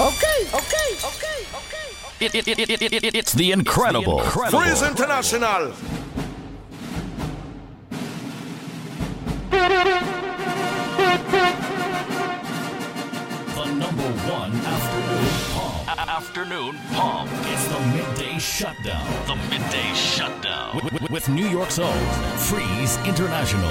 Okay, okay, okay, okay. It, it, it, it's the incredible, it's the incredible. Freeze International. The number one afternoon pump. A- afternoon pump. It's the midday shutdown. The midday shutdown. With, with, with New York's own Freeze International.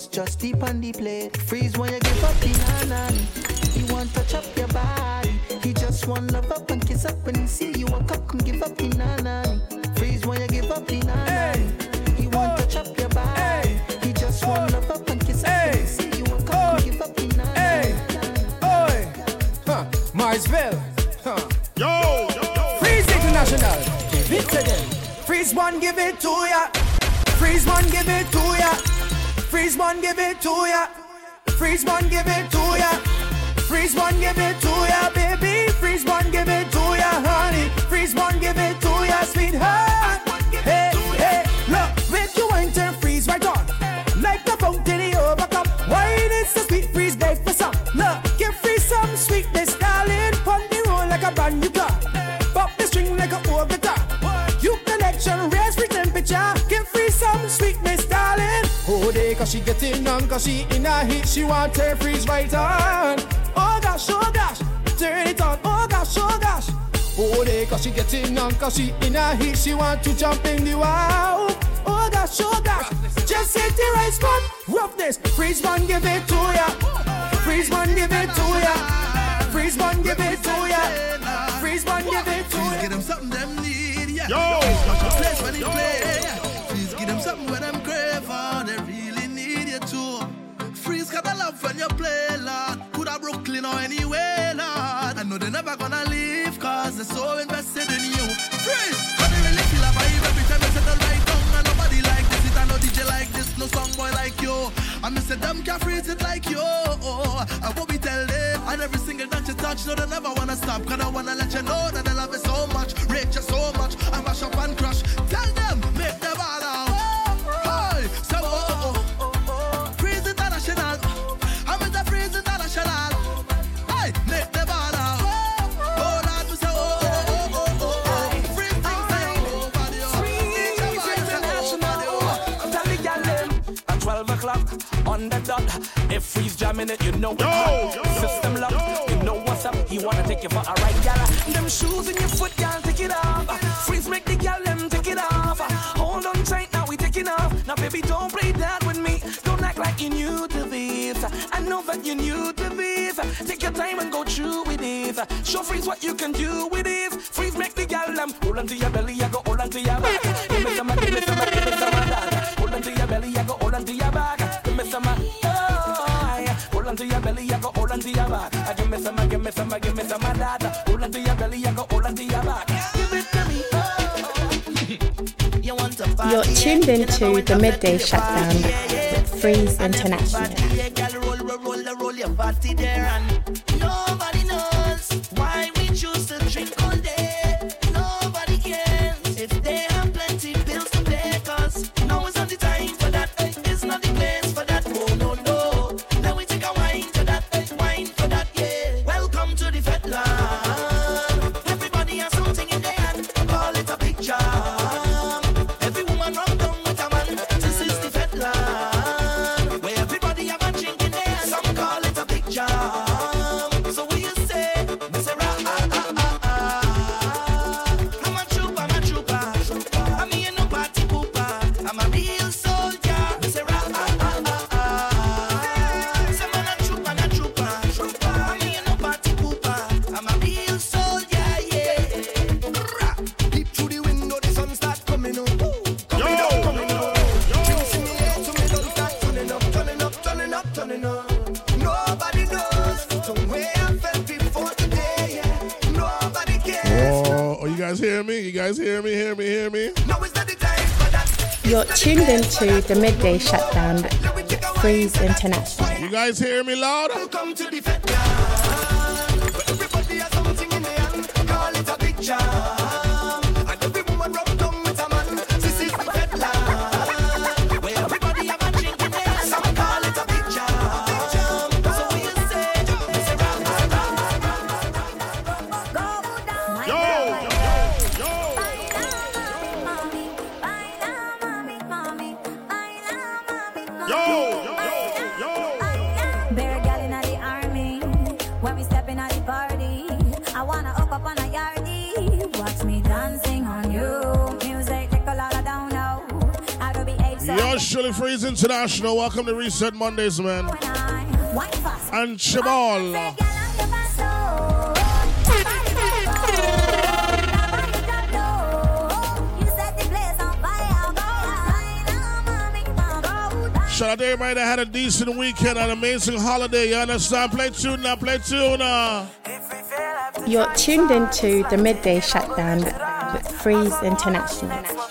just deep. to jump tuned into the midday shutdown with Freeze International. Into the midday shutdown with Freeze International. You guys hear me loud? International. Welcome to Reset Mondays, man. And down. Shout out to everybody that had a decent weekend, an amazing holiday. You understand? Play tune now, play tune. You're tuned into the midday shutdown with Freeze International.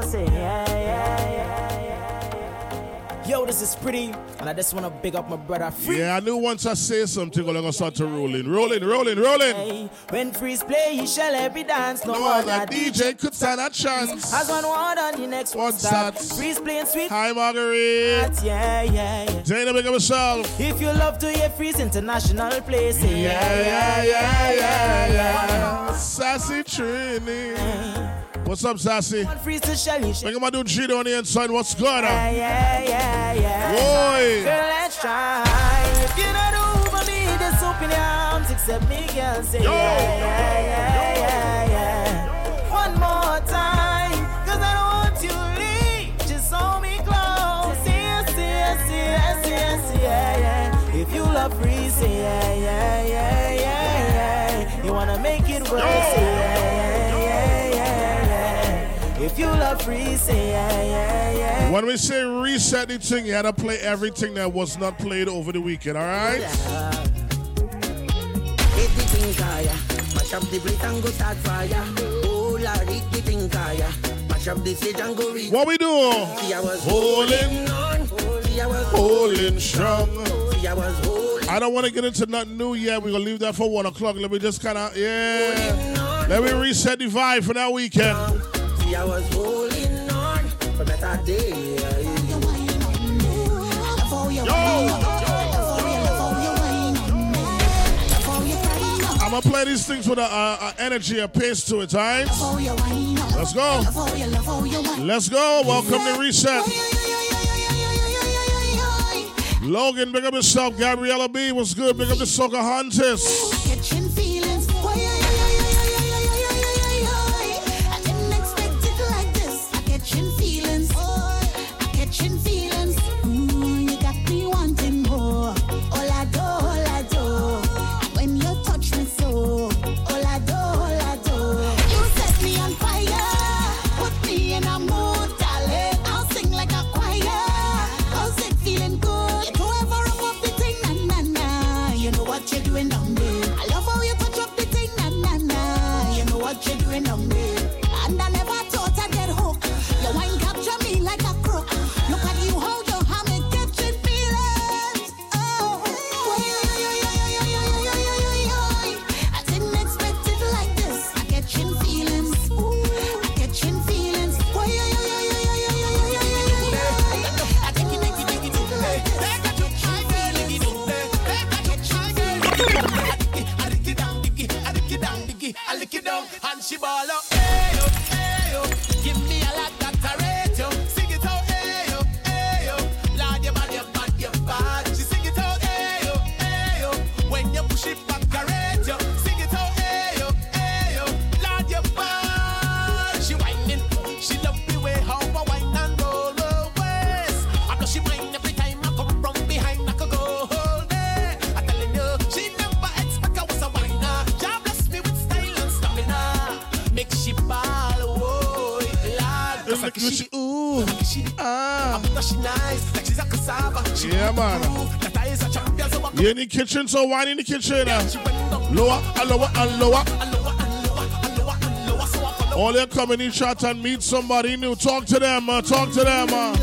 Tell me, girl. Say yeah, yeah, yeah, yeah. Yo, this is pretty, and I just wanna big up my brother Free. Yeah, I knew once I say something, I'm gonna start to rolling, rolling, rolling, rolling. When freeze play, he shall every dance. No, No other other DJ. DJ could stand a chance. As one word on the next one One start. start. Freeze playing sweet. Hi, Marguerite. Yeah, yeah, yeah. Dana, big up yourself. If you love to hear freeze international play, say Yeah, yeah, yeah, yeah, yeah. Sassy Trini. What's up, Sassy? One freeze to shell you. Look at my dude Cheeto on the inside. What's good? Yeah, on? yeah, yeah, yeah. Boy. Girl, let's try. If you not over me, just open your arms, accept me, girl. Say Yo, yeah, yeah, yeah, yeah, yeah. One more time, cause I don't want you to leave. Just hold me close. Yes, yes, yes, yes, yeah, yeah. If you love free, say yeah, yeah, yeah, yeah, yeah. You wanna make it work, say yeah. If you love free, say yeah, yeah, yeah. When we say reset the thing, you had to play everything that was not played over the weekend, all right? Hit the thing kaya, mash up the plate and go start fire. Oh, Lord, hit the thing kaya, mash up the stage and go read. What we do? See, I was Holding, on, see, I was holding strong. I was holding I don't want to get into nothing new yet. We're to leave that for one o'clock. Let me just kind of, yeah. Let me reset the vibe for that weekend. See, I was holding on for better days. I'm to play these things with a, a, a energy, a pace to it, all right? Let's go. Let's go. Welcome to Reset. Logan, big up yourself. Gabriella B, what's good? Big up the Soca Hunters. You in the kitchen, so wine in the kitchen. Uh. Lower and lower and lower. All you come in each and meet somebody new. Talk to them, uh, talk to them. Uh.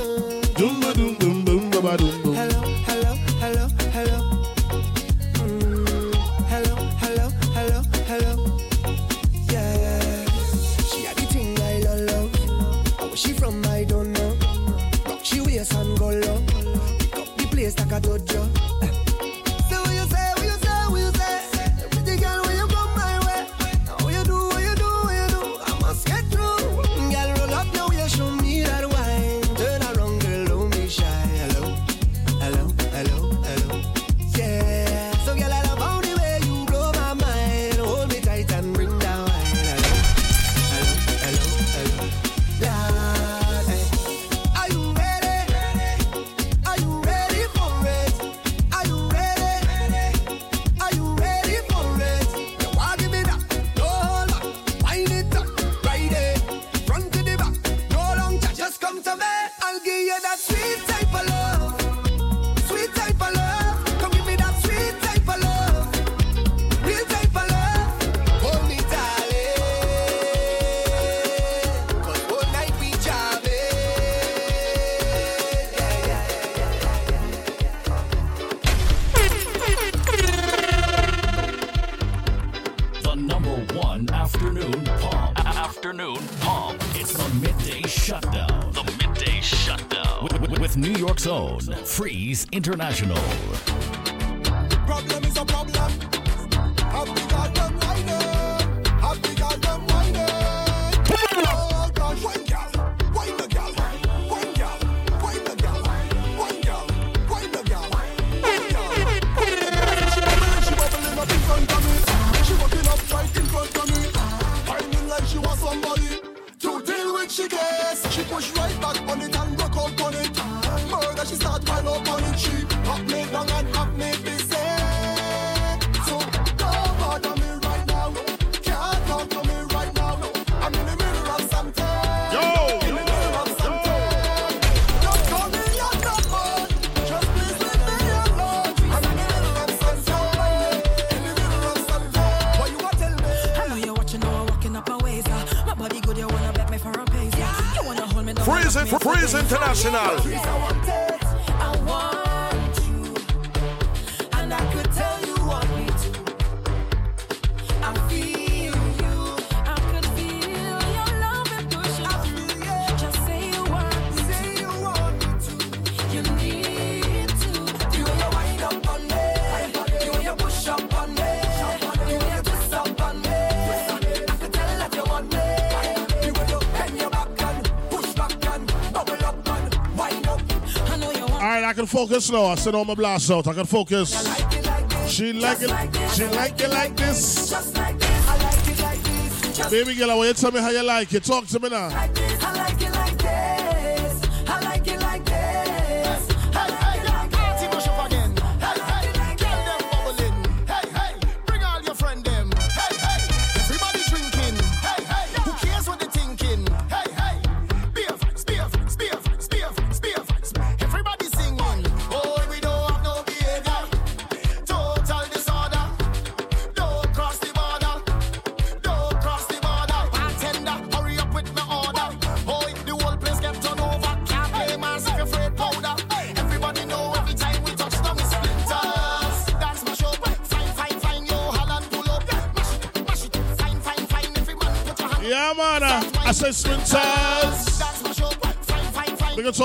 International. focus now. I said on my blast out. I can focus. She like it. She like it like this. Baby girl, I want you to tell me how you like it. Talk to me now.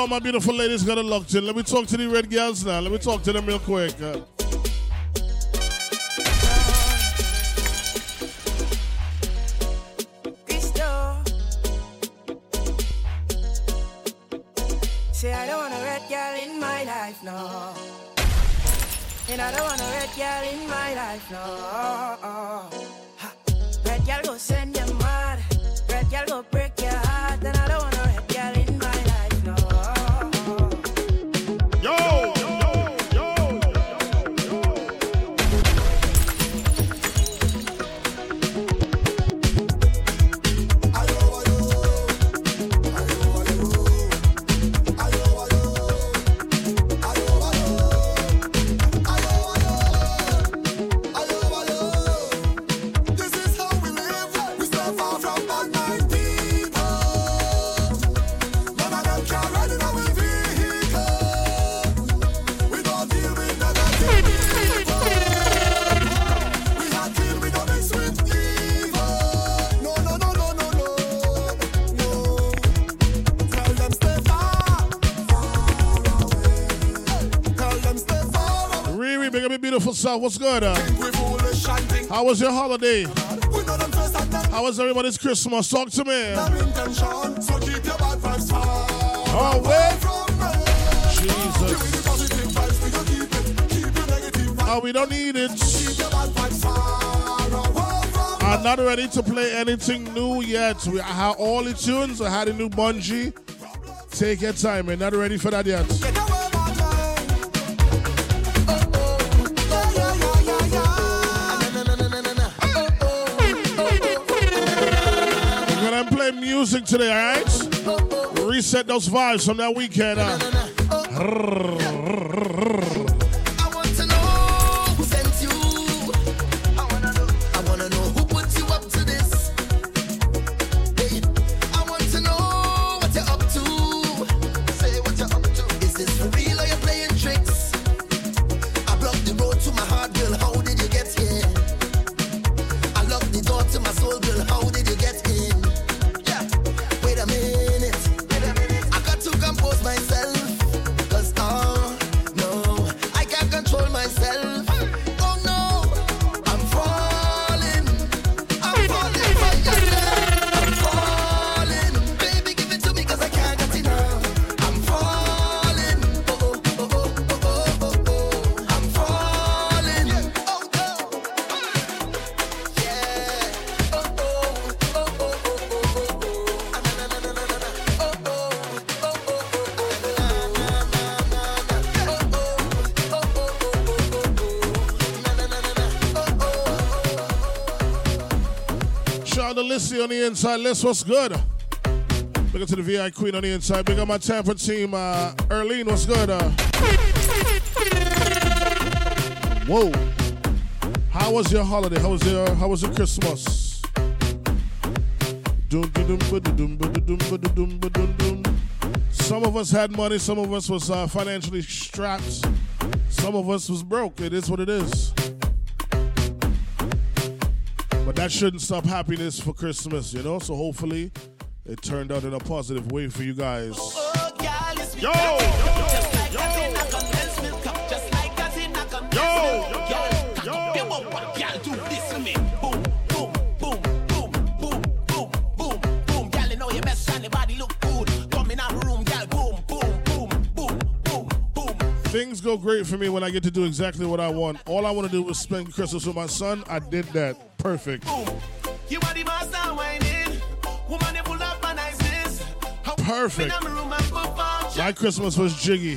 all my beautiful ladies got a lock in. Let me talk to the red girls now. Let me talk to them real quick. Uh, Say I don't want a red girl in my life, no. And I don't want a red girl in my life, no. Self. What's good? Uh? How was your holiday? How was everybody's Christmas? Talk to me. from me. Jesus. Oh, we don't need it. I'm not ready to play anything new yet. We I have all the tunes. I had a new bungee. Take your time. We're not ready for that yet. Today, all right? Reset those vibes from that weekend. Uh. On the inside. Liz, what's good? Big up to the VI Queen on the inside. Big up my Tampa team. Uh, Erlene, what's good? Uh, whoa. How was your holiday? How was your How was your Christmas? Some of us had money. Some of us was uh, financially strapped. Some of us was broke. It is what it is. That shouldn't stop happiness for Christmas, you know? So hopefully it turned out in a positive way for you guys. Yo! Yo! Things go great for me when I get to do exactly what I want. All I want to do is spend Christmas with my son. I did that. Perfect. You are the master whining. Woman, you full of niceness. Perfect. In a room. My Christmas was jiggy.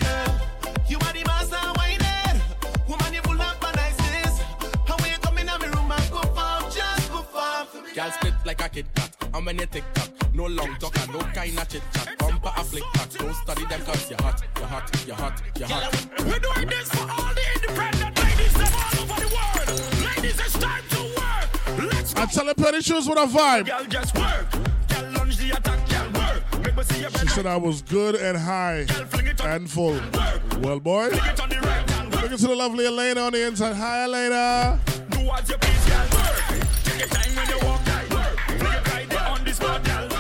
You are the master whining. Woman, you full of niceness. How when you come in a room and perform, just perform. Girl split like a Kit Kat. And when you tick tock, no long talk and no kind of chit chat. Bumper a flick back. Don't study them cause you're hot, you're hot, you're hot, you're hot. We're doing this for all the work. Let's go. I tell her petty shoes with a vibe. Girl, just work. Girl, lunge the attack. Girl, work. Make me see your She said I was good and high and full. Well, boy, look into the lovely Elena on the inside. Hi, Elena. Do what you please, girl. Work. Take your time when you walk, girl. Work. Fling it right there on spot, girl.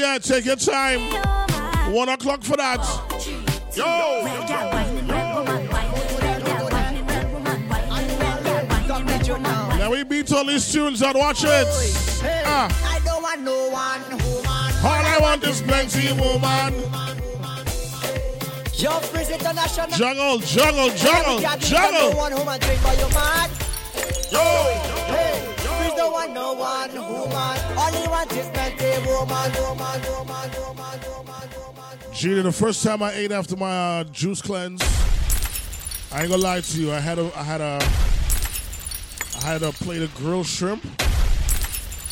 Yet. Take your time. One o'clock for that. Yo! Now we beat all these tunes and watch it. Ah. I don't want no one woman. All I want is plenty woman. Your Freeze International. Jungle, jungle, jungle, No jungle. one woman drink, but you mad. Yo! Hey, Freeze don't want no one woman. All he want is Gina, the first time I ate after my uh, juice cleanse, I ain't gonna lie to you. I had a, I had a, I had a plate of grilled shrimp,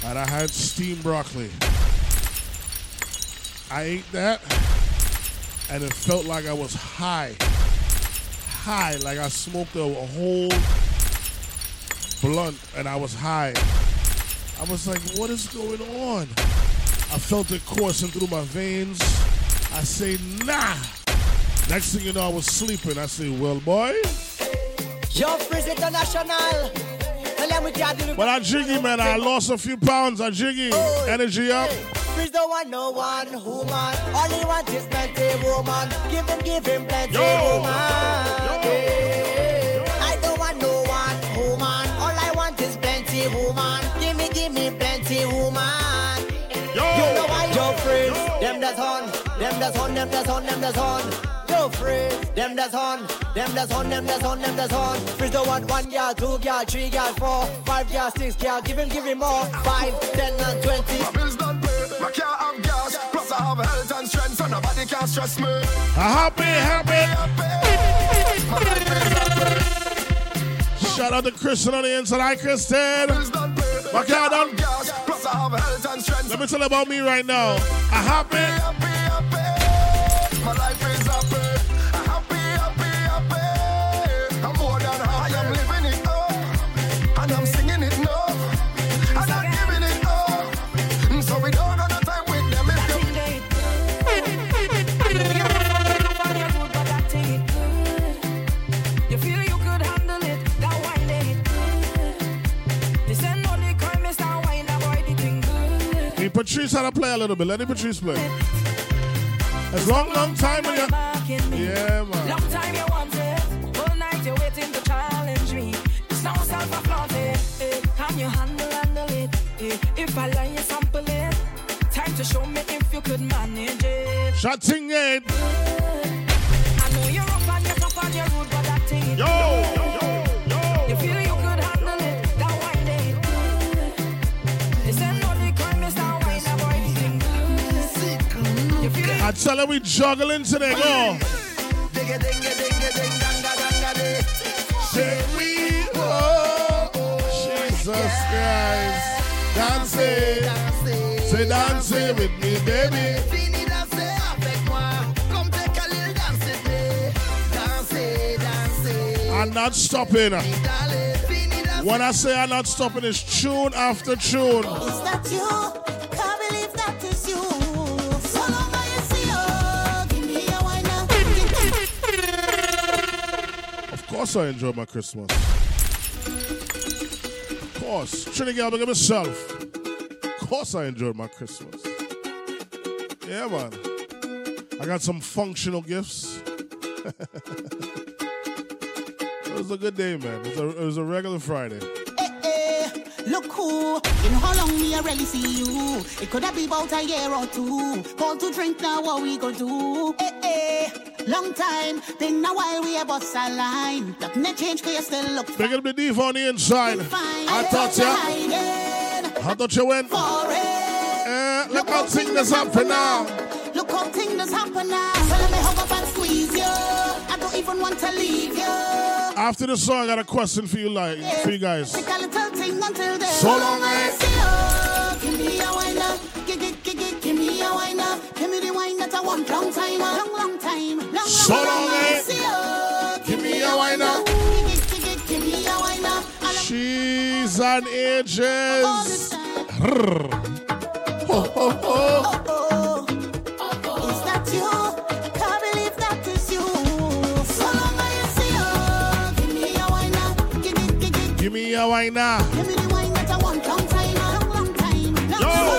and I had steamed broccoli. I ate that, and it felt like I was high, high, like I smoked a, a whole blunt, and I was high. I was like, what is going on? I felt it coursing through my veins. I say, nah. Next thing you know, I was sleeping. I say, well, boy. Your Freeze International. Tell them we can't But I jiggy, man. I lost a few pounds. I jiggy. Energy up. Freeze don't want no one woman. All he want is plenty woman. Give him, give him plenty woman. Yeah. I don't want no one woman. All I want is plenty woman. Give me, give me plenty woman. That's on, them that's on, them that's on. Yo, Freeze, them that's on, them that's on, them that's on, them that's on. Freeze don't want one girl, two girl, three girl, four, five girl, six girl. Give him, give him more. Five, ten, and twenty. My bills done pay, my car have gas, plus I have health and strength, so nobody can stress me. happy, happy. My life is happy. Shout out to Kristen on the inside. Hi, Kristen. My car done. gas, plus I have health and strength. Let me tell you about me right now. I happy. My life is happy. Happy, happy, happy. I'm more than happy. I am living it up, and I'm singing it now, and I'm giving it up. So we don't have no time with them. If you feel you could handle it, that wine ain't good. This ain't no the crime, it's that wine, that boy, the thing good. Hey, Patrice had to play a little bit. Let the Patrice play. It's long, long time when you. Yeah, man. Long time you want it, all night you're waiting to challenge me. It's no self a flaunt it, eh. Can you handle, handle it? eh. If I lie, you sample it. Time to show me if you could manage it. Shutting it. Tell her we juggling today. Go. Say we oh, Jesus Christ. Dance, say dance with me, baby. I'm not stopping. When I say I'm not stopping, it's tune after tune. Is that you? Course, I enjoy my Christmas. Of course, Trinidad, look myself. Of course, I enjoyed my Christmas. Yeah, man. I got some functional gifts. it was a good day, man. It was a, it was a regular Friday. Eh, Look who, know how long me I really see you. It could have been about a year or two. Call to drink now, what we go do? Eh, eh, long time, been a while we have bust a line. Nothing that change, cause you still look fine. Big up the diva on the inside. fine. I thought you ya. I thought you went. for it. Eh, look how things happen now. Look how things happen now. So let me hug up and squeeze you. I don't even want to leave you. After the song, I got a question for you, like for you guys. Take a little thing until then. So long, eh? Give me a wine up. Give, give, give, give, me a wine up. Give me the wine that I want. Long time, uh, long, long time. So long, eh? Give me a wine up. Give, give, give, give, give me a wine up. Cheese and ages. Ho, ho, ho. Give me a wine up. Give, give, give, give, Give me a wine now. give me the wine that I want. Long time, long, time. Yo.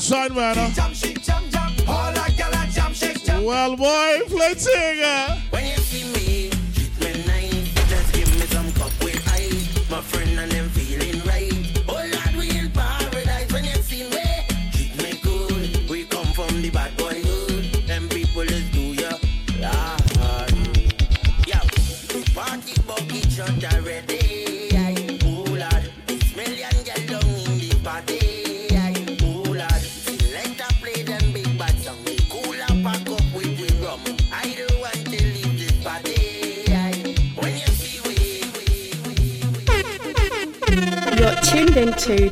Shake, jam. Well, boy, play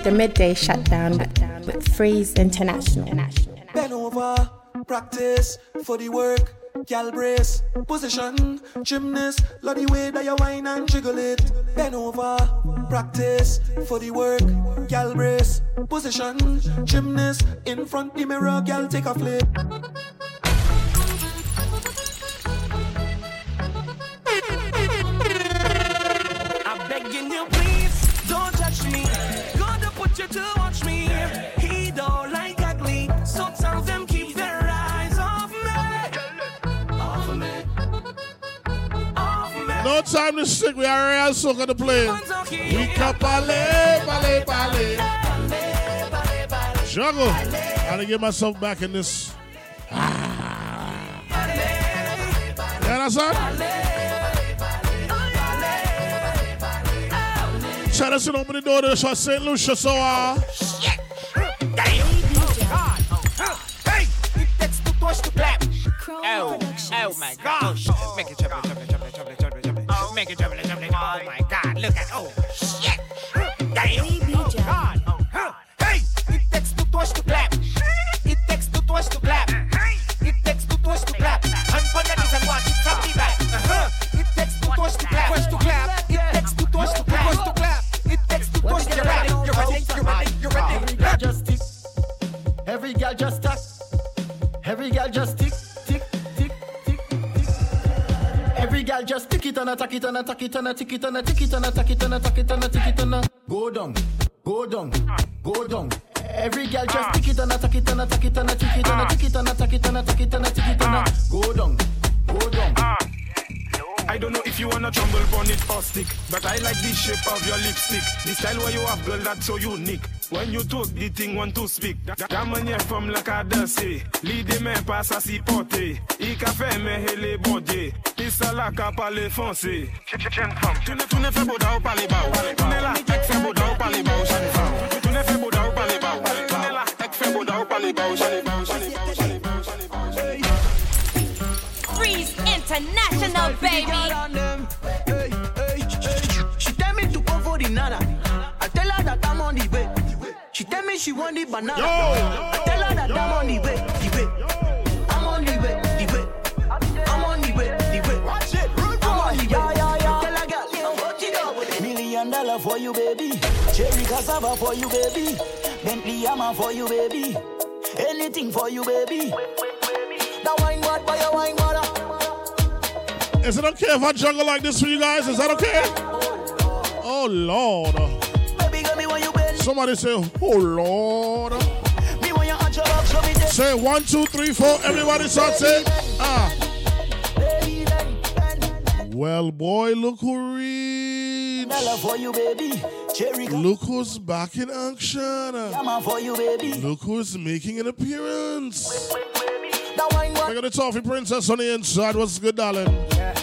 the midday shutdown with, Freeze International. Bend over, practice for the work. Gal brace, position, gymnast, love the way that you whine and jiggle it. Bend over, practice for the work. Gal brace, position, gymnast, in front the mirror, gal take a flip. Time to stick. We are real soccer to play. We can ballet, ballet, ballet. Juggle. I gotta get myself back in this. Ah. You understand? Shout out to open the door to the St. Lucia, so uh. Hey, it takes two touch to clap. Oh, oh my gosh. Make it jump, jump, jump. Make it jump, jump. Oh my god, look at oh it and attack it and attack it and attack it and attack it and a- go down, go down, go down. Every girl just tick it and attack it and attack it and attack it and attack it and attack it and attack it and attack it and a- go down, go down. I don't know if you wanna trumble on it or stick, but I like the shape of your lipstick. The style where you have, girl, that's so unique. When you talk, the thing want to speak. Ta manière from la ca danser, l'idée même passe à s'y porter. Il qu'a fait mais elle est bon Dieu. Il ça la ca parler français. Jeune femme, tu ne tu ne fais beau d'au parler bas. Tu n'es là, elle fait beau d'au parler bas. Tu ne fais beau d'au parler bas. Tu n'es là, elle fait beau d'au parler bas. International, baby. Hey, hey, hey. She tell me to come for the nana. I tell her that I'm on the way. She tell me she want the banana. I tell her that I'm on the way, the way. I'm on the way, the way. I'm on the way, the way. I'm on the way. Yeah, yeah, yeah. Tell her, girl, I'm what you know. Million dollar for you, baby. Cherry cassava for you, baby. Bentley Hammer for you, baby. Anything for you, baby. The wine mad by your wine mother. Is it okay if I juggle like this for you guys? Is that okay? Oh Lord. Baby, girl, me when you bend. Somebody say, Oh Lord. Me when you arch your back, show me that. Say one, two, three, four. Everybody start saying, ah. Well, boy, look who reached. Dollar for you, baby. Cherry Look who's back in action. Hammer for you, baby. Look who's making an appearance. I got mad. Look at the toffee princess on the inside. What's good, darling?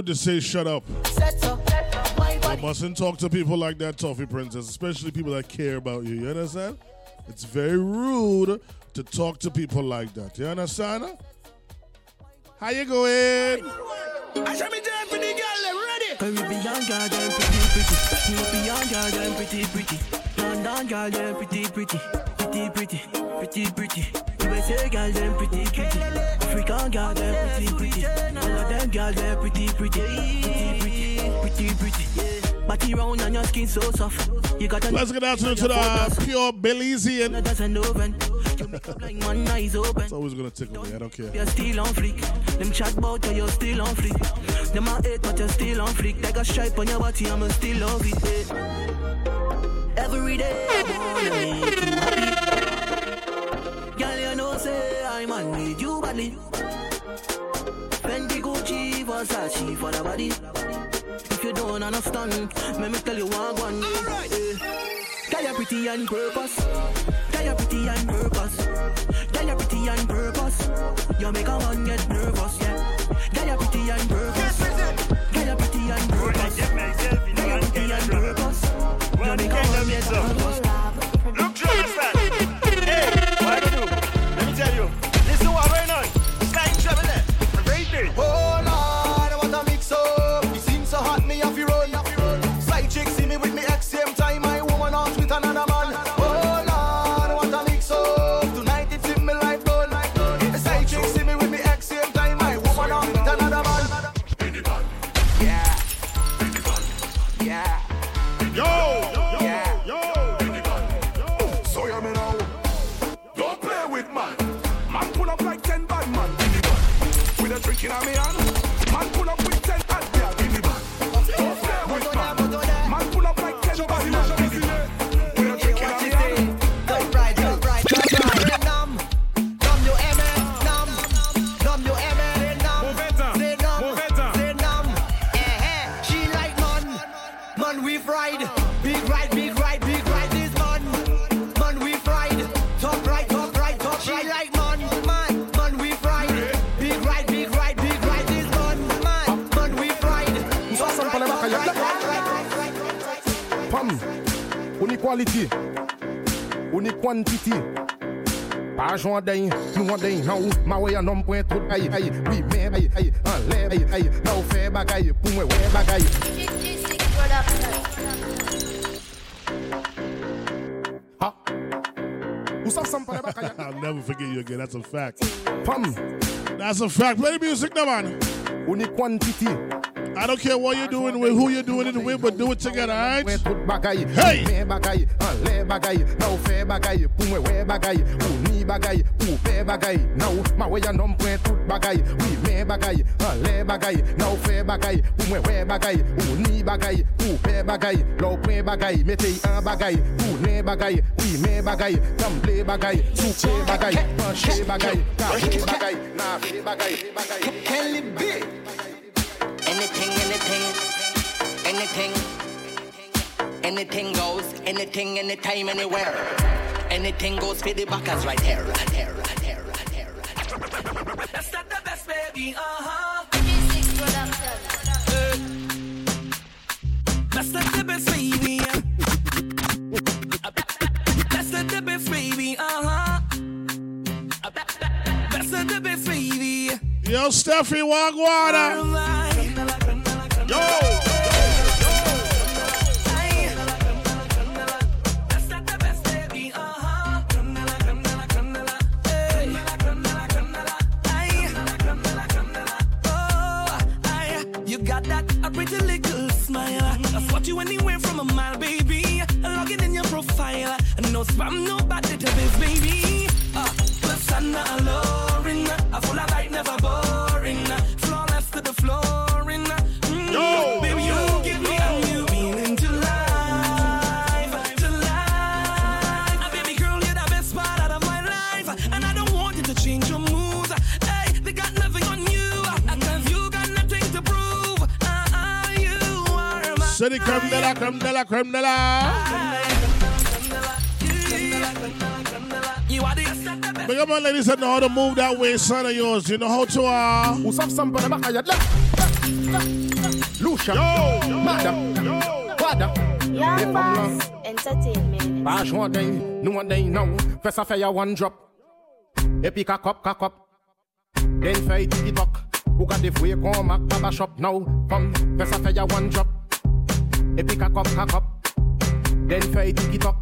rude to say shut up. You mustn't talk to people like that, Toffee Princess, especially people that care about you. You understand? It's very rude to talk to people like that. You understand? How you going? I show me time for the girl, ready. Caribbean girl, them pretty, pretty. European girl, them pretty, pretty. London girl, them pretty, pretty. pretty, pretty, pretty, pretty. USA girl, them pretty, pretty. African girl, them pretty, pretty. All of them girl, pretty, pretty, pretty, pretty, pretty, pretty. Body round and your skin so soft. You got a Let's get out to, to the pure Belizean. doesn't open. You make up like one eyes open. It's always gonna tickle me. I don't care. You're still on fleek. Them chat about you, you're still on fleek. Them a hate, but you're still on fleek. Like a stripe on your body, I'ma still love it. Every day, I wanna make you happy. Girl, you know, say I need you badly. Fendi, Gucci, Versace for the body. If you don't understand, let me tell you one one. eh. Girl, you're pretty on purpose. Girl, you're pretty on purpose. Girl, you're pretty on purpose. You make a man get nervous, yeah. Girl, you're pretty on purpose. Pas nous en non, ma way homme point tout aïe, aïe, oui, mais aïe, aïe, enlève, aïe, aïe, là on fait bagaille, pour moi, ouais, bagaille. Ha, ou ça ressemble pas à bagaille. I'll never forget you again. That's a fact. Pam, That's a fact. Play the music, now, man. on quantity. I don't care what you're doing with, who you're doing it with, but do it together, all right? Hey! bagay, nan ou fe bagay Pou mwen we bagay, pou ni bagay, pou pe bagay Nan ou ma we yanom pren tout bagay Oui men bagay, an le bagay Nan ou fe bagay, pou mwen we bagay Pou ni bagay, pou pe bagay La ou pren bagay, metey an bagay Pou ne bagay, oui men bagay Tamble bagay, soupe bagay Panche bagay, kache bagay Nan fe bagay, bagay Can it be? Anything, anything, anything anything goes, anything, anytime, anywhere. Anything goes for the backers right here, right here, right here, right here. That's not the best, baby. Uh huh. That's not the best, baby. That's not the best, baby. Uh huh. That's not the best, baby. Yo, Steffi Wagwater. Yo. The Big up my ladies that know how to move that way, son of yours. You know how to, uh... Who's up some for the back of your Lucia, Madam, Wada, Young Boss Entertainment. Pas joint d'ain, nous en d'ain, non. Fais ça, fait ya one drop. Et puis, kakop, kakop. Then fait TikTok. Ou ka defouye kon mak baba shop now. Femme, fais ça, fait one drop. Et puis, kakop, kakop. Then fait TikTok.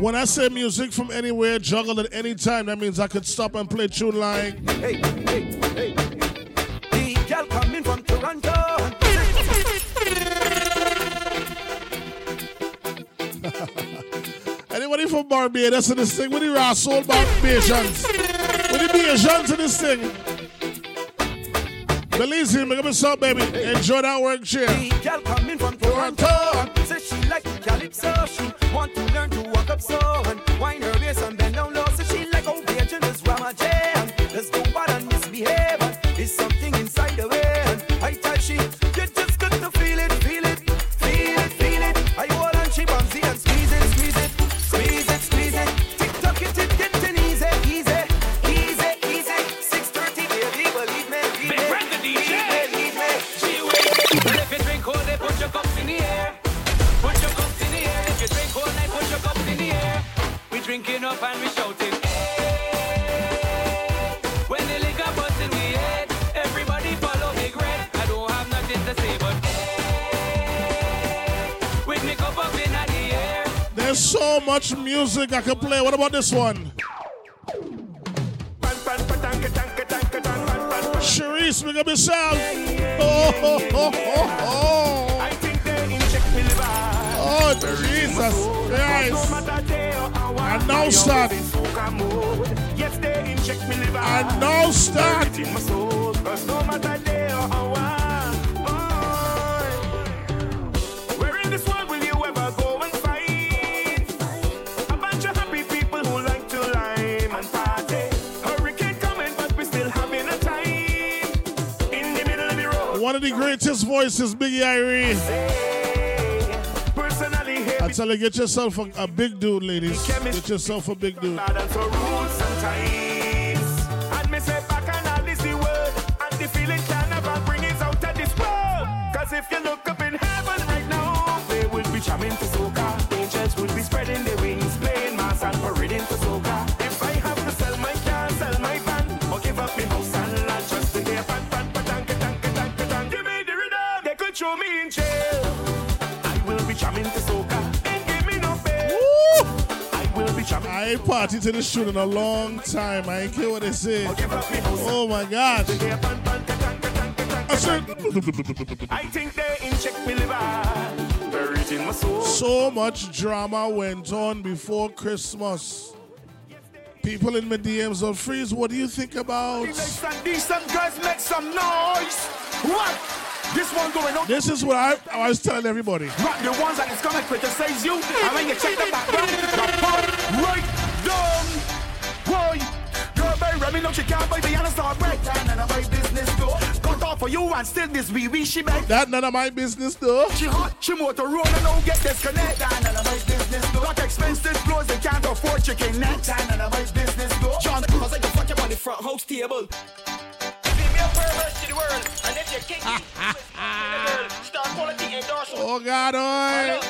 When I say music from anywhere, juggle at any time, that means I could stop and play tune like. Hey, hey, hey. The girl coming from Toronto. Anybody from Barbados in this thing? With the raw soul Barbadians? With the Bajans in this thing? Belize, make up a song, baby. Enjoy that work, cheer. The girl coming from Toronto. Says she like calypso. She want to learn to walk up so and wind her waist and bend much music I could play. What about this one? Sharice, make up yourself. Oh, oh, oh, oh, Jesus Christ. And now start. Yes, they. And now start. Greatest voices, Biggie Irie. I tell you, get yourself a, a big dude, ladies. Get yourself a big dude. Party to this tune in a long time. I ain't care what they say. Oh my gosh. I said, I think they inject me liver. Buried in my soul. so much drama went on before Christmas. People in my DMs on freeze. What do you think about? Decent, decent girls make some noise. What? This one going on. This is what I, I was telling everybody. Not the ones that is gonna criticize you. And when you check the background, the right girl, baby, Remy, no, she can't buy the other star break. And I buy business though. Cut off for you and still this wee wee she make. That none of my business though. She hot, she motor roll and don't get disconnect. And I buy business though. Got expensive clothes, they can't afford chicken neck. And I buy business though. John, cause I can fuck you on the front house table. To the world, and if you're kinky, star. Oh God, oi.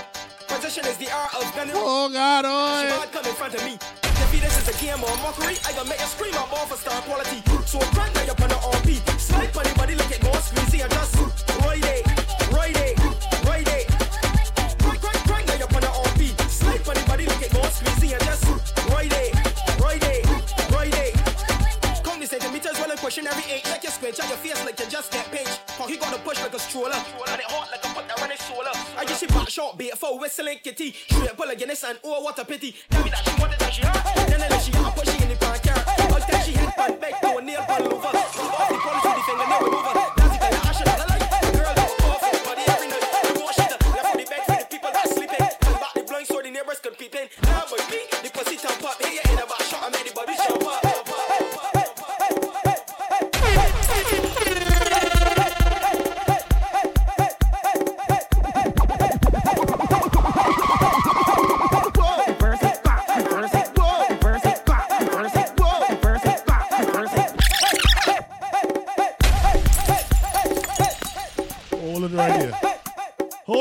Position is the art of gunnery. Oh God, She might come in front of me. If this is a game or mockery, I gonna make you scream I'm all for star quality. So crank now up on the RP. Slide the body like it goes squeezy and just ride it, ride it, ride it. Crank, crank, on the RP. Slide the body like it goes squeezy and just pushing every eight. Like you squinch on your face like you just get pinched. Cause he gotta push like a stroller. And it hot like a foot that run it solar. I just she back short bait for whistling kitty. Straight pull a Guinness and oh what a pity. Tell me that she wanted that she hurt. Then I let she up push she in the pan car. I'll tell she pan back to a nail pan over. Remover. That's the. Girl that's more shit for the bed for the people that sleeping. Back the so the neighbors can. Now my beat,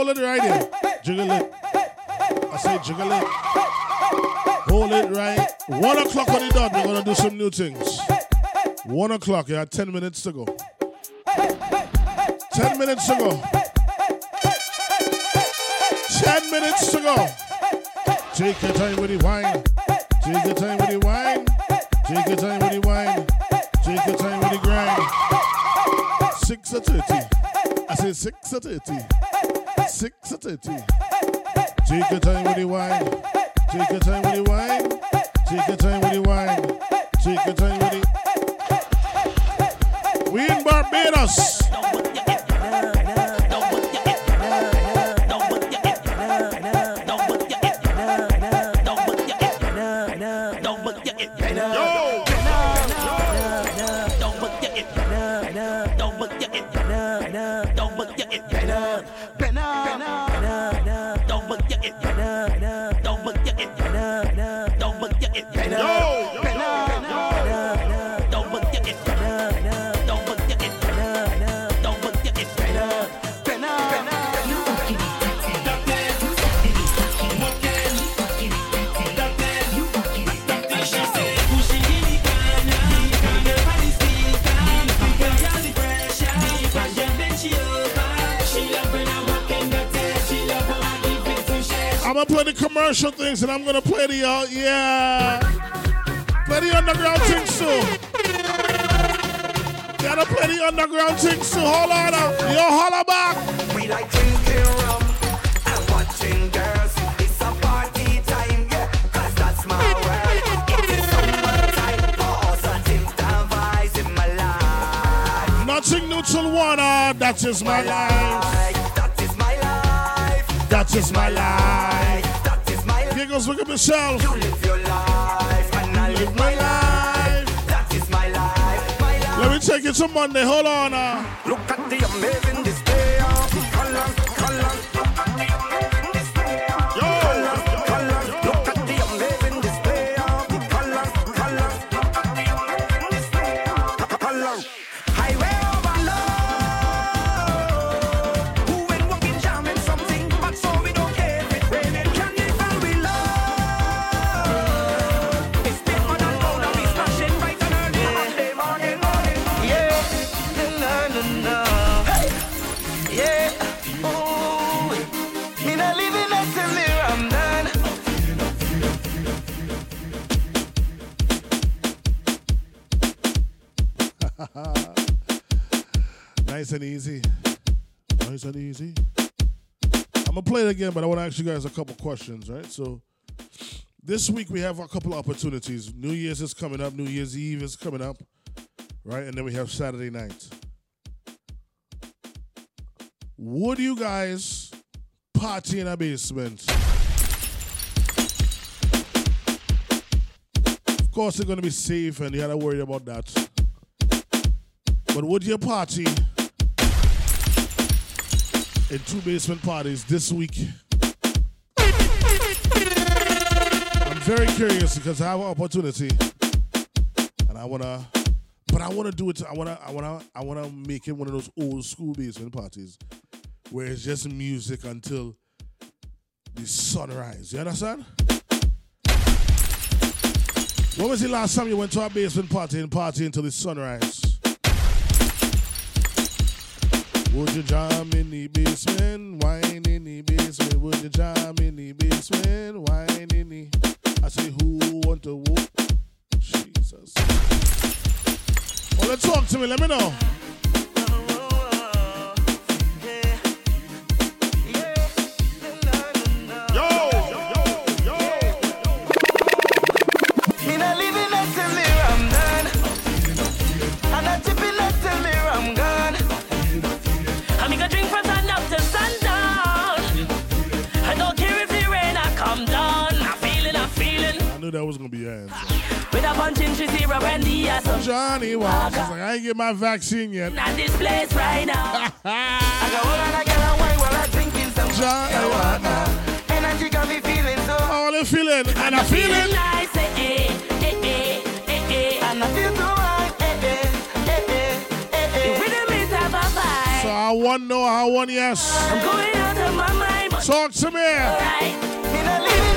Hold it right here. Jiggle it. I say jiggle it. Hold it right. One o'clock on the dot. We're gonna do some new things. One o'clock. You had ten minutes to go. Ten minutes to go. Ten minutes to go. Take your time with the wine. Take your time with the wine. Take your time with the wine. Take your time with the grind. Six or thirty. I say six or thirty. Thirty. Take your time with the wine. Take your time with the wine. Take your time with the wine. Take your time with the. We in Barbados. Play the commercial things and I'm gonna play the uh, yeah, play the underground things too. Gotta play the underground things too. Hold on, uh, yo, holla back. We like drinking rum and watching girls. It's a party time, yeah, 'cause that's my world. It is summertime, positive vibes in my life. Nothing neutral water. That is my life. That is my life. That is my life. That is my life. Here goes look at myself. You live your life and I live my life. That is my life, my life. Let me take you to Monday. Hold on. Uh. Look at the amazing again, but I want to ask you guys a couple questions, right? So this week we have a couple opportunities. New Year's is coming up. New Year's Eve is coming up, right? And then we have Saturday night. Would you guys party in a basement? Of course, they're gonna be safe, and you gotta worry about that. But would you party in two basement parties this week? I'm very curious because I have an opportunity, and I wanna, but I wanna do it. I wanna, I wanna, I wanna make it one of those old school basement parties where it's just music until the sunrise. You understand? When was the last time you went to a basement party and party until the sunrise? Would you jam in the basement, wine in the basement? Would you jam in the basement, wine in the? I say, who want to whoop? Jesus. Well, let's talk to me. Let me know. Knew that was gonna be your answer. With a punch in Tracy and the ass. Johnny Walker. She's like, I ain't get my vaccine yet. Not this place right now. I go on and I get a wine while I'm drinking some Johnny Walker. Energy got me feeling so. How they feeling? And I feeling. Nice, eh, eh, eh, eh, eh, eh. And I feel so right, eh, eh, eh, eh, eh, The eh. rhythm is have a vibe. So I want no, I want yes. I'm going out of my mind. Talk to me. Alright. Me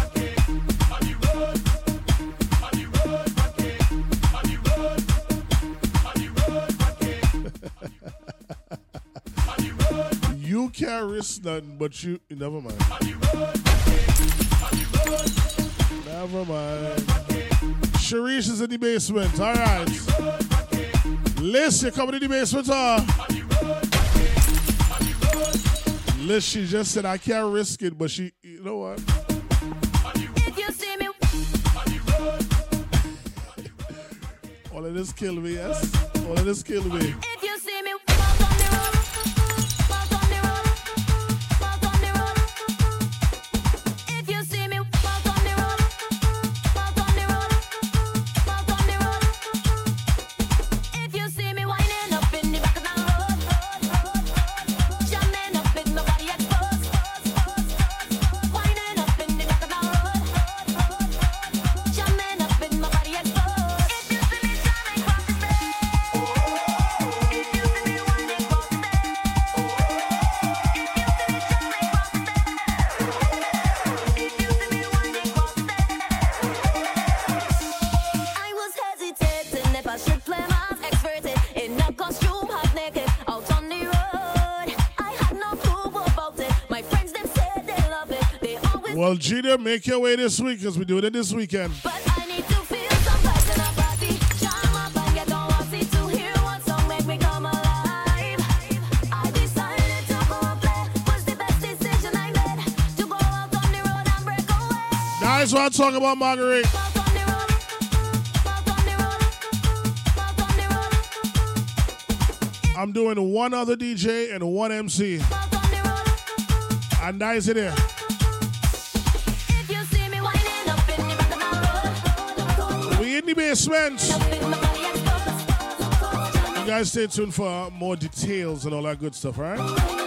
You can't risk nothing, but you never mind. Never mind. Sharice is in the basement. All right. Liz, you coming in the basement, huh? Liz, she just said I can't risk it, but she, you know what? If you see me, All of this kill me, yes. All of this kill me. Decision I made. To go out on the road and break away. That's what I'm talking about, Marguerite. I'm doing one other DJ and one MC. And that is it here. Basement. in my body exposed. You guys stay tuned for more details and all that good stuff, right?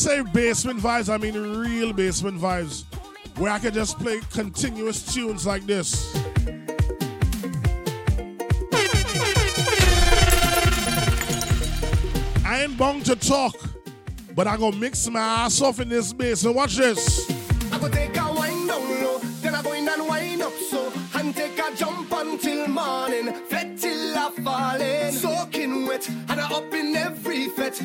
Say basement vibes, I mean real basement vibes. Where I can just play continuous tunes like this. I ain't bound to talk, but I gonna mix my ass off in this bass and watch this. I go take a wind down low, then I go in and wind up so, and take a jump until morning, fete till I falling, soaking wet, and I up in every fete.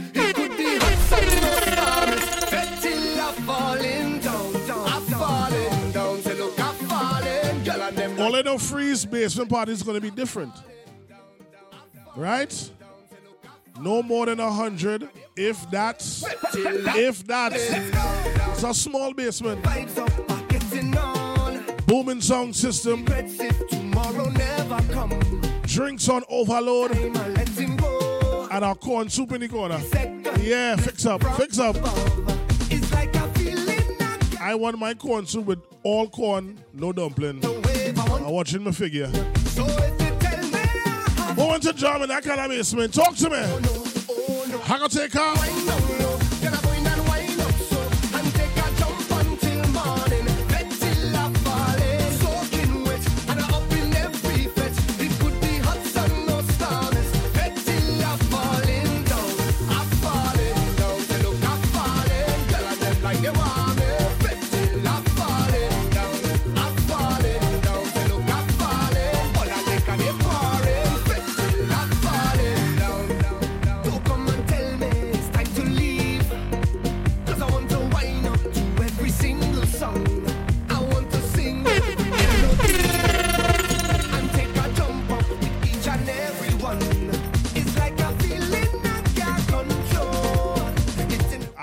Know freeze basement party is gonna be different. Right? No more than a hundred, if that's if that's it's a small basement. Booming sound system. Drinks on overload. And our corn soup in the corner. Yeah, fix up, fix up. I want my corn soup with all corn, no dumpling. I'm watching my figure. Who want to jam in that kind of basement? Talk to me. I gonna take her.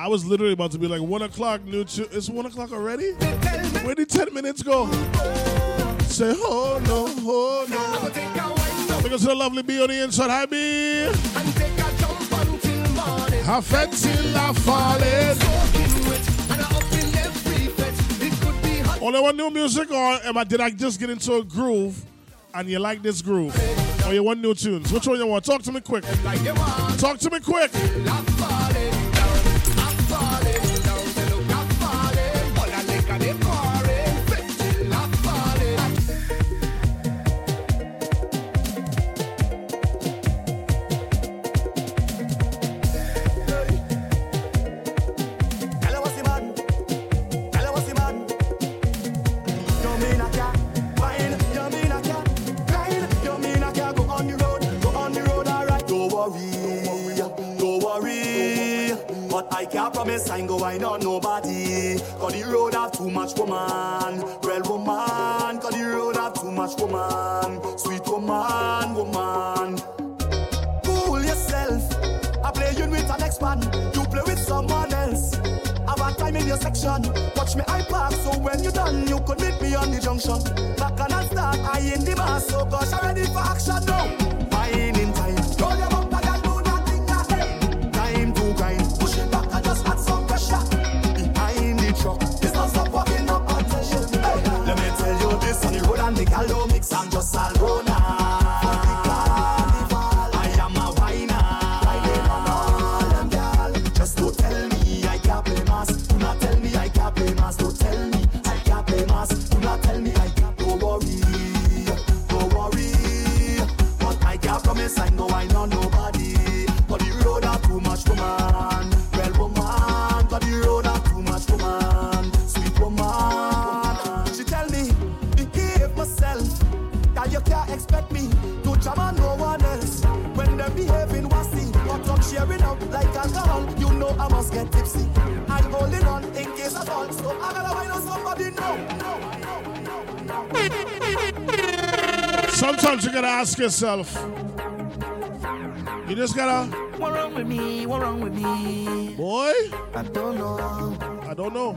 I was literally about to be like one o'clock. New tu- it's one o'clock already. Where did ten minutes go? Say oh no, oh no. Because the lovely B on the inside, hi B. I fed till I hot Only want new music, or am I, did I just get into a groove and you like this groove? Or you want new tunes? Which one you want? Talk to me quick. Talk to me quick. I can't promise I ain't go wine on nobody. Cause the road have too much woman, real woman. Cause the road have too much woman, sweet woman, woman. Cool yourself. I play you with an ex-man. You play with someone else. I have a time in your section. Watch me I park so when you done, you could meet me on the junction. Back on and start, I in the mass. So gosh, I'm ready for action now. The gal don't mix. I'm just all road get tipsy. I'm holding on in case I fall. So I gotta wait on somebody now. Sometimes you gotta ask yourself. You just gotta. What wrong with me? What wrong with me? Boy? I don't know. I don't know.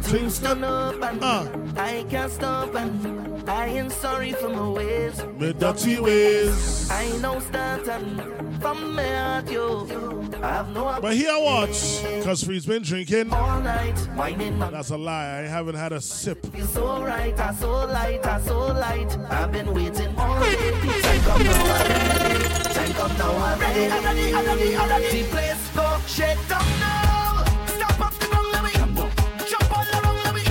Things turn up and Uh. I can't stop and I ain't sorry for my ways. My dirty ways. I know starting from my heart, yo. I have no But here, watch. Because he's been drinking. all night, whining up. That's a lie. I haven't had a sip. Feel so right, I so light, I so light. I've been waiting all day. Time come now, I'm ready. Time come now, I'm ready. I'm ready, I'm ready, The place go shake down now. Stop up the wrong let me jump all around let me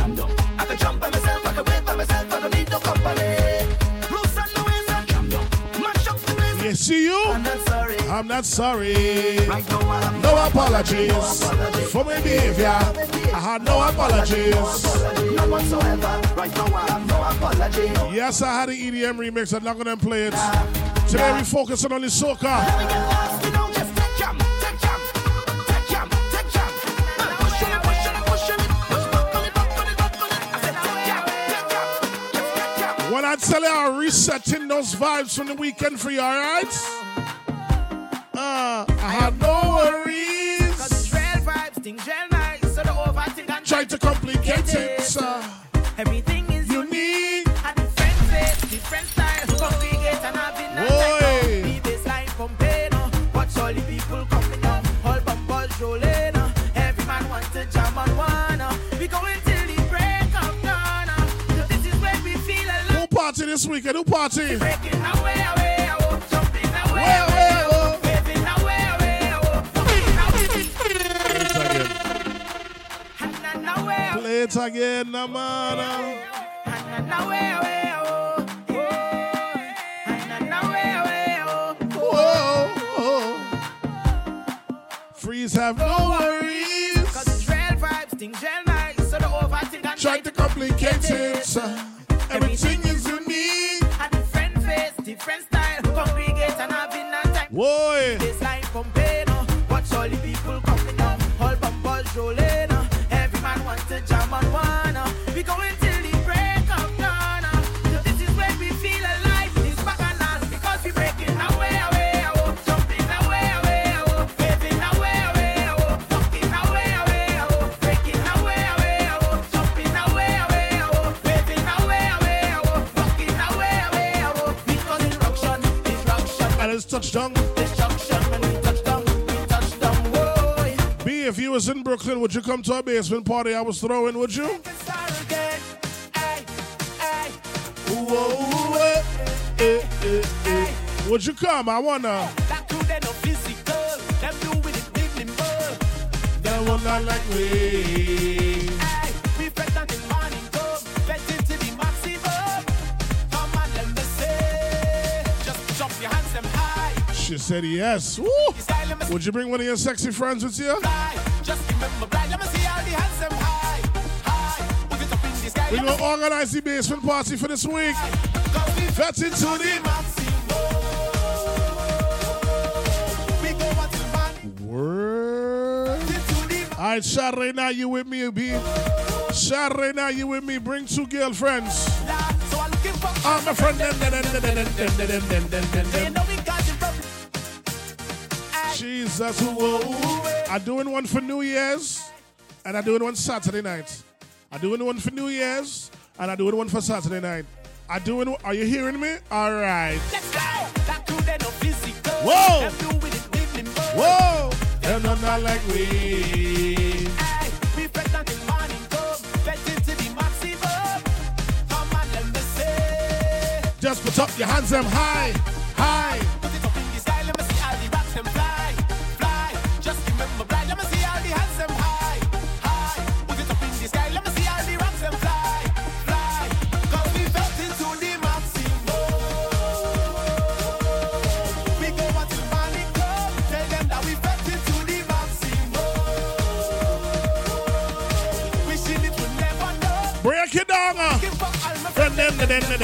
I can jump by myself, I can wait by myself, I don't need no company. Loose on the ways and mash up the place. You see you? I'm not sorry. I'm not sorry. Right now, I'm No apologies for my behavior. I had no apologies. None whatsoever. Right now, I have no apology. Yes, I had an EDM remix. I'm not gonna play it. Today we focusing on the soca. When I tell you I'm resetting those vibes from the weekend for you, alright? Uh, I have no worries. Try to complicate it. Everything away, oh, oh, and away, away, oh, Whoa, oh. Freeze have no worries. Cause it's real vibes, things real nice. So the overthink and Try to complicate it. touchdown. Destruction when we we boy. B, if you was in Brooklyn, would you come to a basement party I was throwing, would you? Would you come? I wanna. That one not like me. She said yes. Woo. Would you bring one of your sexy friends with you? Just remember, bright. Let me see all the hands them high. High. Put it up in the sky. We're gonna organize the basement party for this week. That's it, Tony. Word. All right, night, you with me, B. Night, you with me. Bring two girlfriends. I'm a friend. Jesus. I'm doing one for New Year's, and I'm doing one Saturday night. I'm doing one for New Year's, and I'm doing one for Saturday night. I'm doing. Are you hearing me? All right. Let's go. That crew they no physical. Whoa. Them do with it minimal. Whoa! They're not, not like we. Hey, we fed down the morning come. Fed into the maximum. Come on, let me say. Just put up your hands them high, high. They know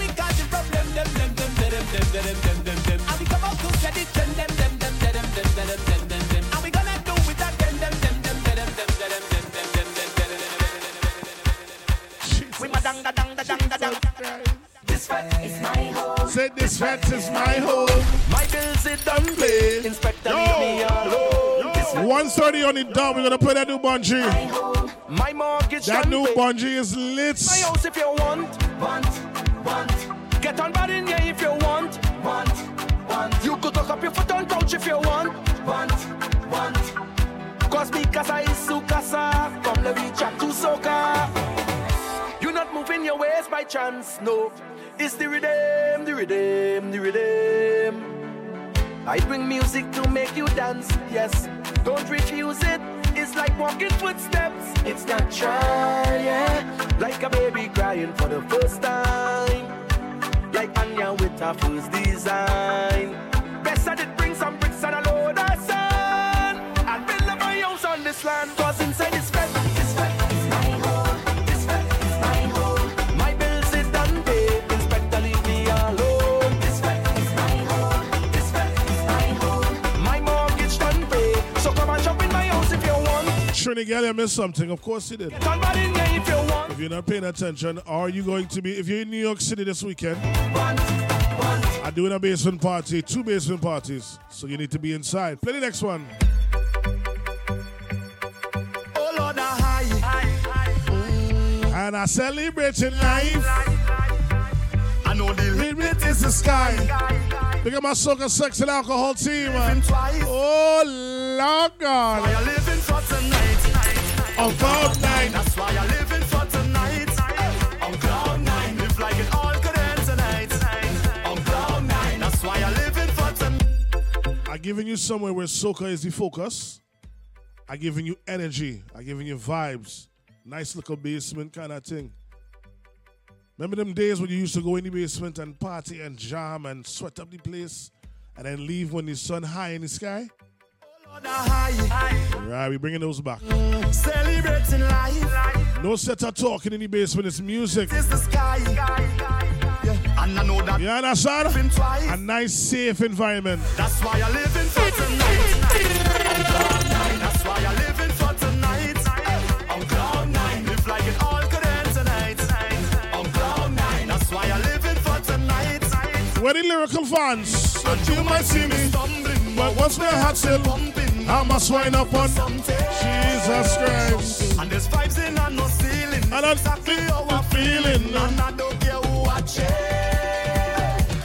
we got the problem, them, them, them, them, them, them, them, them, them. And we come out to set it, them, them, them, them, them, them, them, them, them, them, them. And we gonna do it again, them, them, them, them, them, them, them, them, them, them, them, them, them. We ma dang da dang da dang da dang. This fat is my home. Say this fat is my home. My bills it done play. Inspector leave me alone. This 130 on the dot. We're gonna play that new Bunji. My mortgage That new pay. Bunji is lit. My house if you want, want, want. Get on bad in here if you want, want, want. You could hook up your foot on couch if you want, want, want. Cause because I is Sukasa, come let me chat to soca. You not moving your ways by chance, no. It's the rhythm, the rhythm, the rhythm. I bring music to make you dance, yes. Don't refuse it. It's like walking footsteps. It's natural, yeah. Like a baby crying for the first time. Like Anya with her first design. Best that it bring some bricks and a load of sand. And build up my house on this land. Want. Trinity Galley, I missed something. Of course you did. Get on bad in if. If you're not paying attention, are you going to be, if you're in New York City this weekend, I'm doing a basement party, two basement parties. So you need to be inside. Play the next one. Oh Lord, high. Mm. And I celebrate celebrating life. I know the limit is the sky. Look at my soca sex and alcohol team. Oh, Lord God. On cloud nine. That's why you living for tonight. On cloud nine. Live like it all could end tonight. On cloud nine. That's why you living for tonight. I'm giving you somewhere where soca is the focus. I'm giving you energy. I'm giving you vibes. Nice little basement kind of thing. Remember them days when you used to go in the basement and party and jam and sweat up the place and then leave when the sun high in the sky? Lord, a high. Right, we bringing those back. Celebrating life. No set of talking in the basement, it's music. It's the sky. Yeah. And I know that. You understand? A nice, safe environment. That's why you're living for tonight. On cloud nine. That's why you're living for tonight. On cloud nine. Live like it all could end tonight. On cloud nine. That's why you're living for tonight. Where the lyrical fans? And you might see me, but once my heart still pumping, I must wind up on Jesus Christ. And there's vibes in and no ceiling. And I'm exactly how I'm feeling. And I don't care who watch it.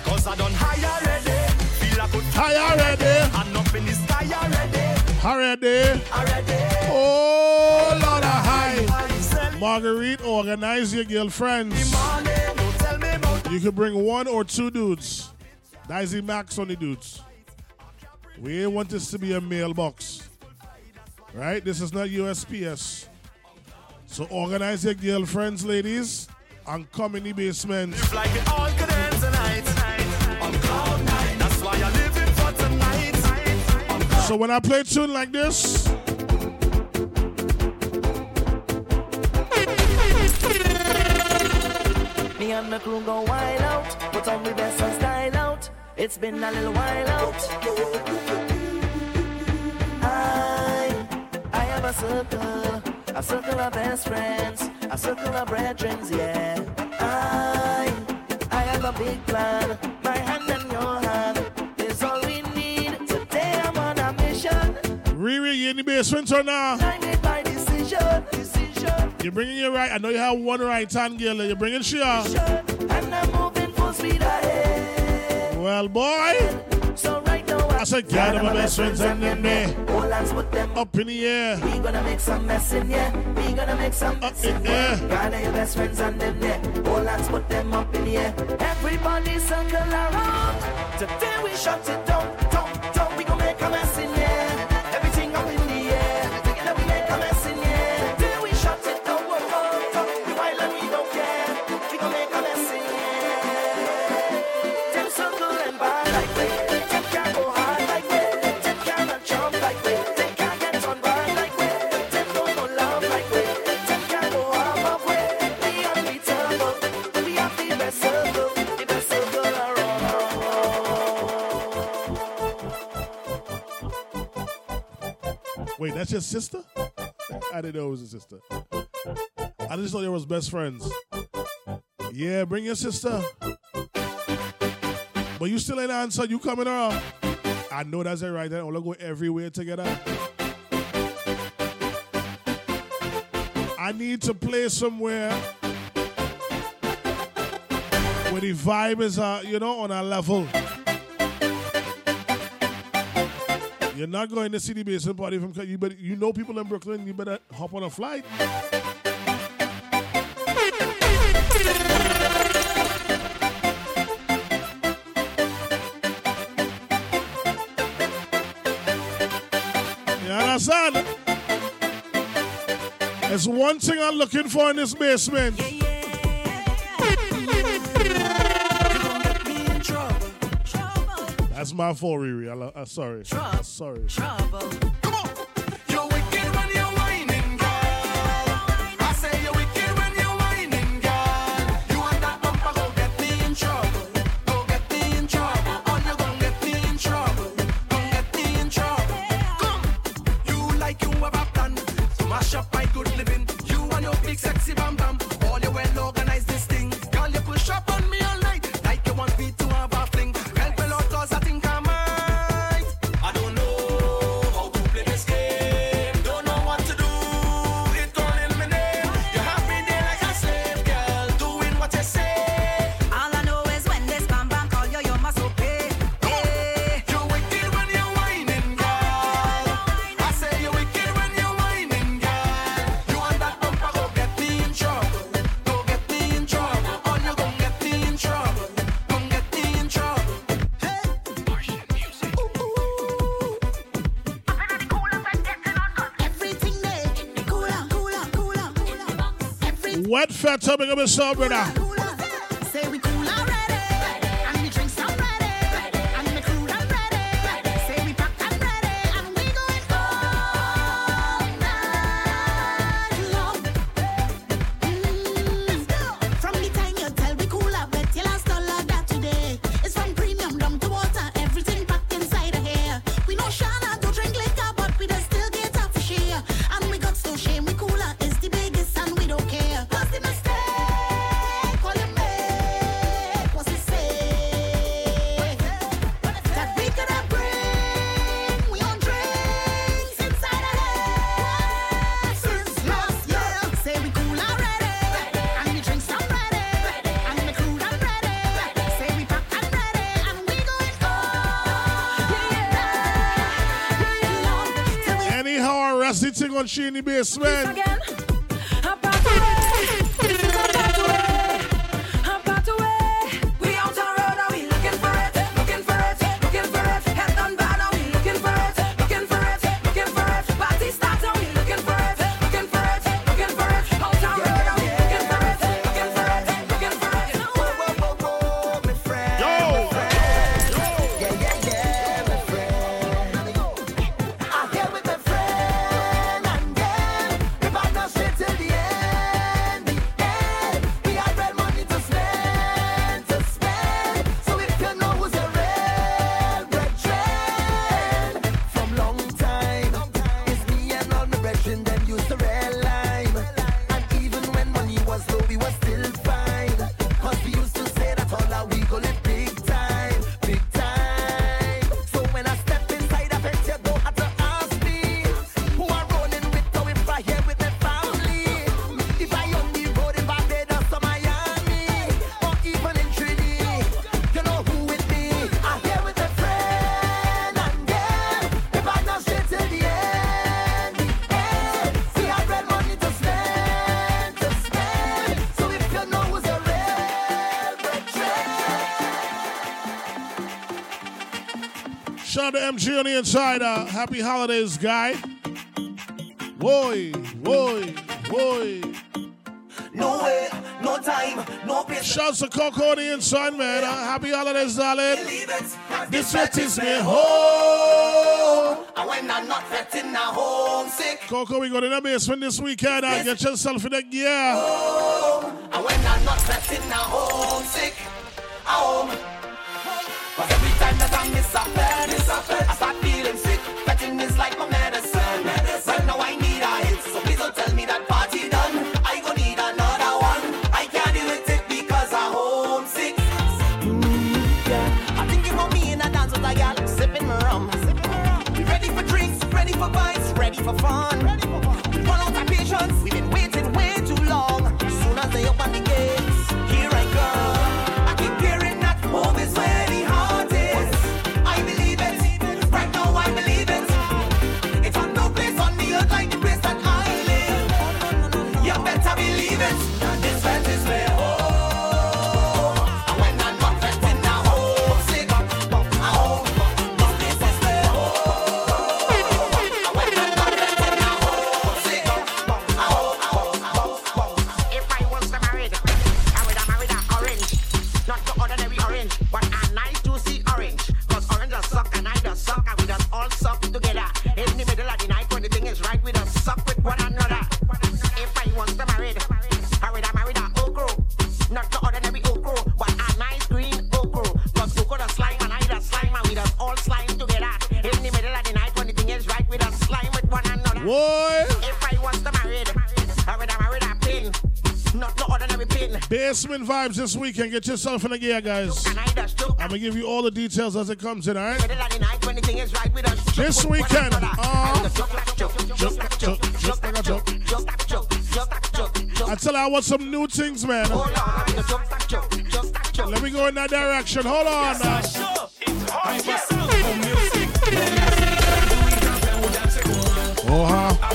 Cause I don't high already. Feel I could High already. And up in the sky already. Already. Already. Oh, Lord, a high. Marguerite, organize your girlfriends. You can bring one or two dudes. That is the max on the dudes. We ain't want this to be a mailbox. Right? This is not USPS. So organize your girlfriends, ladies, and come in the basement. Like it all could end tonight. On cloud nine. That's why I'm living for tonight. So when I play a tune like this, Me and my crew go wild out, put on the best and style out. It's been a little while out. I, I have a circle, a circle of best friends, a circle of brethren, yeah. I, I have a big plan. My hand and your hand is all we need. Today I'm on a mission. Riri, you in the basement or now? I made my decision, decision. You're bringing your right. I know you have one right hand girl. You're bringing Shia. And I'm moving full speed ahead. Well, boy. So right now I said, gather my best friends and them there. Put them up in the air. We gonna make some mess in here. We gonna make some mess in here. Gather your best friends and them there. All hands put them up in the air. Everybody circle around. Today we shut it. Down, Wait, that's your sister? I didn't know it was a sister. I just thought they was best friends. Yeah, bring your sister. But you still ain't answered. You coming around? I know that's it right there. All go everywhere together. I need to play somewhere where the vibe is, uh, you know, on a level. You're not going to see the basement party from you, but you know people in Brooklyn. You better hop on a flight. You understand? There's one thing I'm looking for in this basement. That's my fault, Riri. I lo- uh, sorry. Uh, sorry. You're Fat up the brother? She in the basement. Inside. Uh, happy holidays, guy. Boy, boy, boy. No way, no time, no patience. Shouts to Coco on the inside, man. Uh, happy holidays, darling. This sweat is me home. And when I'm not fretting, I'm homesick. Coco, we got in the basement this weekend. Uh, get yourself in the gear. And when I'm not fretting, I'm homesick. Vibes this weekend. Get yourself in the gear, guys. I'm gonna give you all the details as it comes in, alright? This weekend, uh, I tell you, I want some new things, man. Let me go in that direction. Hold on. Oh, huh.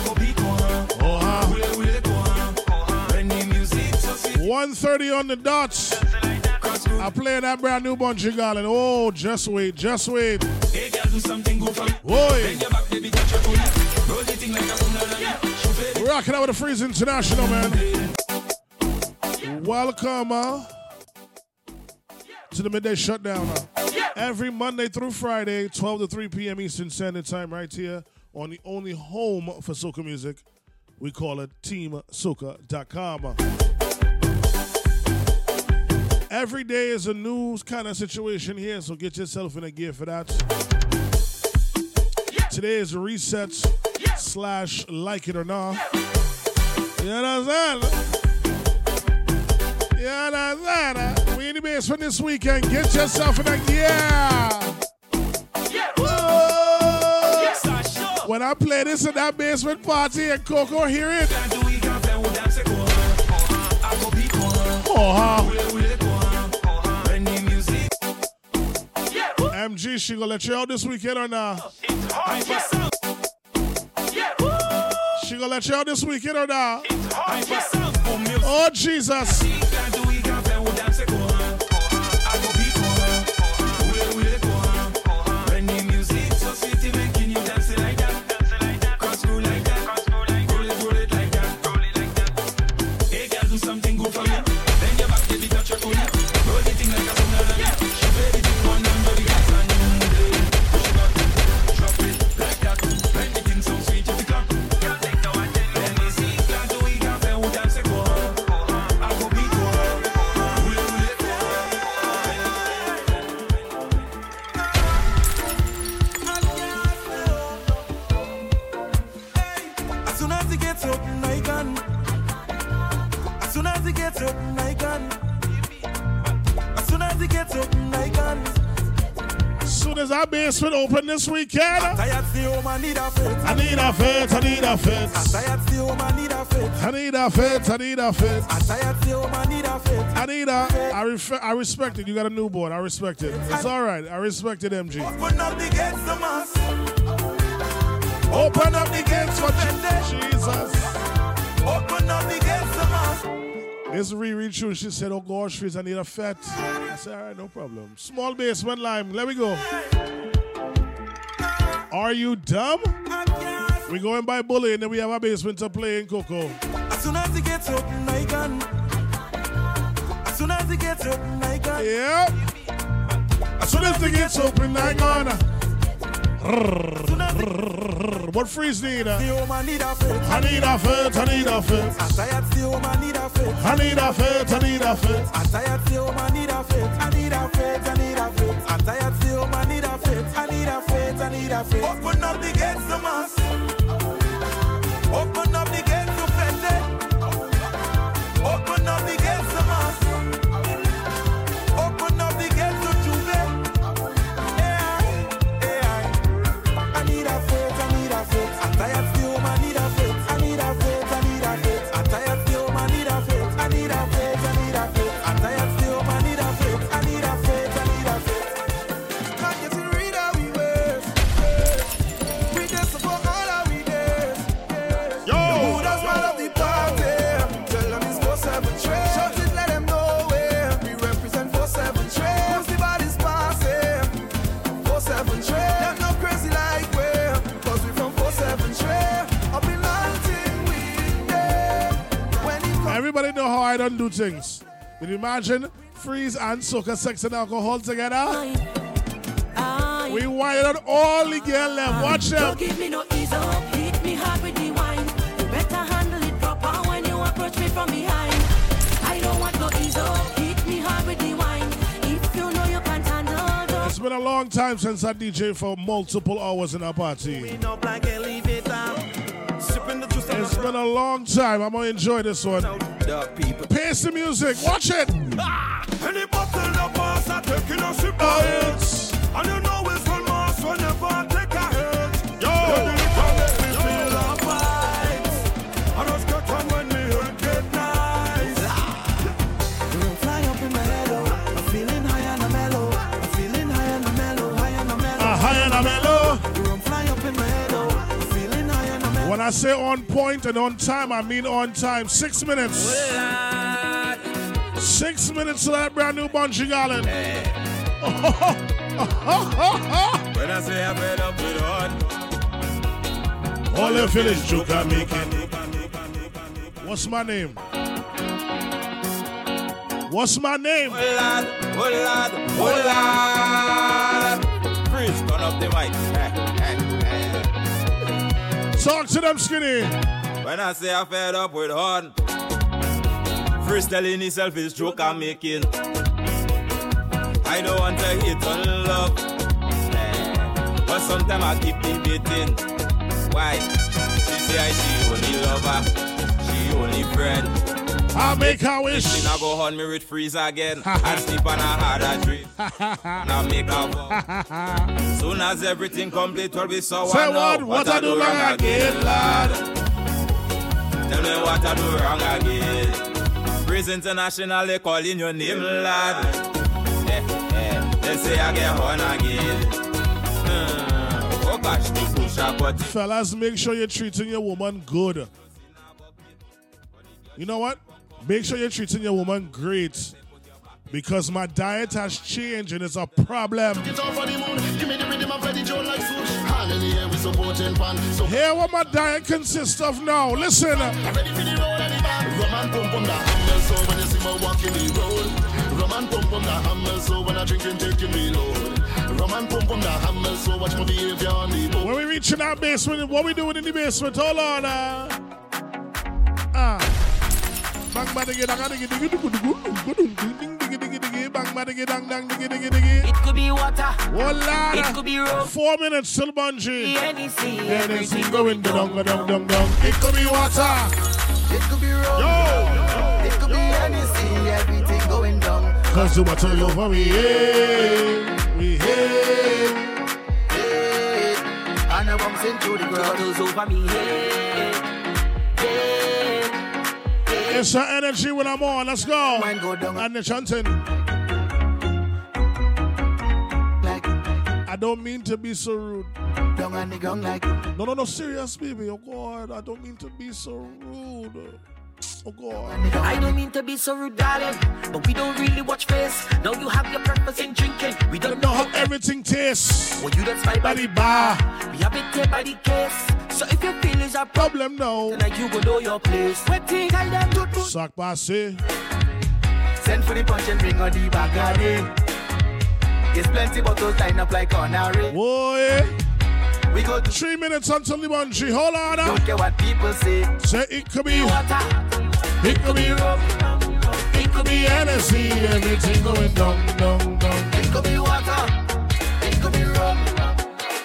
130 on the dots. I play that brand new Bunji Garlin. Oh, just wait, just wait. Boy. We're rocking out with the Freeze International, man. Welcome, uh, to the midday shutdown. Uh. Every Monday through Friday, 12 to 3 p.m. Eastern Standard Time, right here on the only home for soca music. We call it TeamSoca.com. Every day is a news kind of situation here, so get yourself in a gear for that. Today is resets slash like it or not. Yeah. You understand? You understand? We in the base for this weekend. Get yourself in a gear. When I play this at that basement party and Coco hear it. Oh, huh? MG, she gonna let you out this weekend or not? She gonna let you out this weekend or not? Oh, Jesus. Our basement open this weekend, Tired stay home, I need a fit. I need a fit, I need a fit. Tired stay home, I need a fit. I need a fit, I need a fit. Tired stay home, I need a fit. I need a, I, ref- I respect it. You got a newborn. I respect it. It's all right. I respect it, MG. Open up the gates to mass. Open up the gates for Jesus. Open up the gates to mass. It's Riri True. She said, Oh gosh, Fizz, I need a fat. I said, All right, no problem. Small basement lime. Let me go. Are you dumb? We going by bully and then we have a basement to play in Coco. As soon as he gets up, I can. As soon as he gets up, I can. Yeah. As soon as the gates open, I gonna. What freeze need? uh? The need a fit. I need a fit, I need a fit. I'm tired, the woman need a fit. I need a fit, I need a fit. I'm tired, the woman need a fit. I need a fit, I need a fit. I'm tired, the woman need a fit. Need a fit. Open up the gates to mass. Everybody know how I don't do things. Can you imagine freeze and soca, sex and alcohol together? We wired on all the girl left. Um, Watch them. Don't give me no ease up, hit me hard with the wine. You better handle it proper when you approach me from behind. I don't want no ease up, hit me hard with the wine. If you know you can't handle the It's been a long time since I DJ for multiple hours in a party. It's been a long time. I'm gonna enjoy this one. Pace the music. Watch it. Ah! Any bottle of pass, I taking a sip Oh, of it. And you know it's one mass whenever I take a hit. Yo! I say on point and on time, I mean on time. Six minutes. Six minutes to that brand new Bunji Garlin. When I say I'm fed up with hard. All you feel is joke I'm making. What's my name? What's my name? Oh lad, oh lad, oh lad. Freeze, turn up the mic. Talk to them, skinny. When I say I'm fed up with hard. Freeze telling himself is joke I'm making. I don't want to hate on love. But sometimes I keep debating. Why? She say I she only lover. She only friend. I make her wish. She not go hunt me with freeze again. and sleep on a harder and I make her fall. Soon as everything complete, will be so Say now. what? What I do wrong again, lad? Tell me what I do wrong again. Freeze International, they calling your name, lad. Eh, eh, they say I get on again. Hmm, Oh gosh, the push up, but Fellas, make sure you're treating your woman good. You know what? Make sure you're treating your woman great because my diet has changed and it's a problem. Hear what my diet consists of now. Listen. Roman pump on the hammer, so when I drink and taking me. Roman pump on the hammer, so watch my behavior on the boat. When we our basement, what we doing in the basement? Hold on, uh. uh. Bang bang diggy dang diggy diggy diggy diggy diggy diggy diggy diggy bang bang diggy dang dang diggy diggy diggy. It could be water. Oh Lord. It could be rope. Four minutes till Bunji. Anything, Anything going dong dong dong dong. It could be water. It could be road. It could be anything, everything going down. Cause eh? Eh? Eh. the water over we here. We here. And I bumps into the ground. Bottles over me head. It's the energy when I'm on. Let's go. And the chanting. I don't mean to be so rude. Like No, no, no, serious, baby. Oh, God. I don't mean to be so rude. Oh, God. I don't mean to be so rude, darling, but we don't really watch face. Now you have your purpose in drinking. We don't know how everything tastes. Well, you don't that's my body bar. We have it here by the case. So if you feel is a problem now, then you go know your place. What thing I them do to Sock Bassy. Send for the punch and bring on the Bacardi. There's plenty bottles lined up like on a Connery. Boy. We go to three minutes until the Bunji. Hold on. Ah. Don't care what people say. Say it could be water. It could be rum. It could be Hennessy. Everything going down, down, down. It could be water. It could be rum.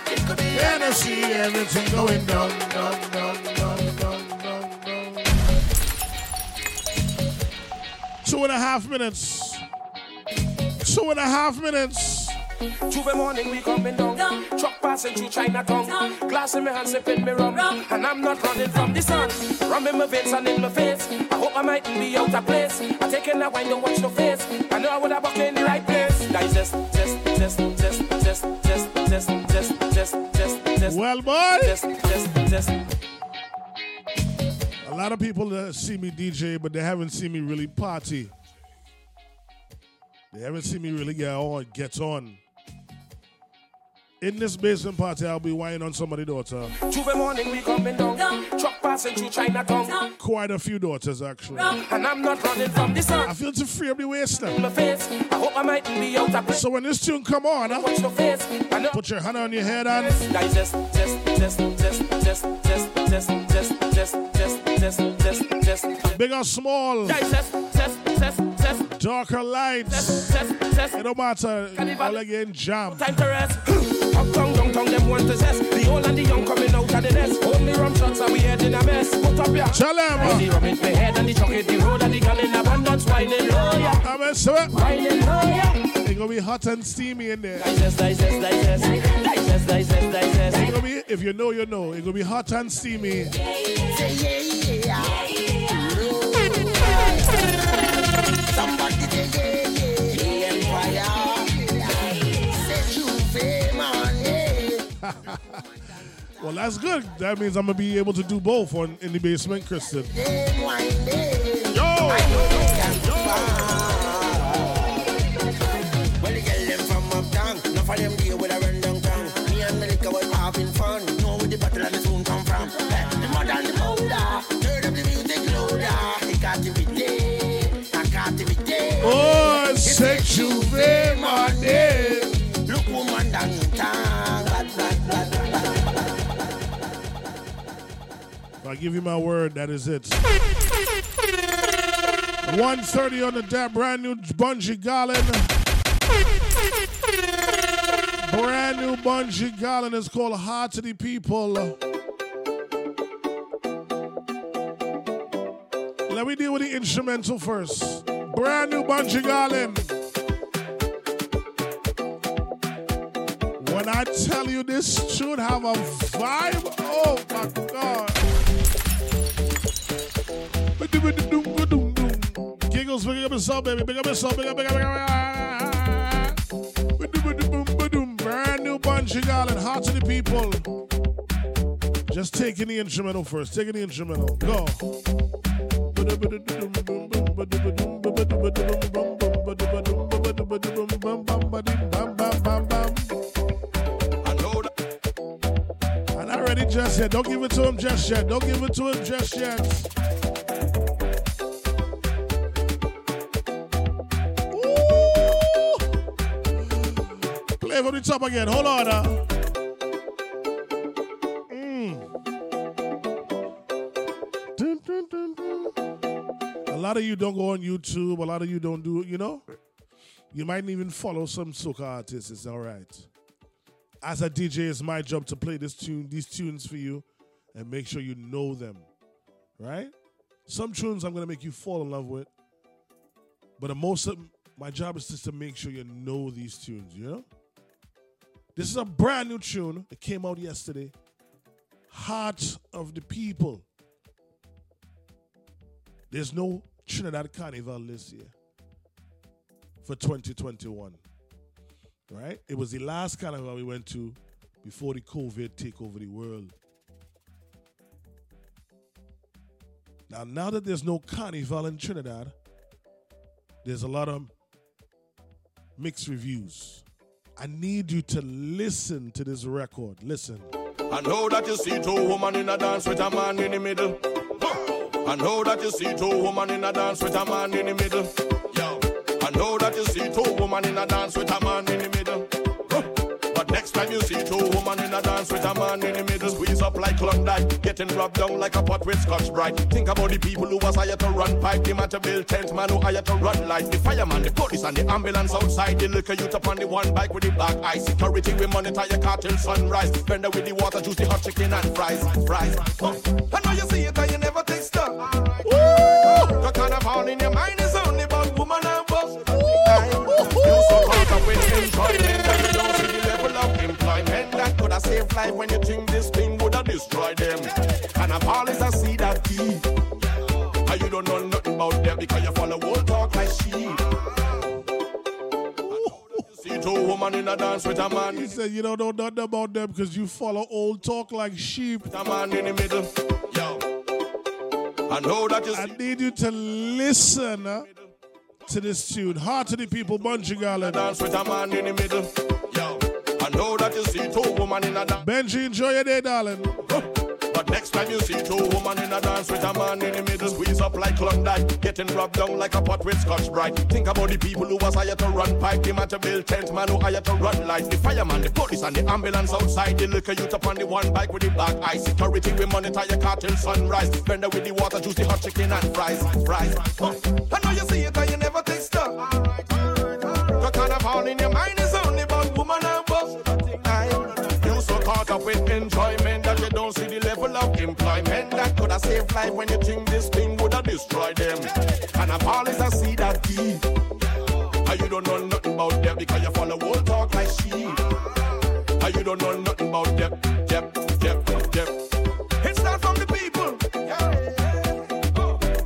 It could be Hennessy. Everything going down, down, down, down, down, down, down. Two and a half minutes. Two and a half minutes. Tuesday morning we coming down. Truck passing through Chinatown. Glass in my hand sipping me rum. And I'm not running from the sun. Rum in my veins and in my face. I hope I mightn't be out of place. I taking a wine, don't watch no face. I know I would have walked in the right place. Digest, test, test, test, test, test, test, test, test, test, test. Well, boy. Test, test, test. A lot of people uh, see me DJ, but they haven't seen me really party. They haven't seen me really get on, get on. In this basement party, I'll be whining on somebody's daughter. Tuesday morning we coming down. Truck passing through Chinatown. Quite a few daughters, actually. And I'm not running from the sun. I feel too free of the waist now. My face. I hope I mightn't be out of. So when this tune come on, huh, Watch no face. I know. put your hand on your head and Digest, big or small, Digest, test, test, test, darker lights. test, test. It don't matter. I'll let in jam. Time to rest. Uptown, downtown, them want to zest. The old and the young coming out of the nest. Only rum shots and we head in a mess. Put up your Tell them. The uh. rum in the head and the chocolate, the road and the gun in abundance. Whining low, yeah. I'm a sweat. Whining low, yeah. It's gonna be hot and steamy in there. Digest, digest, digest. Digest, digest, digest. It's gonna be, if you know, you know. It's gonna be hot and steamy. Somebody Well, that's good. That means I'm gonna be able to do both on in the basement, Kristen. Them wine day. Yo! Well, I give you my word, that is it. 130 on the dab, brand new Bunji Garlin. Brand new Bunji Garlin is called Heart to the People. Let me deal with the instrumental first. Brand new Bunji Garlin. I tell you this should have a vibe, oh my god. Giggles, big up yourself, baby. Big up yourself, big up, big up, big up. Brand new Bunji Garlin, hot to the people. Just taking the instrumental first. Taking the instrumental. Go. Just yet. Don't give it to him just yet. Don't give it to him just yet. Ooh. Play from the top again. Hold on. Uh. Mm. Dun, dun, dun. A lot of you don't go on YouTube. A lot of you don't do, it. you know? You might even follow some soca artists. It's all right. As a DJ, it's my job to play this tune, these tunes for you, and make sure you know them. Right? Some tunes I'm gonna make you fall in love with, but the most of my job is just to make sure you know these tunes. You know? This is a brand new tune. that came out yesterday. Heart of the People. There's no Trinidad Carnival this year for 2021. Right? It was the last carnival we went to before the COVID take over the world. Now, now that there's no carnival in Trinidad, there's a lot of mixed reviews. I need you to listen to this record. Listen. I know that you see two women in a dance with a man in the middle. I know that you see two women in a dance with a man in the middle. Know that you see two women in a dance with a man in the middle. But next time you see two women in a dance with a man in the middle, squeeze up like Klondike, getting rubbed down like a pot with Scotch Brite. Think about the people who was hired to run pipe, the man to build tent, man who hired to run light. The fireman, the police, and the ambulance outside. The liquor youth up on the one bike with the black eye. Security, we monitor your car till sunrise. Vendor with the water, juice, the hot chicken and fries, fries. Oh, I know you see it and you never taste it. Life when you think this thing would have destroyed them. And Carnival is a seed that key. And you don't know nothing about them because you follow old talk like sheep. See two women in a dance with a man. He said you don't know nothing about them because you follow old talk like sheep. A man in the middle. Yo. I know that you I need you to listen uh, to this tune. Heart to the people, Bunji Garlin. Dance with a man in the middle. Know that you see two women in a dance. Benji, enjoy your day, darling. But next time you see two women in a dance with a man in the middle, squeeze up like Klondike, getting rubbed down like a pot with Scotch Brite. Think about the people who was hired to run pipe, the man to build tent, man who hired to run lights, the fireman, the police, and the ambulance outside, the liquor youth up on the one bike with the black eye. Security, we monitor your car till sunrise. Vendor with the water, juice, the hot chicken and fries, fries. Oh, I know you see it and you never taste it. The carnival in your mind don't see the level of employment that could have saved life when you think this thing would have destroyed them. And a is a seed that key. And you don't know nothing about them because you follow old talk like sheep. And you don't know nothing about them. Yep, yep, yep. From the people.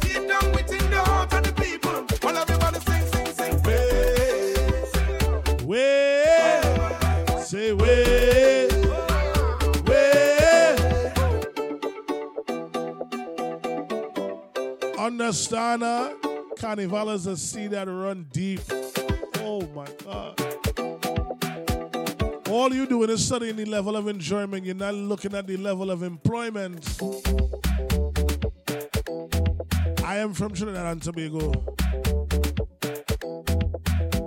Deep within the heart of the people. Everybody sing, sing, sing. Praise. Wait. Say wait. Understand, uh, Carnival is a sea that run deep. Oh my God. All you doing is studying the level of enjoyment. You're not looking at the level of employment. I am from Trinidad and Tobago.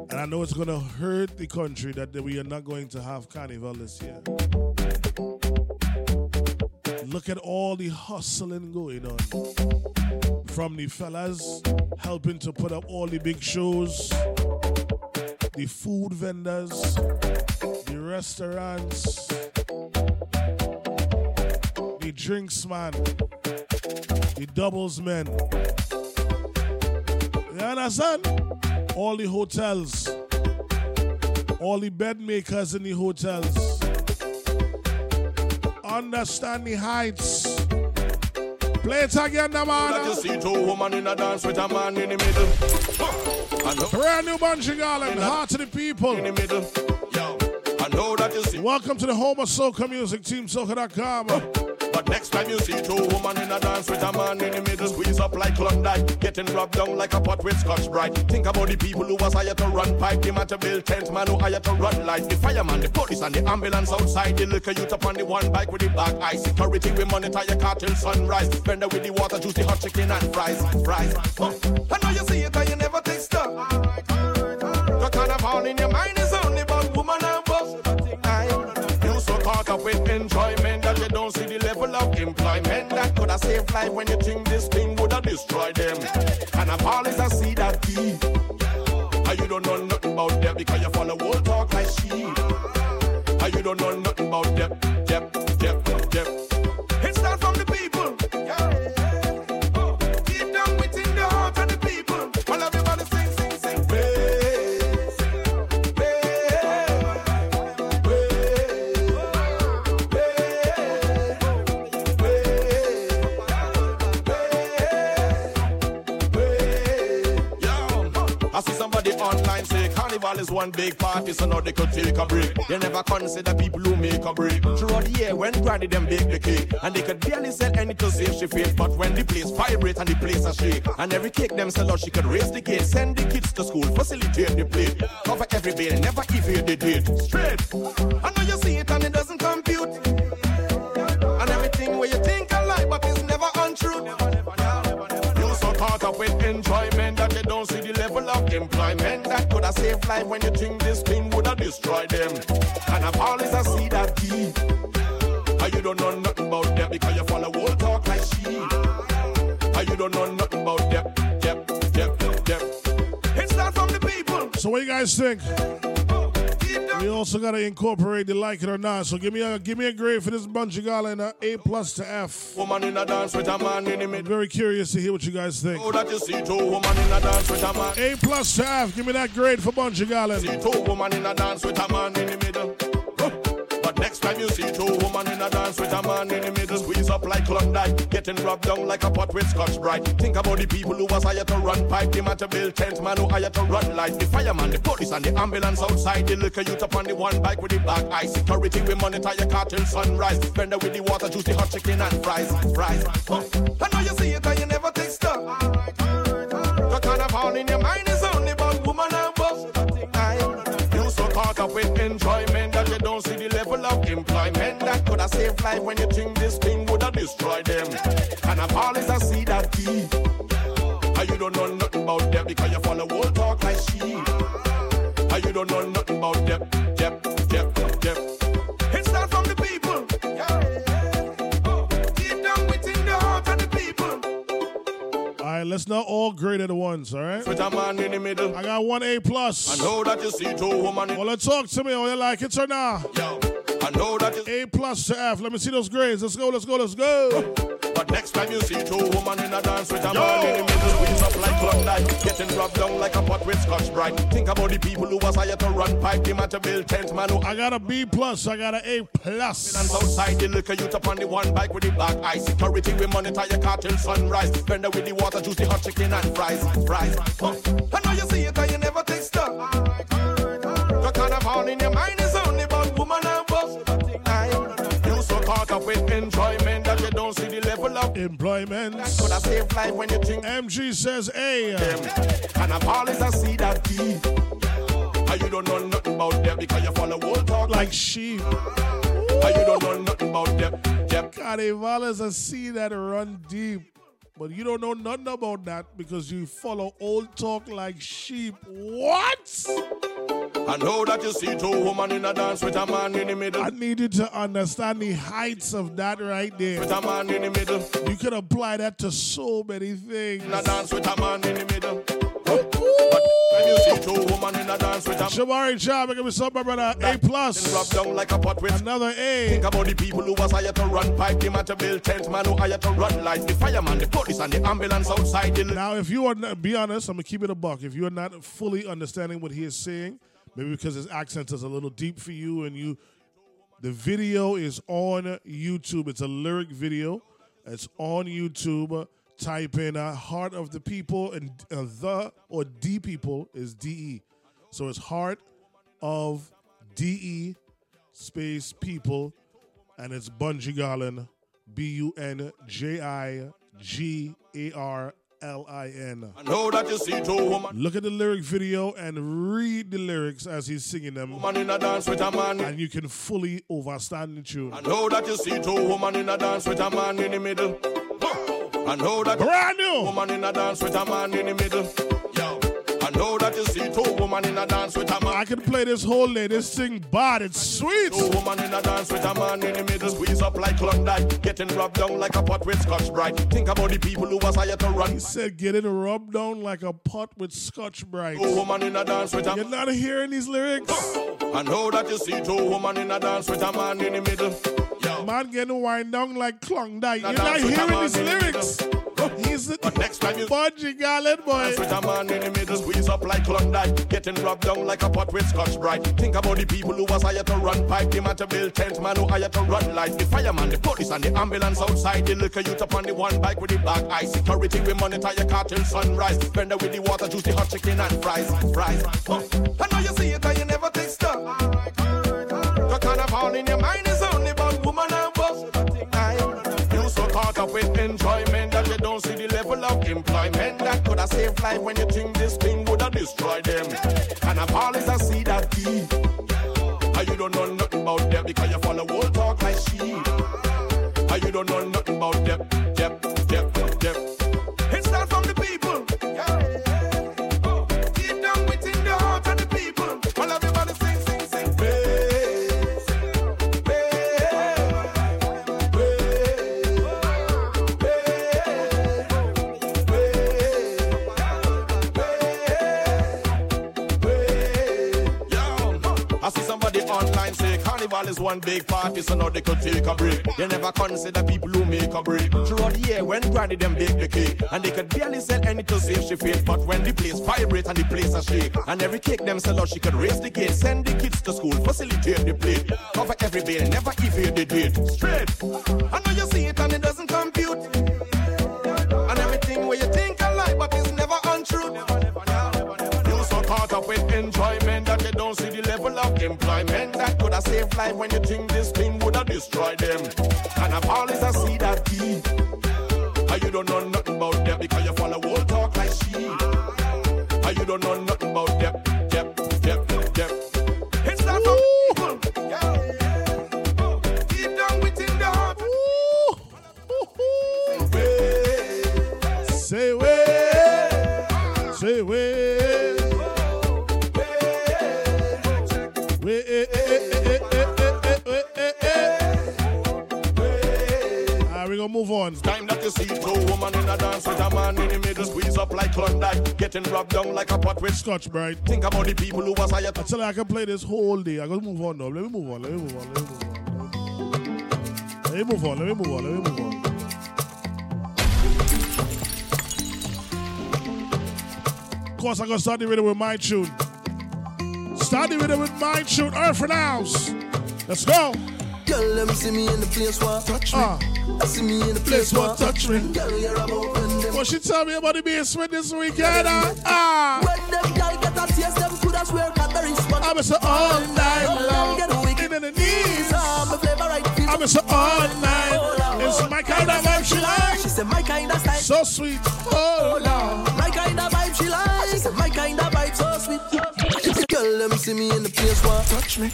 And I know it's going to hurt the country that we are not going to have carnival this year. Look at all the hustling going on. From the fellas helping to put up all the big shows, the food vendors, the restaurants, the drinks man, the doubles men. You understand? All the hotels, all the bed makers in the hotels. Understand the heights. Play it again, the That you man. see two women in a dance with a man in the middle. Know. Brand new Bunji Garlin, heart to the people. In the middle. Yo, I know that you see. Welcome to the home of soca music, teamsoca.com. But next time you see two women in a dance with a man in the middle, squeeze up like Klondike, getting rubbed down like a pot with Scotch Brite. Think about the people who was hired to run pipe, the man to build tent, man who hired to run lights, the fireman, the police, and the ambulance outside, the liquor youth up on the one bike with the black eye. Security, we monitor your car till sunrise. Vendor with the water, juice, the hot chicken and fries, fries. Oh, I know you see it and you never taste it. The carnival in your mind is only about woman and boss. You so caught up with enjoyment don't see the level of employment that could have saved life when you think this thing would have destroyed them. And a is a seed that key. And you don't know nothing about them because you follow old talk like sheep. And you don't know nothing about them. One big party, so now they could take a break. They never consider people who make a break. Throughout the year, when granny them bake the cake, and they could barely sell any to save she face. But when the place vibrate and the place a shake, and every cake them sell out, she could raise the gate, send the kids to school, facilitate the plate, cover every bill, never evade the date. Straight. I know you see it and it doesn't compute. And everything where you think a lie, but it's never untrue. You so caught up with enjoyment that you don't see the employment that could have saved life when you think this thing would have destroyed them. And I've always see that. And ah, you don't know nothing about because you follow old talk like she. And you don't know nothing about. Yep, yep, yep. It's not from the people. So what you guys think? We also gotta incorporate the like it or not. So give me a give me a grade for this Bunji Garlin, uh, A plus to F. Woman in a dance with a man in the middle. very curious to hear what you guys think. Oh, that you see two woman in a dance with a man. A plus to F. Give me that grade for Bunji Garlin. See two woman in a dance with a man in the middle. Next time you see two woman in a dance with a man in the middle, squeeze up like Klondike, getting rubbed down like a pot with Scotch Brite. Think about the people who was hired to run pipe, the man to build tent, man who hired to run light, the fireman, the police, and the ambulance outside. The liquor youth up on the one bike with the black eye. Security we monitor your car till sunrise. Vendor with the water, juice, the hot chicken and fries, fries. I know you see it and you never take stock. The carnival in your mind is Caught up with enjoyment that you don't see the level of employment that could have saved life when you think this thing would have destroyed them. And I've always I see that key. And you don't know nothing about them because you follow right, let's not all grade at once. All right. With a man in the middle. I got one A plus. I know that you see two woman in Well, let's talk to me. Are you like it or not? Yo, I know that you A plus to F. Let me see those grades. Let's go. Let's go. Let's go. But next time you see two women in a dance with a man in the middle, squeeze up like Klondike, getting rubbed down like a pot with Scotch Brite. Think about the people who was hired to run pipe, the man to build tent, man who I got a B plus. I got an A plus. ambulance outside the liquor youth up on the one bike with the black eye. Security we monitor your car till sunrise. Vendor with the water, juice, the hot chicken and fries, fries. Huh. I know you see it and you never take stock. The carnival in your mind up with enjoyment that you don't see the level of employment. Could have saved life when you think MG says uh, A. And I've always I see that key. And you don't know nothing about them because you follow old talk like sheep. And you don't know nothing about them. Yep. Carnival is a sea that run deep. But you don't know nothing about that because you follow old talk like sheep. What? I know that you see two women in a dance with a man in the middle. I need you to understand the heights of that right there. With a man in the middle. You can apply that to so many things. In a dance with a man in the middle. Shabari Job, give me some, my brother. A plus. Like a pot with Another A. Think about the people who was hired to run pipe, the man to build tent, man who hired to run lights, the fireman, the police, and the ambulance outside. The Now, if you are not, be honest, I'm gonna keep it a buck. If you are not fully understanding what he is saying, maybe because his accent is a little deep for you, and you, the video is on YouTube. It's a lyric video. It's on YouTube. Type in uh, "Heart of the People" and uh, the or "D People" is D E. So it's "Heart of D E" space people, and it's Bunji Garlin, B U N J I G A R L I N. I know that you see two women. Look at the lyric video and read the lyrics as he's singing them. Woman in a dance with a man. And you can fully understand the tune. I know that you see two women in a dance with a man in the middle. I know that brand new woman in a dance with a man in the middle. Two women in a dance with a man. I can play this whole day. This thing bad. It's sweet. Two woman in a dance with a man in the middle. Squeeze up like Klondike. Getting rubbed down like a pot with Scotch Brite. Think about the people who was hired to run. He said getting rubbed down like a pot with Scotch Brite. Two woman in a dance with a You're not hearing these lyrics? I know that you see two woman in a dance with a man in the middle. Yo. Man getting wind down like Klondike. You're not dance with a hearing the lyrics. He's the But next time you Bunji Garlin boy. dance with a man in the middle, squeeze up like Klondike. Getting locked down like a pot with Scotch Brite. Think about the people who was hired to run pipe, the man to build tent, man who hired to run light. The fireman, the police, and the ambulance outside. The liquor youth upon the one bike with the back eye. Security, we monitor your car till sunrise. Vendor with the water, juice, the hot chicken, and fries. Fries. Huh. I know you see it, and you never take stuff. Alright, alright, alright. kind of in your mind is only about woman and caught up with enjoyment that you don't see the level of employment that could have saved life when you think this thing destroyed them. And I've always a see that key. And you don't know nothing about them because you follow old talk like sheep. And you don't know carnival is one big party, so now they could take a break. They never consider people who make a break. Throughout the year, when granny them bake the cake, and they could barely sell any to save she face. But when the place vibrate and the place a shake, and every cake them sell out, she could raise the gate, send the kids to school, facilitate the plate, cover every bill, never evade the date. Straight. I know you see it and it doesn't compute. And everything where you think I like, but it's never untrue. You so caught up with enjoyment that you don't see the level of employment that have saved life when you think this thing would have destroyed them. And I've always a see that key. And ah, you don't know nothing move on. Time that you see two woman in a dance with a man in the middle, squeeze up like Klondike, getting rubbed down like a pot with scotch, bright. Think about the people who was hired. I tell you, I can play this whole day. I gotta move on though. Let me move on. Let me move on. Let me move on. Let me move on. Let me move on. Let me move on. Of course, I'm gonna start the rhythm with my tune. Start the rhythm with my tune. Earth and House. Let's go. Girl, let me see me in the place where I touch me. Uh. I see me in the place where touch me. Girl, you're about when them. What she tell me about the basement this weekend? uh? Ah. When them girl get a taste, them coulda swear got the response. I'm so all night long. Get wicked in the knees. I'm a flavor right. I'm so all night. It's my kind of vibe she like. She said my kind of style. So sweet. Oh Lord. My kind of vibe she like. She said my kind of vibe so sweet. She said, girl, let me see me in the place where touch me.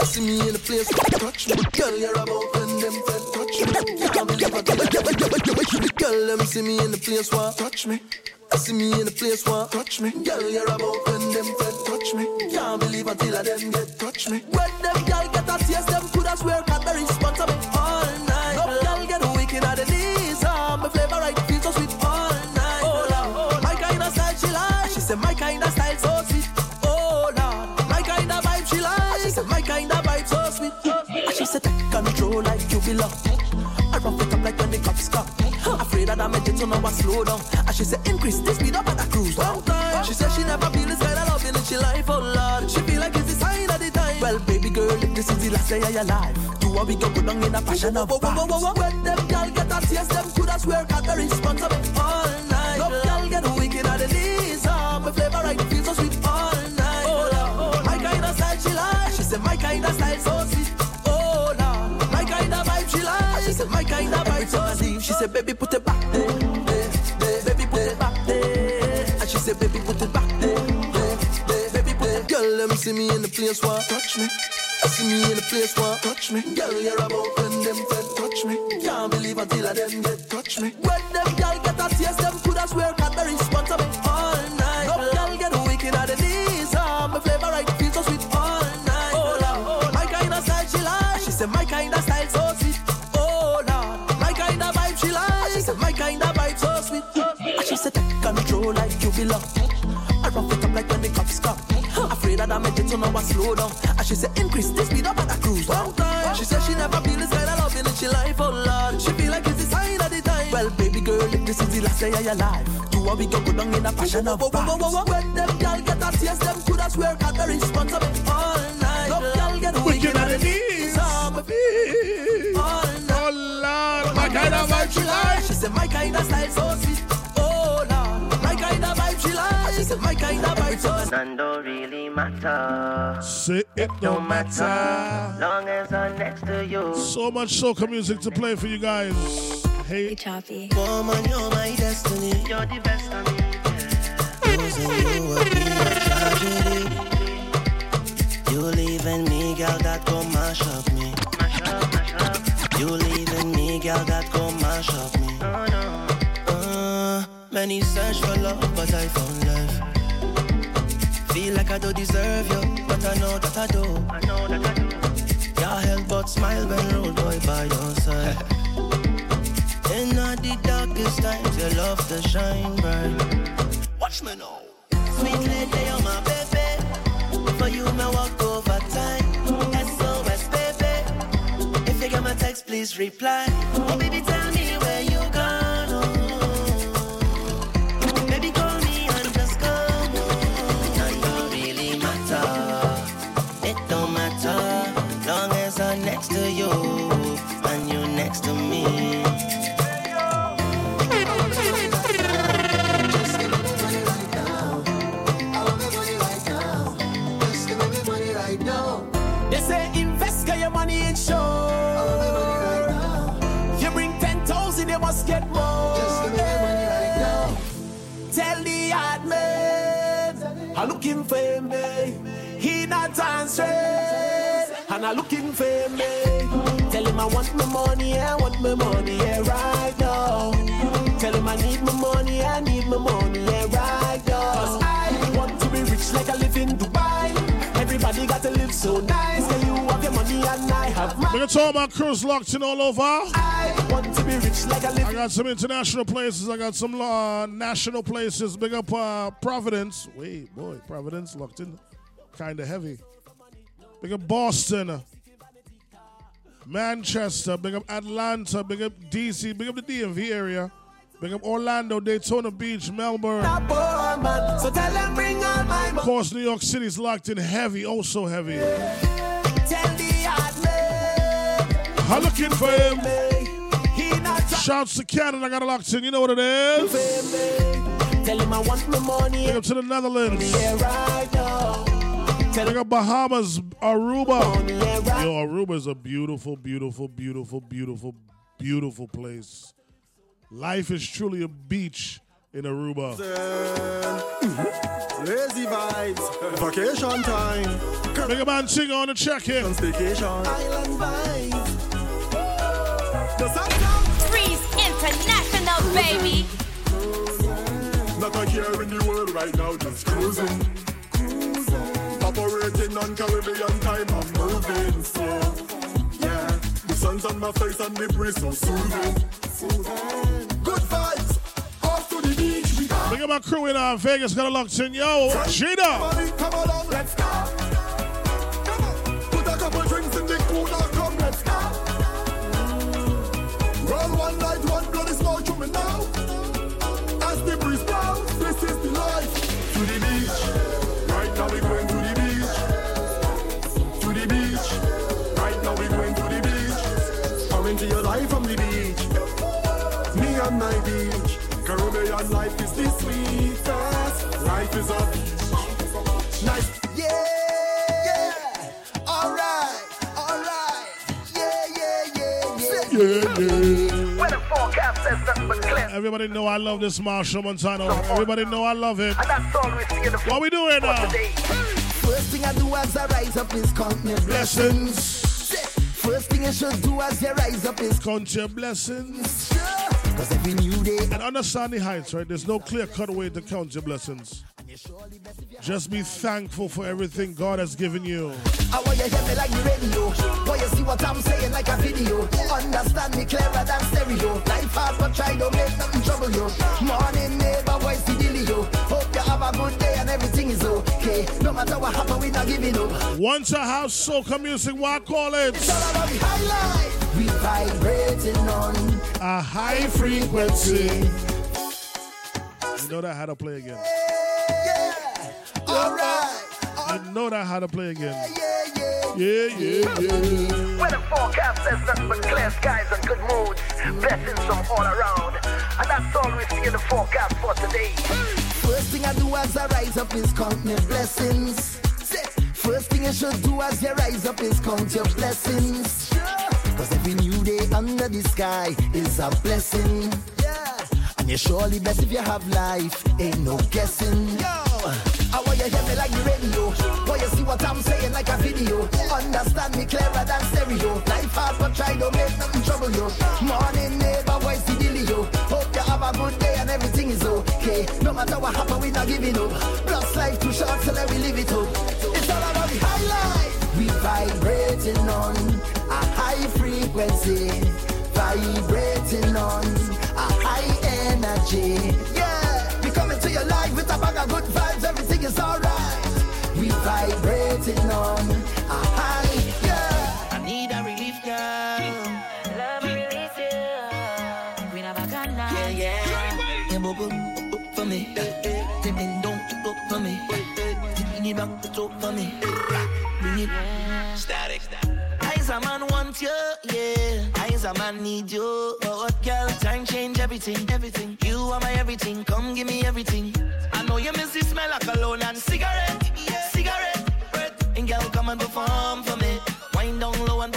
I see me in the place touch me. Girl, you're about when them fed touch me. Can't believe I did that. Girl, me see me in the place where touch me. I see me in the place where touch me. Girl, you're about when them fed touch me. Can't believe until I them get touch me. When them girl get a taste, them coulda swear got the response belong. I rough it up like when the cops come. Afraid that I made it so now I slow down. And she said increase the speed up and I cruise time. She said she never feel this kind of loving in she life, oh Lord. She feel like it's the sign of the time. Well, baby girl, if this is the last day of your life, do what we go go down in a passion of vibes. When them girl get a taste, them coulda swear got the response of it all night. No girl get wicked at the knees. Ah, my flavor right said my kind of vibe so sweet. She said baby put it back there. Baby put it back. And she said baby put it back. Baby put it. Girl, let see me in the place where touch me. I see me in the place where touch me. Girl, you're about when them fed touch me. Can't believe until I them get touch me. When them girl get a taste, them coulda swear got the response control like you belong. I rough it up like when the cops come. Afraid that I made it so now I slow down. And she said increase the speed up and I cruise time. She said she never feel this kind of loving in she life, oh Lord. She feel like it's the sign of the time. Well, baby girl, if this is the last day of your life, do what we go go down in a passion of vibes. When them girl get a taste, them coulda swear got the it all night. No girl get wicked at the knees. All night. Oh Lord, my kind of vibe she like. She said my kind of style so she like. She said my kind of vibe so sweet. None don't really matter. Say it don't matter. Long as I'm next to you. So much soca music to play for you guys. Hey, choppy. Woman, you're my destiny. You're the best of me. Losing you would be a tragedy. You leaving me, girl, that go mash up me. You leaving me, girl, that go mash up me. Uh, many search for love, but I found love. Feel like I don't deserve you, but I know that I do. I know that I do. Can't help but smile when road boy by your side. In all the darkest times, your love to shine bright. Watch me now. Sweet lady, you're my baby. For you, me walk over time. SOS, baby. If you get my text, please reply. Oh, baby, tell and I'm looking for me. Tell him I want my money, I want my money yeah, right now. Tell him I need my money, I need my money yeah, right now. 'Cause I want to be rich like I live in Dubai. Everybody got to live so nice. Can you have your money and I have mine? We're gonna about crews locked in all over. I want to be rich like I live I got some international places. I got some uh, national places. Big up uh, Providence. Wait, boy, Providence locked in, kind of heavy. Big up Boston, Manchester. Big up Atlanta. Big up DC. Big up the DMV area. Big up Orlando, Daytona Beach, Melbourne. So tell them bring all my Of course, New York City's locked in heavy, oh so heavy. Tell the hard man. I'm looking for him. Shouts to Canada, I got it locked in. You know what it is. Tell him I want my money. Big up to the Netherlands. Yeah, right now. Big Bahamas, Aruba. Yo, Aruba is a beautiful, beautiful, beautiful, beautiful, beautiful place. Life is truly a beach in Aruba. Lazy vibes, vacation time. Big up man Ching on the check-in. Staycation. Island vibes. Freeze International, baby. Not a care in the world right now, just cruising. On Caribbean time, I'm moving slow. Yeah, the sun's on my face and the breeze so soothing. Good vibes, off to the beach we go. Big up my crew in uh, Vegas, got it locked in. Yo, Gina. Come along, let's go. Come on, put a couple drinks in the cooler, come let's go. Roll one light, one bloody smoke to me now. Caribbean life is the sweetest. Life is a beach. Nice. Yeah, yeah. All right, all right. Yeah, yeah, yeah, yeah. Yeah, yeah. Where the forecast says nothing but clear. Everybody know I love this Machel Montano. Everybody know I love it. And that's we see in the What we doing now? First thing I do as I rise up is count my blessings. First thing I should do as I rise up is count your blessings. Cause every new day. And understand the heights, right? There's no clear cut way to count your blessings. Just be thankful for everything God has given you. I want you hear me like the radio. Want you see what I'm saying like a video. Understand me clearer than stereo. Life hard but try don't make nothing trouble you. Morning neighbor voice the dealio. Hope you have a good day and everything is okay. No matter what happen, we not giving up. Once a house soca music, what call it? It's all about the highlight. We vibrating on A high frequency. You know that how to play again. Alright. You know that how to play again. Yeah, yeah, yeah. Where the forecast says nothing but clear skies and good moods. Blessings from all around. And that's all we see in the forecast for today. First thing I do as I rise up is count my blessings. First thing you should do as you rise up is count your blessings. Cause every new day under the sky is a blessing. Yeah. And you're surely blessed if you have life. Ain't no guessing. Yo. I want you hear me like the radio. Want you see what I'm saying like a video. Understand me clearer than stereo. Life hard but try to make nothing trouble you. Morning neighbor, voice the dealio. Hope you have a good day and everything is okay. No matter what happen, we not giving up. Plus life too short, so let me live it up. It's all about the high life. We vibrating on a high frequency. Vibrating on a high energy. Yeah, we coming to your life with a bag of good vibes. Everything is alright. We vibrating on a high. A man want you, yeah. Eyes a man need you. But what girl, time change everything, everything. You are my everything. Come give me everything. I know you miss the smell of cologne and cigarette, cigarette. breath. And girl, come and perform for me. Wind down low and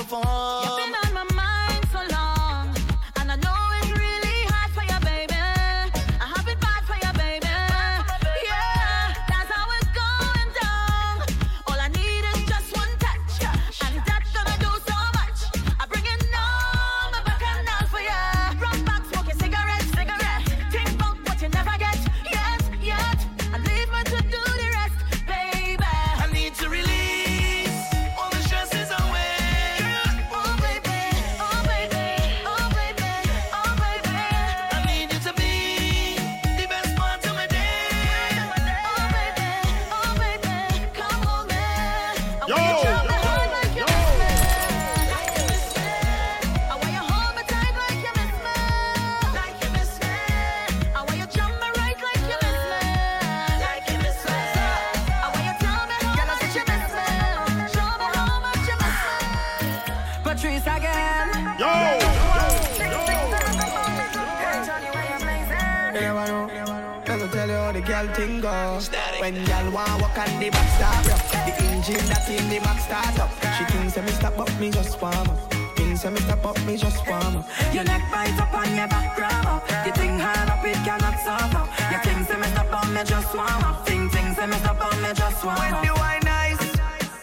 girl thing go. When girl want walk on the back up, the engine that in the back start up. She thinks that me stop up, me just warm up. Thinks that me stop up, me just warm up. Your neck bite up on your back grab up. You think hard up, it cannot stop up. You think say me stop up, me just warm up. Think say me stop up, me just warm up. When the wine nice,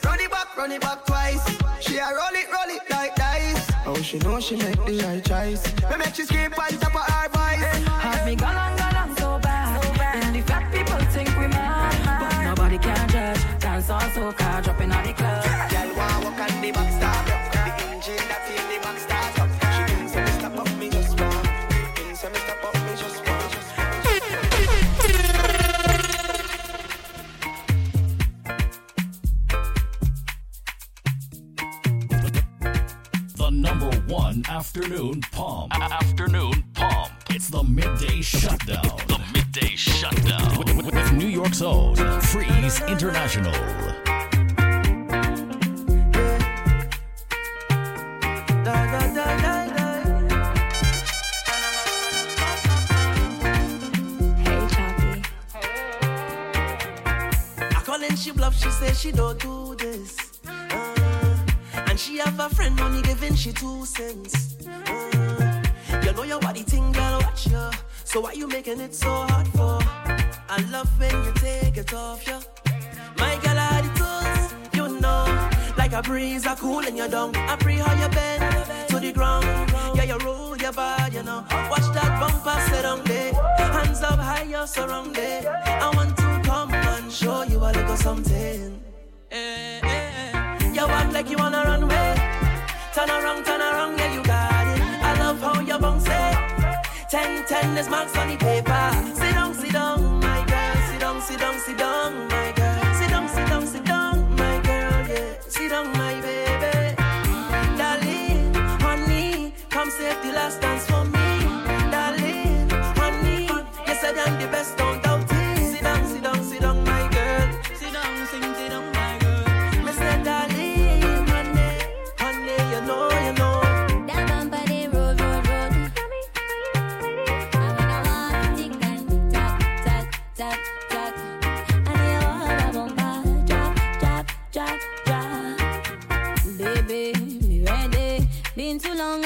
run it back, run it back twice. She a roll it, roll it like dice. Oh, she know she make the right choice. Me make she scream on top of her voice. Have me gone on so bad. And the fat people think we mad. But nobody can judge. Dance on soca, dropping on the club. Girl want walk on the back start. The engine that in the back start. She thinks that me stop up, me just warm. Thinks that me stop up, me just warm. The number one afternoon pump. Afternoon pump. It's the midday shutdown. International. Hey, Choppy. I call and she bluff, she say she don't do this. Uh, and she have a friend only giving she two cents. Uh, you know your body thing, girl, watch ya. So why you making it so hard for? I love when you take it off, yeah. My girl, I the tools, you know. Like a breeze, I cool in your dung. I pray how you bend to the ground. Yeah, you roll your body, you know. Watch that bumper sit on there. Hands up high, you're surrounded. I want to come and show you a little something. Eh, eh. You act like you wanna run away. Turn around, turn around, yeah, you got it. I love how you bounce it. Ten, ten is marks on the paper. Sit down, sit down, my girl. Sit down, sit down, sit down,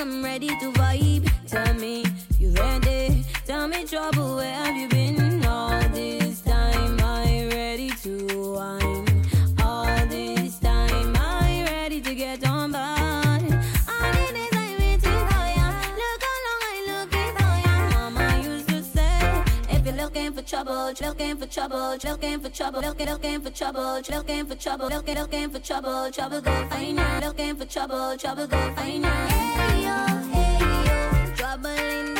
I'm ready to vibe. Tell me, you ready? Tell me, trouble, where have you been all this time? I ready to wine. All this time, I ready to get on you're looking for trouble, looking for trouble, looking for trouble, looking, looking for trouble, looking for trouble, looking, looking for trouble, trouble go find ya. Looking for trouble, trouble go find ya. Hey yo, trouble in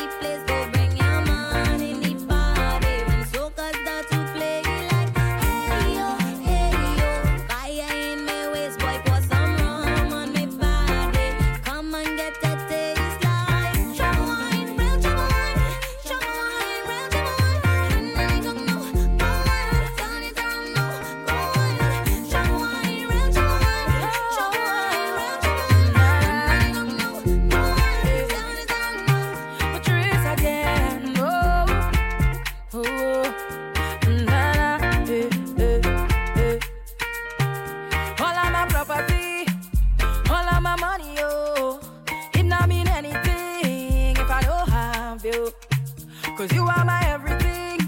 Cause you are my everything,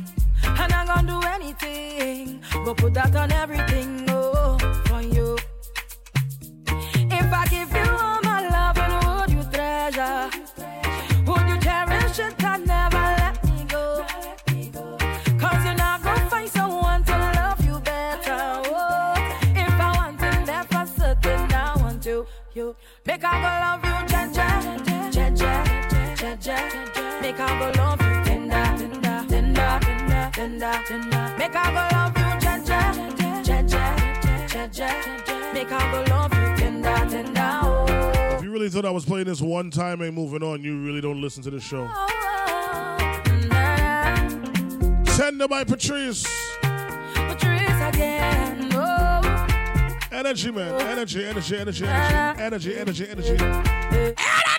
and I'm gonna do anything. Go put that on everything, If you really thought I was playing this one time and moving on, you really don't listen to the show. Tender by Patrice. Patrice again, oh. Energy, man. Energy, energy, energy, energy, energy, energy, energy. All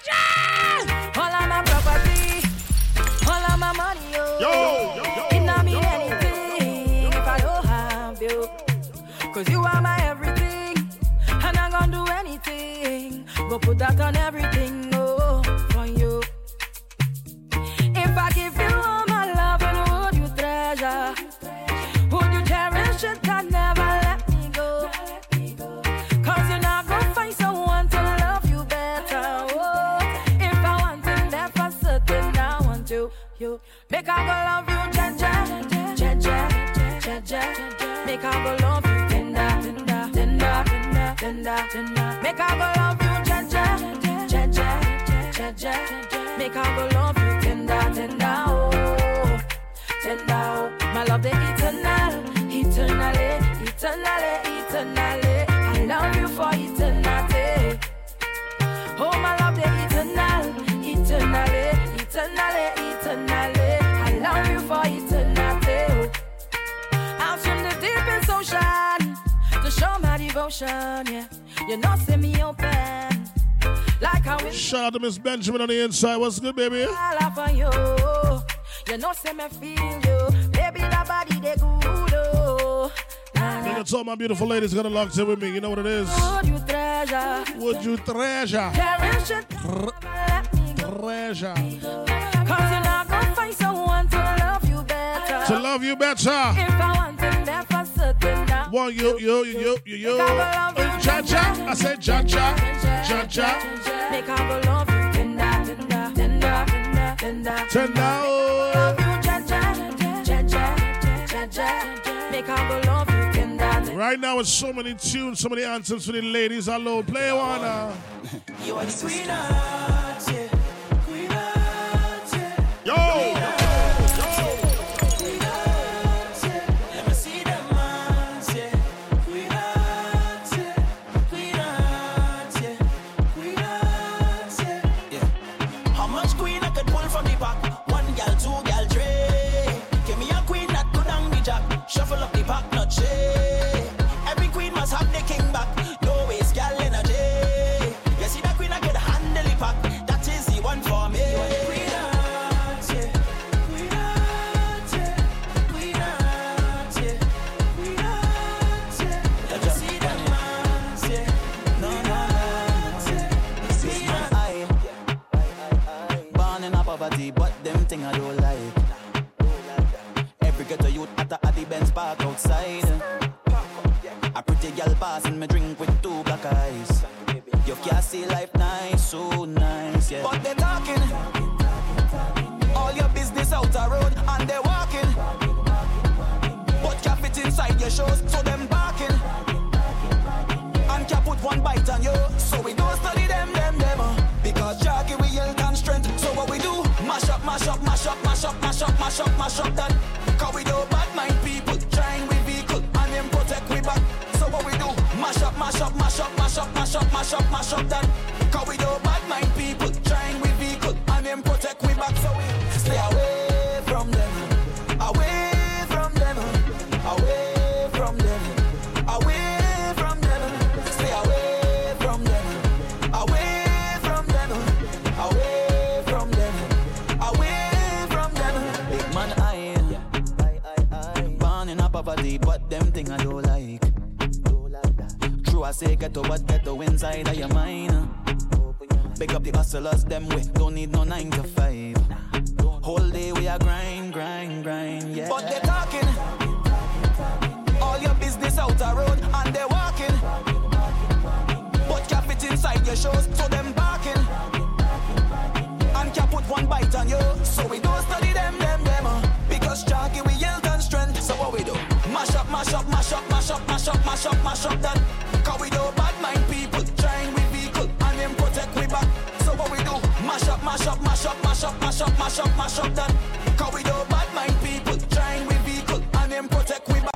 Go put that on everything, Shout out to Miss Benjamin on the inside. What's good, baby? all for you. You know, see me feel you. Baby, that body, they good. Oh. Nah, Nigga, told my beautiful ladies gonna lock in with me. You know what it is? Would you treasure? Would you treasure? Cherish. Treasure. Cause you're not gonna find someone to love you better. To love you better. If I want One, yo, yo, yo, yo, yo, yo. Ja, ja. I said love you tender, tender. Right now, it's so many tunes, so many anthems for the ladies. Hello, play one. You are the sweetheart, yeah. outside. A pretty gal passing me drink with two black eyes. You can't see life nice, so nice, yeah. But they talking. All your business out the road and they walking. But can't fit inside your shoes, so them barking. And can't put one bite on you, so we don't study them, them, them. Because jockey we yell and strength, so what we do? Mash up, mash up, mash up, mash up, mash up, mash up, mash up that. Mash up, mash up, mash up, mash up, mash up, that. Cause we do bad mind people, I say ghetto, but ghetto inside of your mind. Big up the hustlers, them we don't need no nine to five. Whole day we are grind, grind, grind, yeah. But they talking, all your business out the road, and they walking. But can't fit inside your shows, so them barking. And can't put one bite on you, so we don't study mash up, mash up, mash up, mash up, mash up, mash that. Cause we do bad mind people, trying we vehicle, and them protect we back. So what we do? Mash up, mash up, mash up, mash up, mash up, mash up, mash up that. Cause we do bad mind people, trying we vehicle, and them protect we back.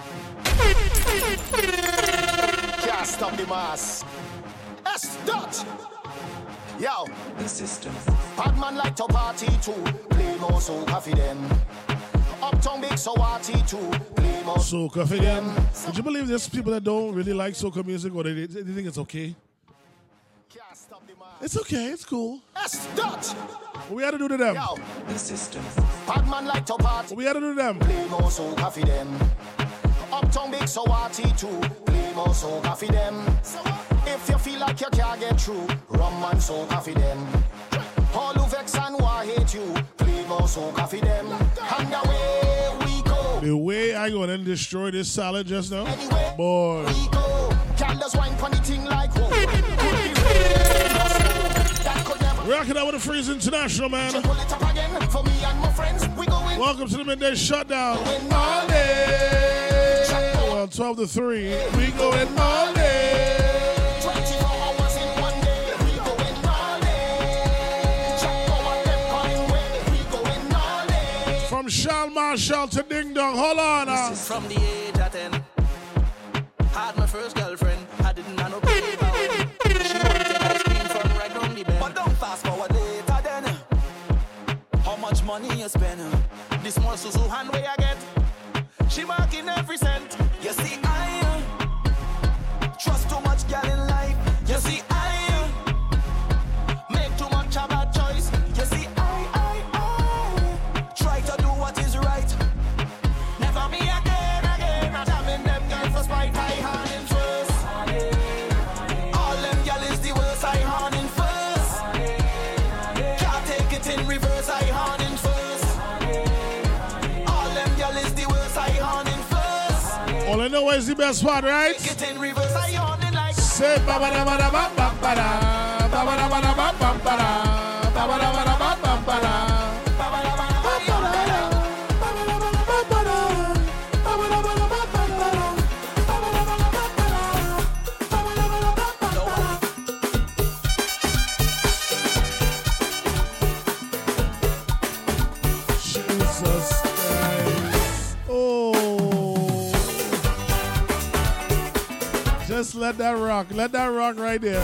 Can't stop the mass. S dot. Yo, the system. Bad man like to party too. Play more soca for them. Uptown big so party too. Play more Soca for them. Would you believe there's people that don't really like soca music or they, they think it's okay? It's okay, it's cool. S dot. What we had to do to them? Yo, the system. Bad like to party. What we had to do to them? Play more soca for them. Uptown big so party too. Play more soca for them. If you feel like you can't get through, rum and soca for them. All who and who hate you, play more soca for them. And away we go. The way I gonna destroy this salad just now, boy. We go. Just wine funny thing like whoa. Could be rain or snow. That could never Rocking out with the Freeze International, man. pull it up again for me and my friends. We going Welcome to the midday shutdown. Well, 12 to 3. We going all From Charles Marshall to Ding Dong. Hold on. uh. From the age of 10, had my first girlfriend. I didn't have no paper. She wanted ice cream from right round the bend. But don't fast forward later then. How much money you spend? The small Suzu hand where I get. She marking every cent. You see, I uh, trust too much gal in life. You see, I is the best part, right? Take it in reverse. I hand in like. Say ba ba da ba da ba ba ba da. Ba ba da ba da ba ba ba da. Let that rock. Let that rock right there.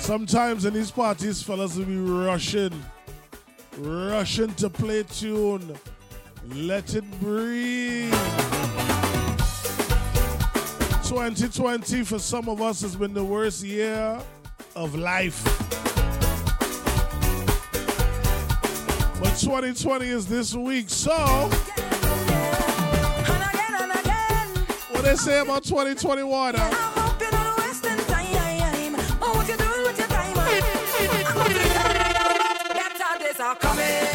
Sometimes in these parties, fellas will be rushing. Rushing to play tune. Let it breathe. 2020 for some of us has been the worst year of life. But 2020 is this week, so what they say about 2021? huh? Coming,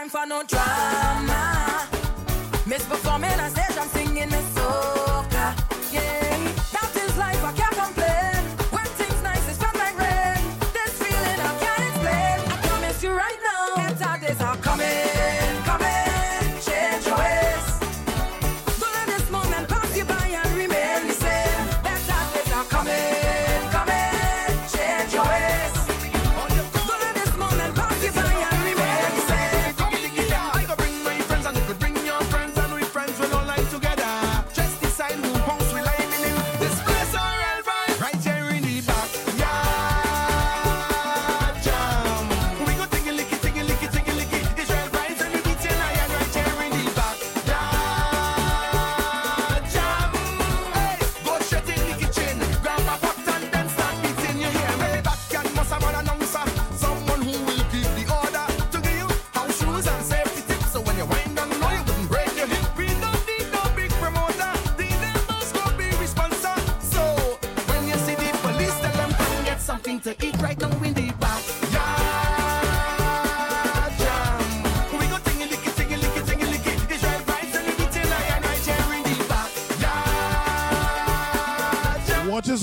time for no drama. Miss performing on stage, I'm singing a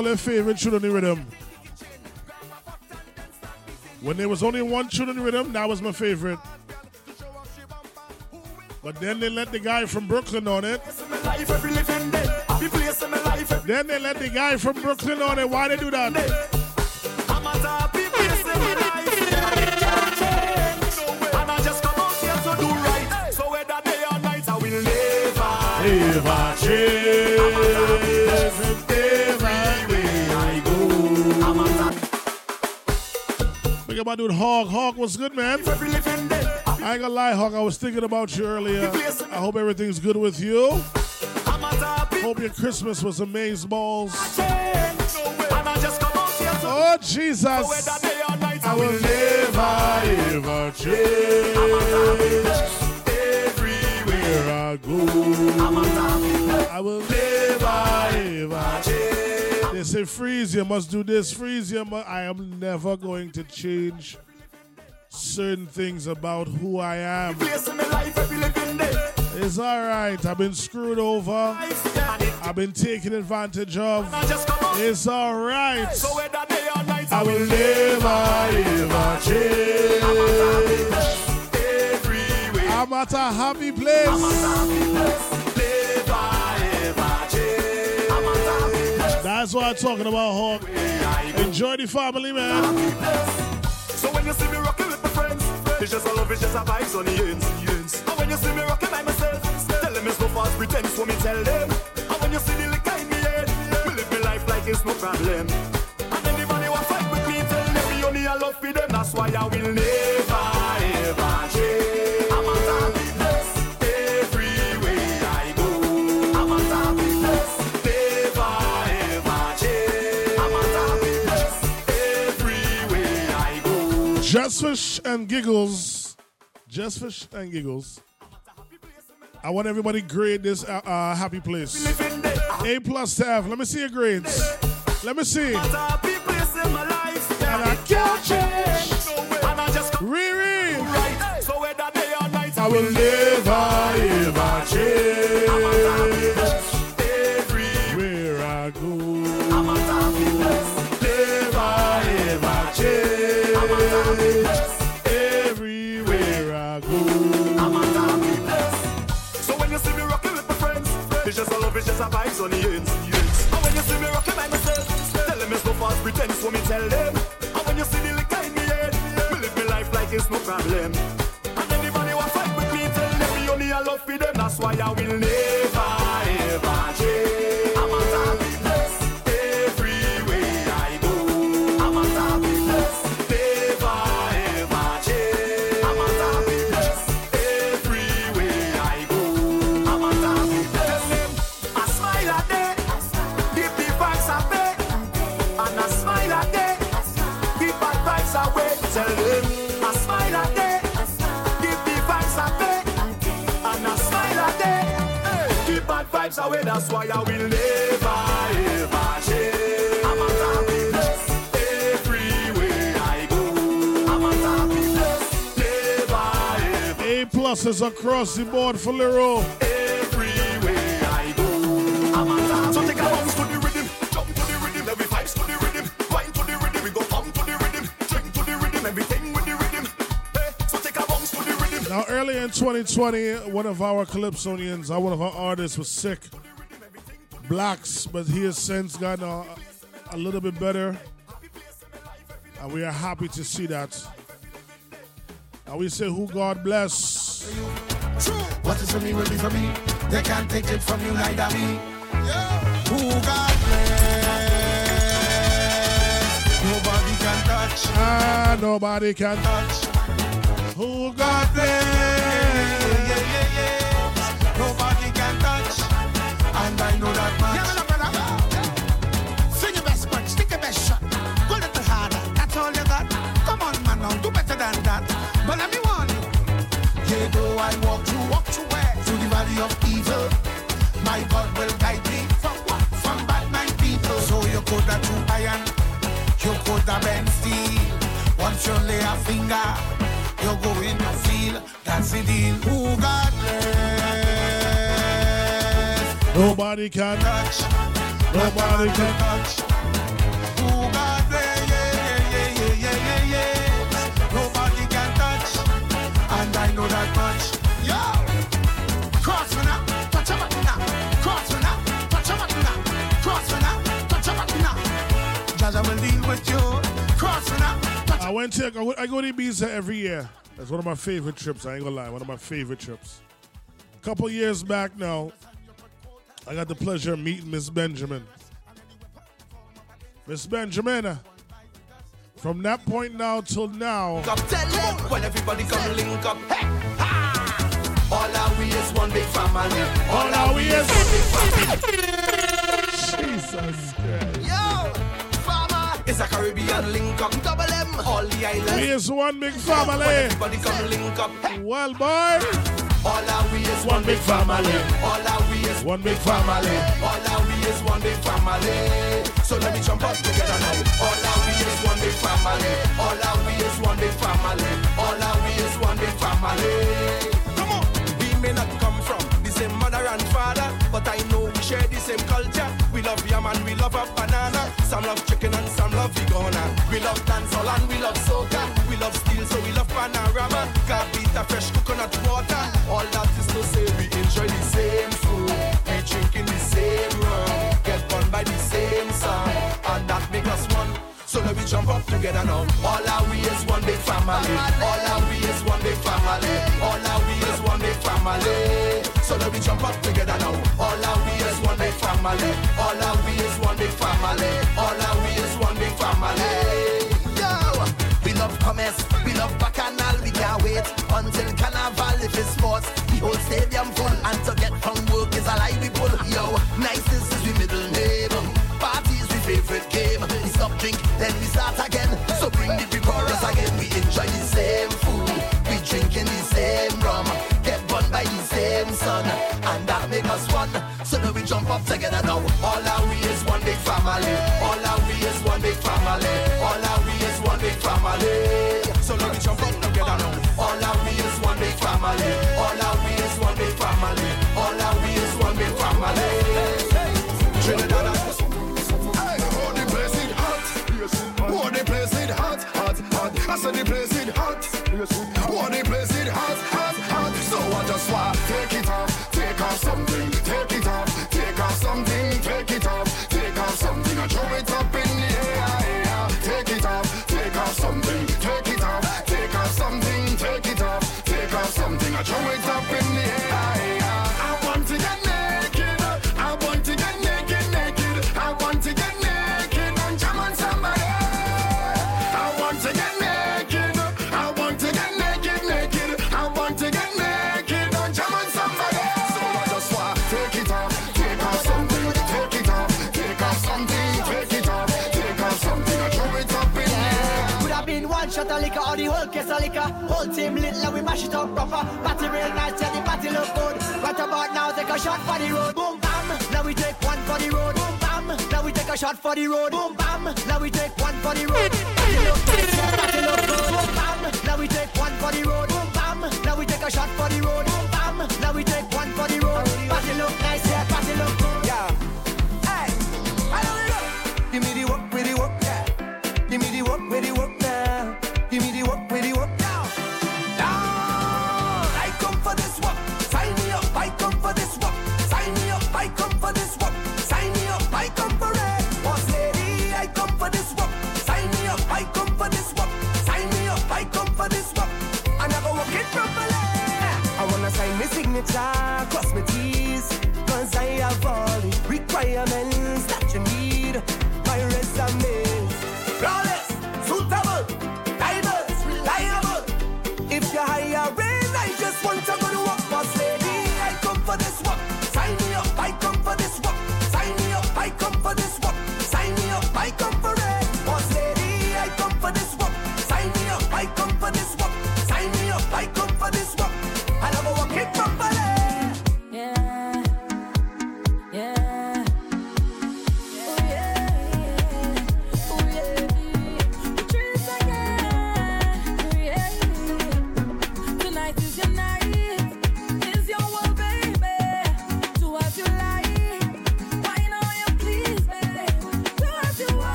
all your favorite in rhythm? When there was only one in rhythm, that was my favorite. But then they let the guy from Brooklyn on it. Then they let the guy from Brooklyn on it. Why they do that? Dude Hog. Hog, what's good, man? I ain't gonna lie, Hog. I was thinking about you earlier. I hope everything's good with you. Hope your Christmas was amazing balls. Oh Jesus! I will never ever change. Everywhere I go, I will never ever change. They say freeze, you must do this. Freeze, you must. I am never going to change certain things about who I am. It's all right. I've been screwed over. I've been taken advantage of. It's all right. I will never ever change. I'm at a happy place. That's what I'm talking about, Hawk. Enjoy the family, man. So when you see me rocking with my friends, it's just a love, it's just a vibes on the ends. And when you see me rocking by myself, tell them it's no false pretense, so me tell them. And when you see the liquor in me head, me live my life like it's no problem. And anybody who fight with me, tell them me only a love for them. That's why I will never giggles. Just fish and giggles. I want everybody grade this uh, uh, happy place. A plus staff. Let me see your grades. Let me see. And I can't change. Riri. I will never ever change. No problem. And anybody who fight with me, tell them me only a love for them. That's why I will never across the board for Lero. Everywhere I go, I'm a. So take a bounce to the rhythm, jump to the rhythm, every vibes to the rhythm, wine to the rhythm, we go pump to the rhythm, drink to the rhythm, everything with the rhythm. Hey, so take a bounce to the rhythm. Now, earlier in 2020, one of our Calypsonians, uh, one of our artists, was sick. Blaxx, but he has since gotten a, a little bit better. And we are happy to see that. And we say, Who God bless. What is for me will be for me. They can't take it from you, neither me. Who God bless. Nobody can touch. Ah, nobody can touch. Who God bless. Nobody can touch. And I know that much. Sing your best punch, stick your best shot. Go a little harder, that's all you got. Come on, man, now do better than that. But let me warn you. Yeah, though I walk walk where? Through the valley of evil. My God will guide me from what? From bad mind people. So you could have true iron, you could have been steel. Once you lay a finger, you're going to feel that's the deal. Who God bless. Nobody can touch. Nobody can touch. I went to I go, I go to Ibiza every year. That's one of my favorite trips. I ain't gonna lie, one of my favorite trips. A couple years back now, I got the pleasure of meeting Miss Benjamin. Miss Benjamin, from that point now till now, Come tell them when everybody come link up. Hey, ha! All our we is one big family. All our we is one big family. Jesus Christ. It's a Caribbean link up. Double M, all the islands. we is one big family. Everybody come link up. Hey, Well, boy, all our we is one big family. All our we is one big family. All our we is one big family. So let me jump up together now. All our we is one big family. All our we is one big family. All our we is one big family. Come on. We may not come from the same mother and father, but I know we share the same culture. We love yam and we love a banana. Some love chicken and some love vegana. We love dancehall and we love soca. We love steel, so we love panorama. Gavita, fresh coconut water. All that is to say we enjoy the same food. We drinking the same rum. Get born by the same song. And that make us one. So let me jump up together now. All our we is one big family. All our we is one big family. All our we is one big family. So let me jump up together now. All our we family. All our we is one big family. All our we is one big family. Yo, we love commerce, we love bacchanal. We can't wait until carnival if it's sports. The whole stadium full All our we is one big family. All our we is one big family. The place hot. The place hot, hot, hot. I said the place liquor. Whole team lit like we mash it up proper. Party real nice, yeah, the party look good. Right about now, take a shot for the road. Boom bam, now we take one for the road. Boom bam, now we take a shot for the road. Boom bam, now we take one for the road. Party look nice, yeah, party look good. Boom bam, now we take one for the road.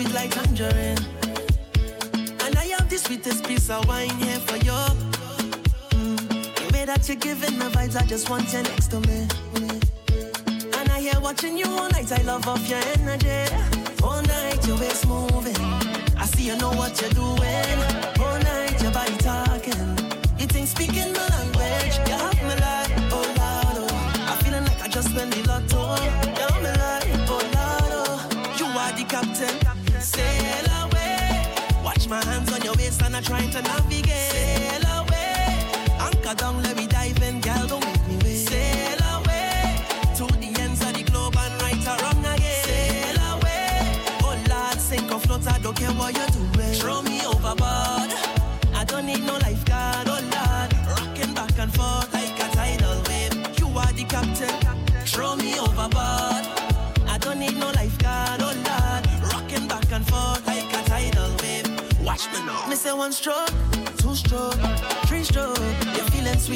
sweet like tangerine. And I have the sweetest piece of wine here for you. Mm. The way that you're giving the vibes, I just want you next to me. And I hear watching you all night, I love off your energy. All night, your waist moving. I see you know what you're doing. All night, your body talking. You think speaking, but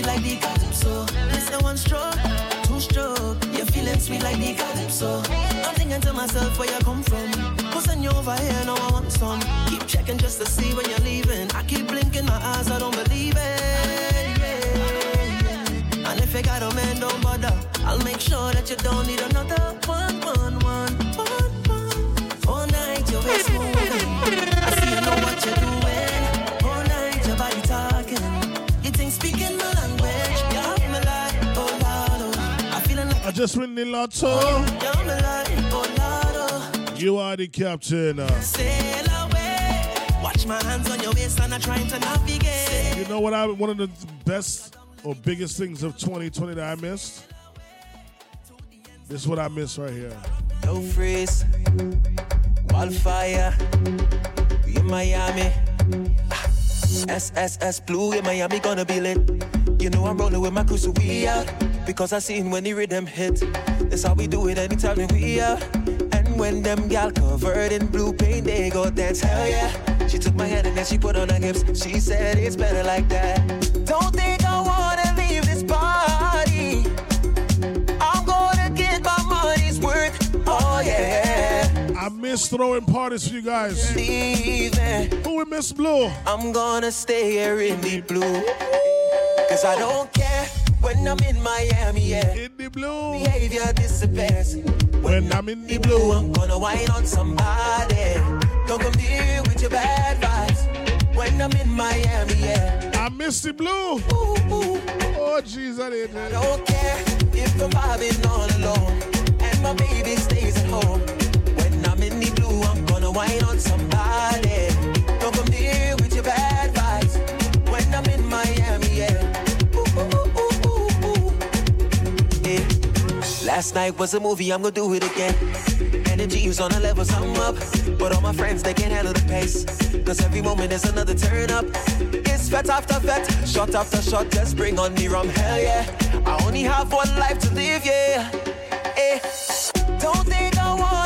sweet like the calypso. Listen, one stroke, two stroke. You're feeling sweet like the calypso. I'm thinking to myself where you come from. Pussing you over here, now I want some. Keep checking just to see when you're leaving. I keep blinking my eyes, I don't believe it. Yeah. And if you got a man, don't bother. I'll make sure that you don't need another one. I just win the lotto. you have me like, Lord. You are the captain. uh. Sail away. Watch my hands on your waist and I'm trying to navigate. You know what? I one of the best or biggest things of 2020 that I missed. This is what I missed right here. No freeze, wildfire. We in Miami. SSS Blue in Miami gonna be lit. You know I'm rolling with my crew, so we out. Because I seen when the rhythm hit. That's how we do it anytime that we out. And when them gal covered in blue paint, they go dance, hell yeah. She took my hand and then she put on her hips. She said it's better like that. Don't think I wanna I throwing parties for you guys. Who we miss Blue? I'm gonna stay here in the blue. Cause I don't care when I'm in Miami, yeah. In the blue. Behavior disappears. When I'm in the blue. I'm gonna whine on somebody. Don't come here with your bad vibes. When I'm in Miami, yeah. I miss the blue. Oh, jeez, I didn't. I don't care if I'm vibing all alone. And my baby stays at home. In the blue, I'm gonna whine on somebody. Don't come here with your bad vibes. When I'm in Miami. Last night was a movie, I'm gonna do it again. Energy is on a level, so I'm up. But all my friends, they can't handle the pace. Cause every moment is another turn up. It's fete after fete, shot after shot, just bring on the rum, hell yeah. I only have one life to live, yeah. Eh. Don't think I wanna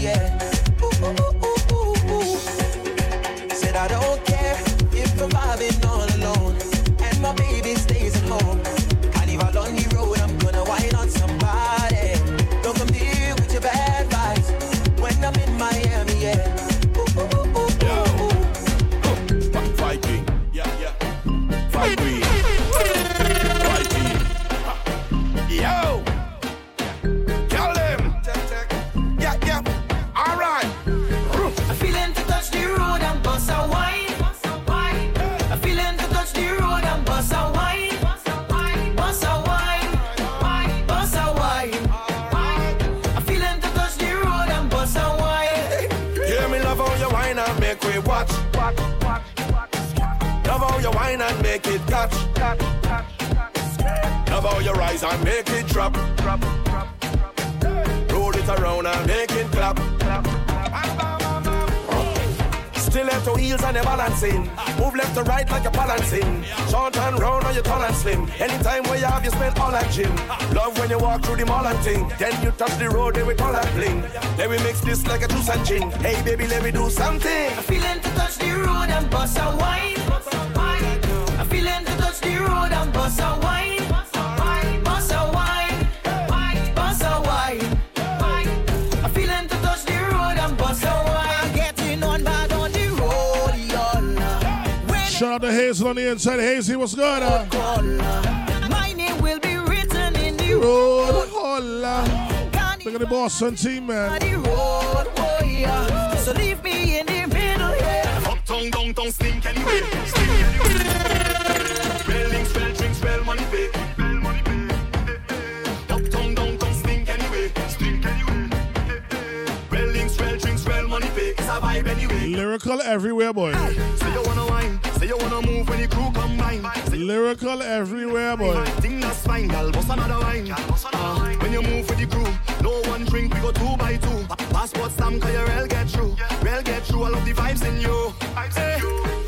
yeah. It catch. Love how and make it drop. Roll it around and make it clap. Stiletto heels and you're balancing. Move left to right like you're balancing. Short and round or you tall and slim. Anytime where you have, you spend all that gym. Love when you walk through the mall and thing. Then you touch the road, then we all that bling. Then we mix this like a juice and gin. Hey baby, let me do something. I feeling to touch the road and bust a wine. Road and bust a wine. Bust a wine. Bust a wine. I feeling to touch the road and bust a wine. Getting on bad on the road, y'all. Shout out to Hazel on the inside. Hazy, what's good? Uh? My name will be written in the Road, road. holla. Look at the Boston team, man. The road, oh yeah. So leave me in the middle, yeah. Uptown, downtown, stink anyway. Stink anyway. Spelling, spell, drink, spell, money pay. Spell, money pay. Uptown, downtown, stink anyway. Stink anyway. Spelling, spell, drink, spell, money pay. It's a vibe anyway. Lyrical everywhere, boy. Say you wanna wine, say you wanna move when the crew combine. Lyrical everywhere, boy. Thing that's fine, bust another wine. Uh, when you move with the crew, no one drink, we go two by two. Pa- Passport stamp, cause your rail get through. Rail get through, I love the vibes in you. Hey, Cause Hope you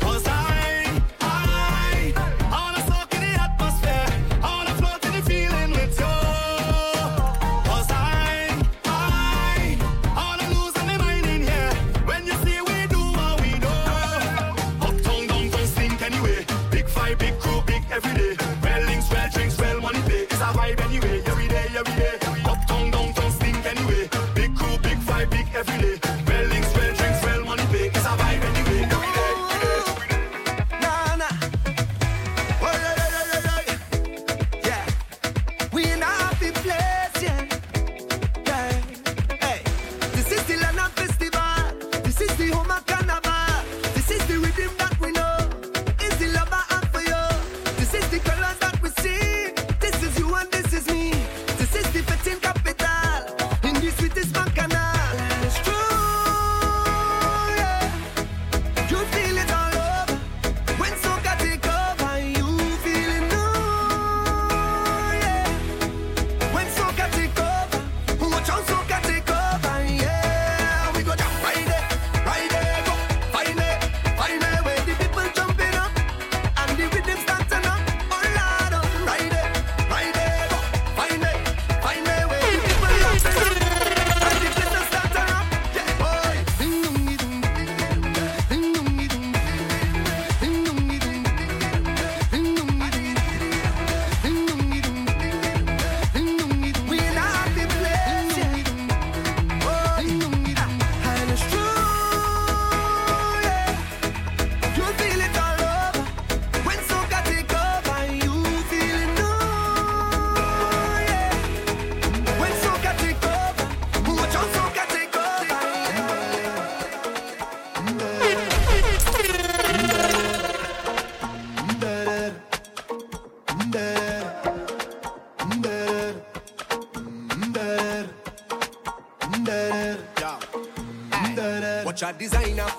designer.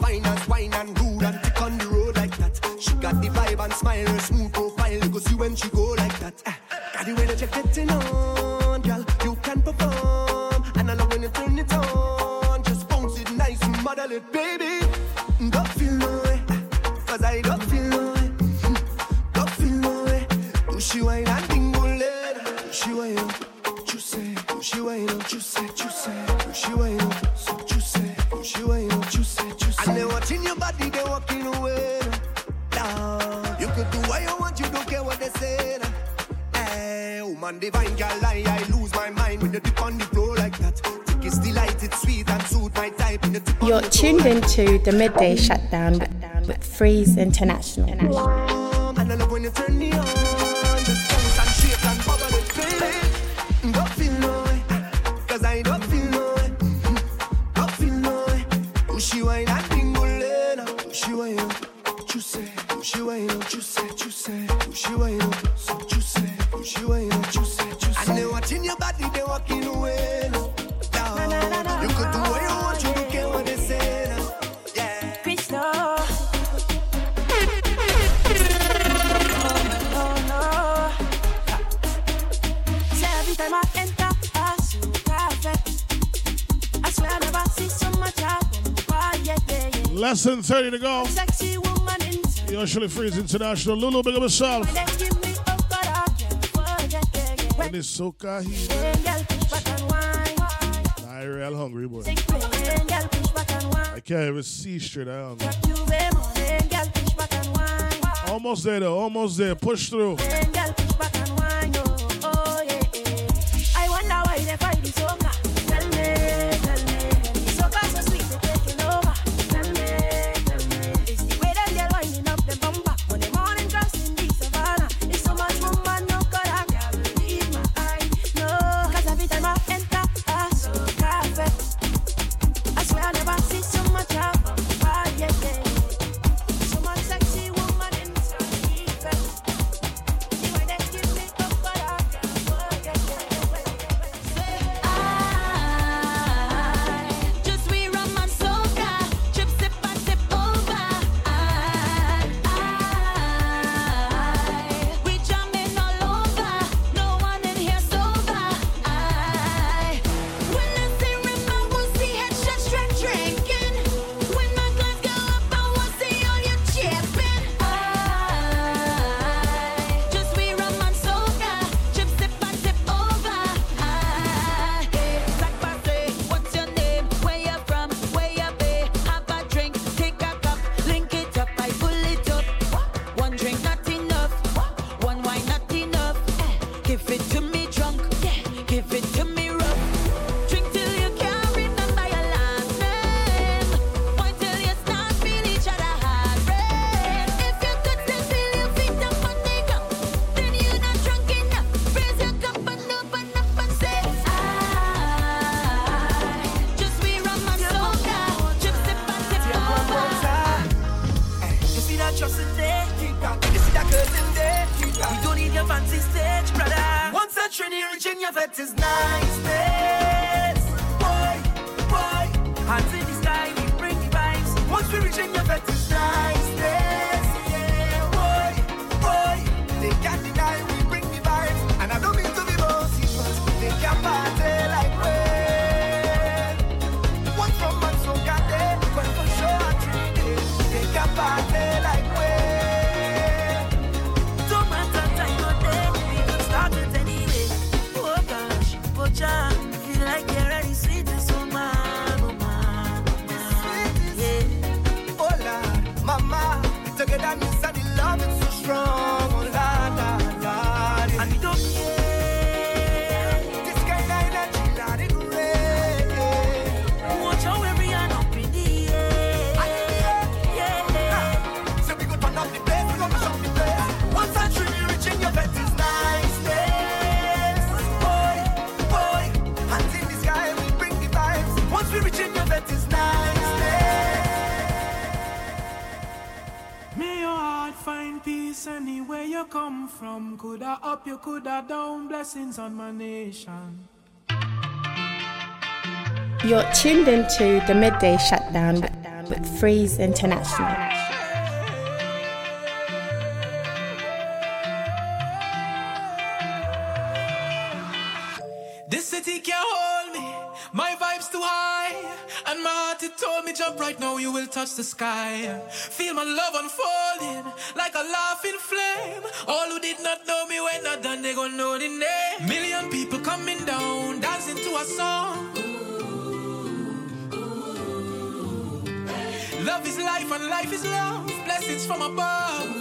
International. International. Lulu, big up yourself. And it's so kahi. I real hungry, boy. I can't even see straight. I. Almost there, though. Almost there. Push through. blessings on my nation. You're tuned into the midday shutdown with, with Freeze International. This city can't hold me, my vibe's too high. And my heart, it told me, jump right now, you will touch the sky. Feel my love unfolding like a light. coming down, dancing to a song. Love is life and life is love, blessings from above.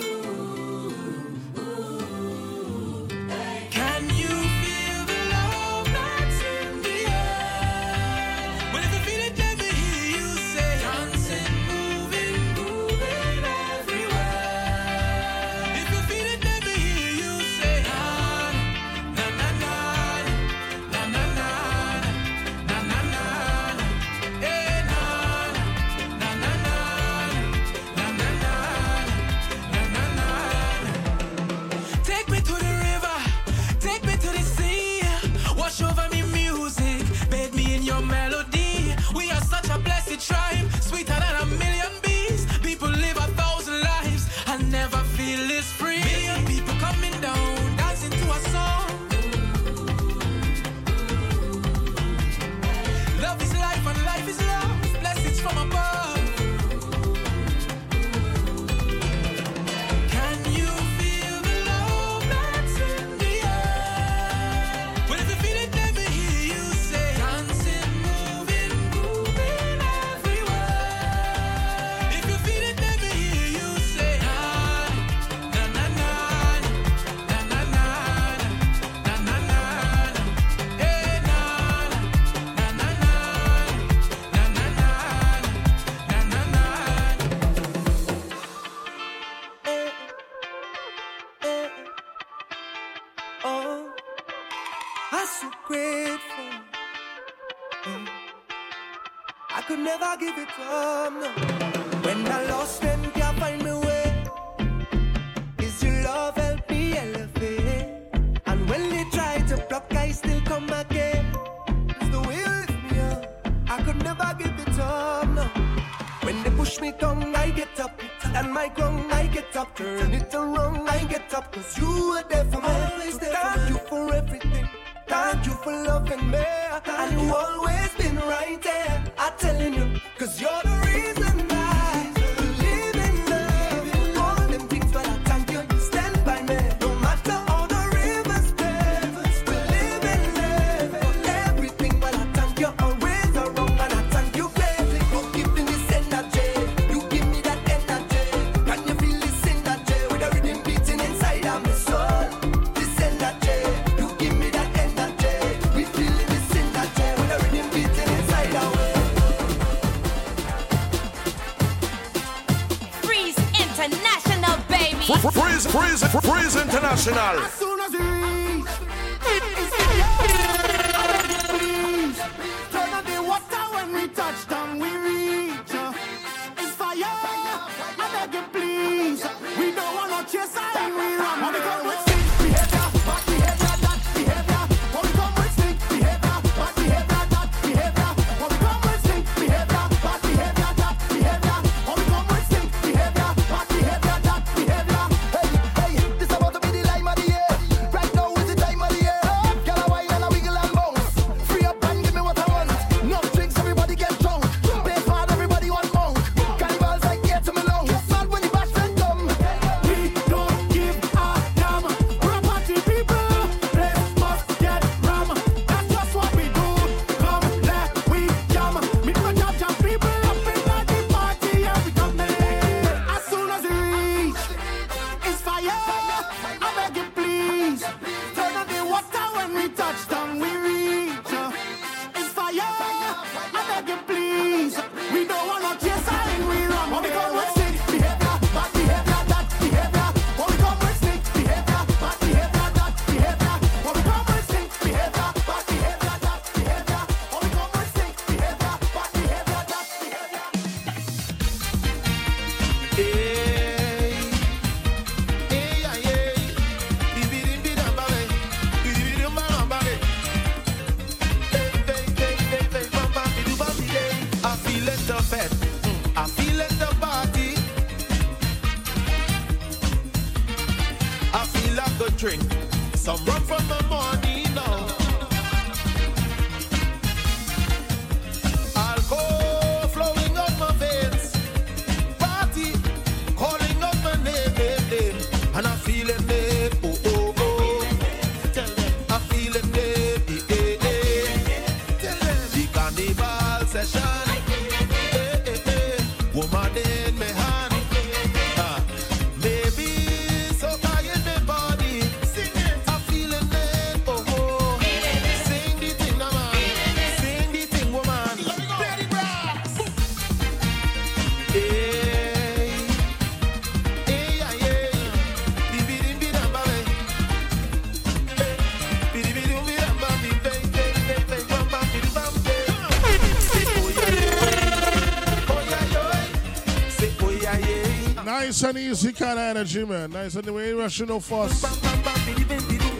nice and easy kind of energy, man. Nice and the way no fuss. you know, fast.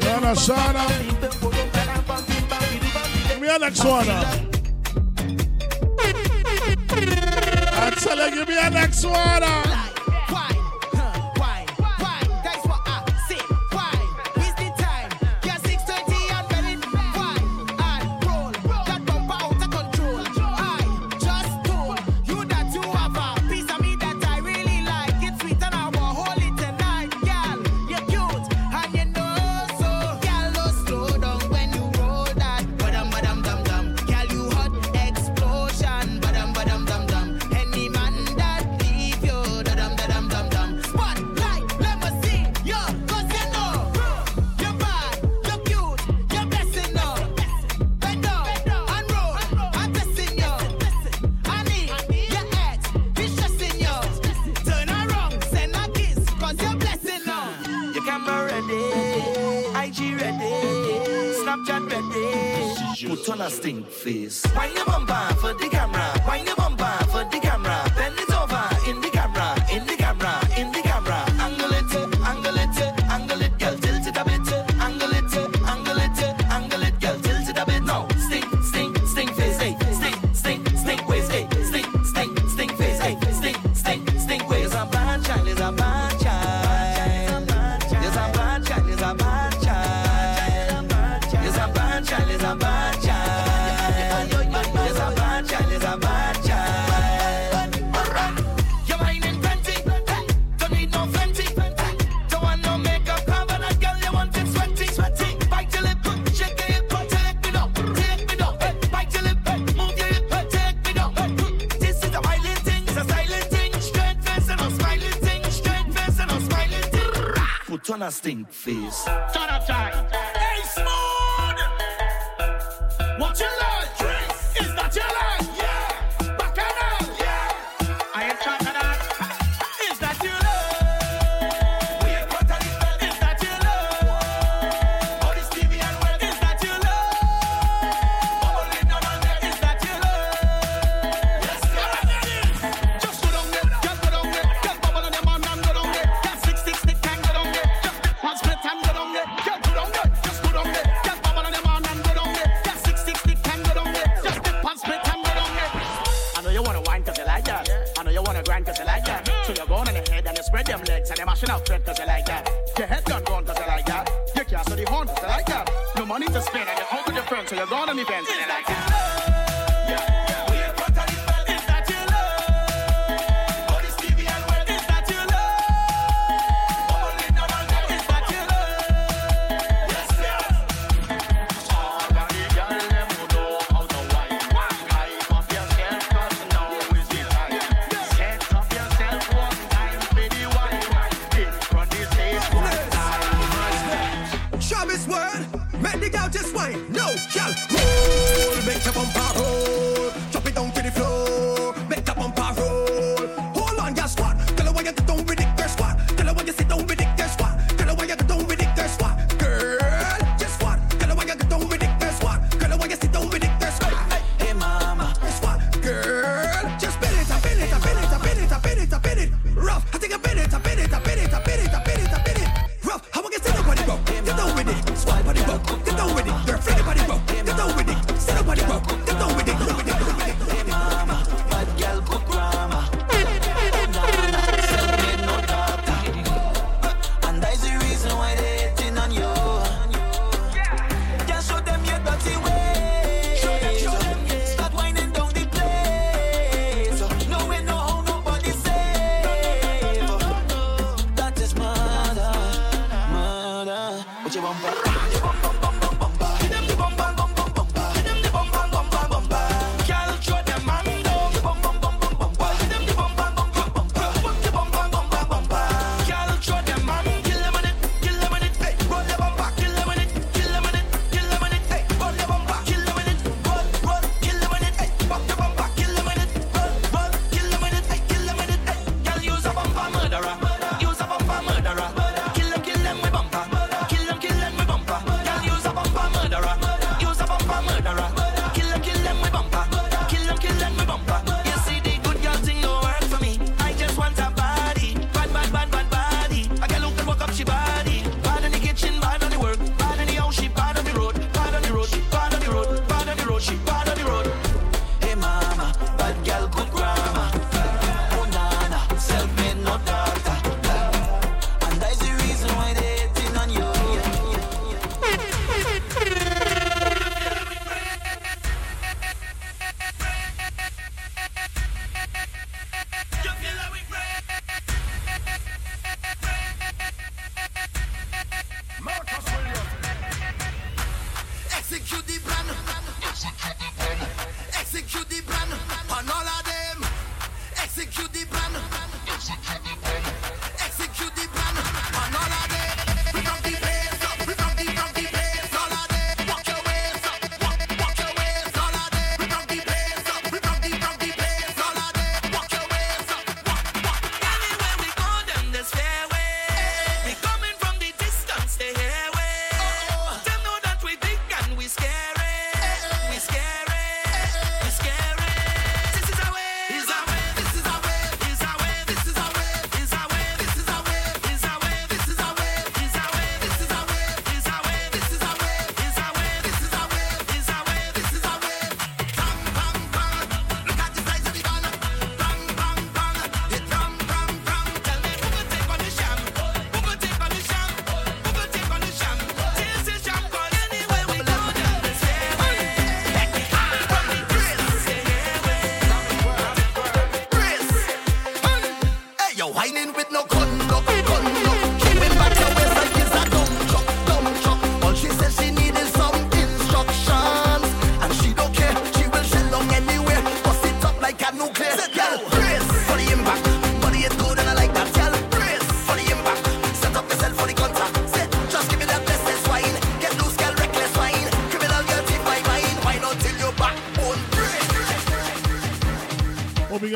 You understand? Give me a next one. I tell you, give me a next one. face